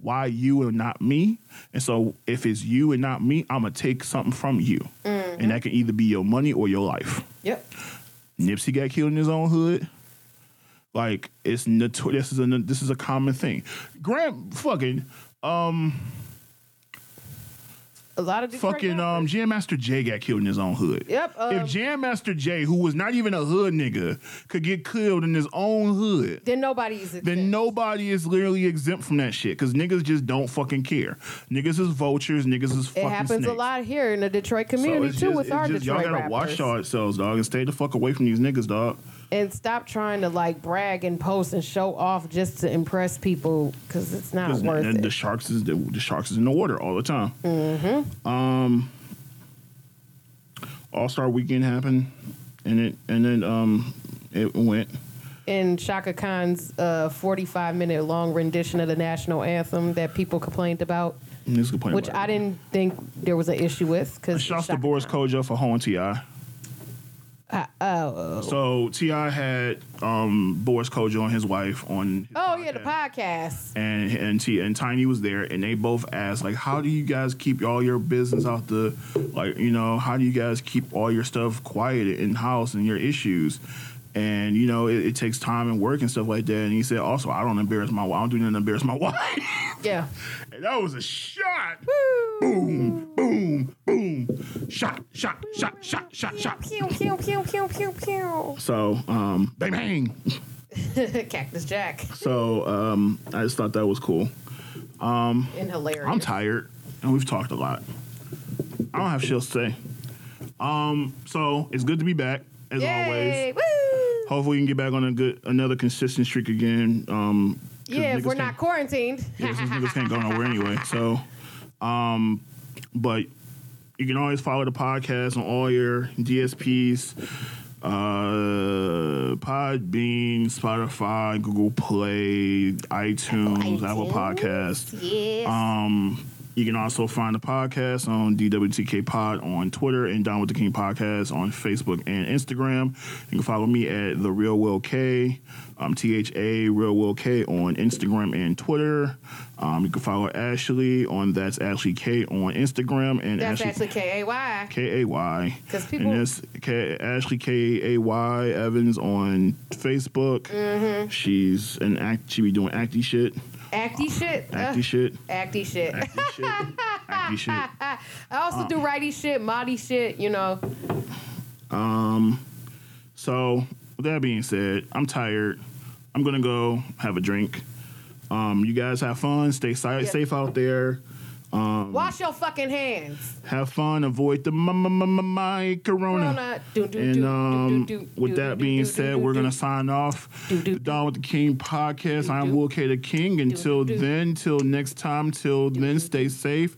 Speaker 2: Why you and not me? And so if it's you and not me, I'm gonna take something from you, and mm-hmm. that can either be your money or your life.
Speaker 3: Yep.
Speaker 2: Nipsey got killed in his own hood. Like it's notor- this is a this is a common thing. Grant fucking um
Speaker 3: A lot of Detroit
Speaker 2: fucking um. Jam Master Jay got killed in his own hood.
Speaker 3: Yep, um,
Speaker 2: if Jam Master Jay, who was not even a hood nigga, could get killed in his own hood,
Speaker 3: then nobody's exempt.
Speaker 2: then nobody is literally exempt from that shit because niggas just don't fucking care. Niggas is vultures. Niggas is
Speaker 3: It
Speaker 2: fucking
Speaker 3: happens a lot here in the Detroit community
Speaker 2: it's
Speaker 3: too
Speaker 2: just-
Speaker 3: with our
Speaker 2: just-
Speaker 3: Detroit
Speaker 2: Y'all gotta
Speaker 3: rappers.
Speaker 2: watch yourselves, dog, and stay the fuck away from these niggas, dog.
Speaker 3: And stop trying to like brag and post and show off just to impress people because it's not worth
Speaker 2: the,
Speaker 3: it.
Speaker 2: the sharks is the, the sharks is in the water all the time. Mm-hmm. Um, All Star Weekend happened, and it and then um it went.
Speaker 3: in Chaka Khan's uh, 45 minute long rendition of the national anthem that people complained about
Speaker 2: Niggas complain
Speaker 3: which
Speaker 2: about
Speaker 3: I
Speaker 2: it.
Speaker 3: didn't think there was an issue with. Because
Speaker 2: Shouts to Boris Kodjoe for holding Ti.
Speaker 3: Oh,
Speaker 2: So T.I. had um, Boris Kodjoe and his wife on. his
Speaker 3: oh yeah, the
Speaker 2: podcast.
Speaker 3: podcast.
Speaker 2: and and T and Tiny was there, and they both asked like, "How do you guys keep all your business out the, like, you know, how do you guys keep all your stuff quiet in house and your issues?" And you know, it, it takes time and work and stuff like that. And he said, "Also, I don't embarrass my wife. I don't do nothing to embarrass my wife."
Speaker 3: Yeah.
Speaker 2: and that was a shot. Boom, boom, boom. Shot, shot, shot, shot, shot, shot.
Speaker 3: Pew pew pew pew pew pew.
Speaker 2: So, um, bang, bang.
Speaker 3: Cactus Jack
Speaker 2: So, um, I just thought that was cool.
Speaker 3: and hilarious.
Speaker 2: I'm tired, and we've talked a lot. I don't have shit to say. Um, so it's good to be back as
Speaker 3: Yay!
Speaker 2: always.
Speaker 3: Woo!
Speaker 2: Hopefully, we can get back on a good another consistent streak again. Um,
Speaker 3: Yeah, if we're
Speaker 2: can't-
Speaker 3: quarantined.
Speaker 2: yeah, since niggas can't go nowhere anyway. So, um, but you can always follow the podcast on all your DSPs, uh, Podbean, Spotify, Google Play, iTunes, Apple Podcasts.
Speaker 3: Yes.
Speaker 2: Um, you can also find the podcast on DWTK Pod on Twitter and Down with the King Podcast on Facebook and Instagram. You can follow me at the Real Will K, um, T H A Real Will K on Instagram and Twitter. Um, you can follow Ashley on That's Ashley K on Instagram and
Speaker 3: That's
Speaker 2: Ashley
Speaker 3: K A Y.
Speaker 2: K A Y.
Speaker 3: 'Cause people-
Speaker 2: and K, Ashley K A Y Evans on Facebook.
Speaker 3: Mm-hmm.
Speaker 2: She's an act. She be doing acty shit,
Speaker 3: Acty shit.
Speaker 2: acty shit,
Speaker 3: Acty shit.
Speaker 2: acty shit, acty shit.
Speaker 3: I also do righty shit, moddy shit, you know.
Speaker 2: Um, so, with that being said, I'm tired. I'm gonna go have a drink. Um, you guys have fun. Stay si-
Speaker 3: Yeah.
Speaker 2: safe out there. Um,
Speaker 3: Wash your fucking hands.
Speaker 2: Have fun. Avoid the my, my, my, my corona.
Speaker 3: corona.
Speaker 2: And with that being said, we're gonna sign off. The Don with the King podcast. I'm Will K. The King. Until then, till next time. Till then, stay safe.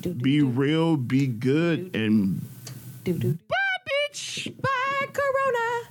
Speaker 2: Be real. Be good. And
Speaker 3: bye, bitch. Bye, Corona.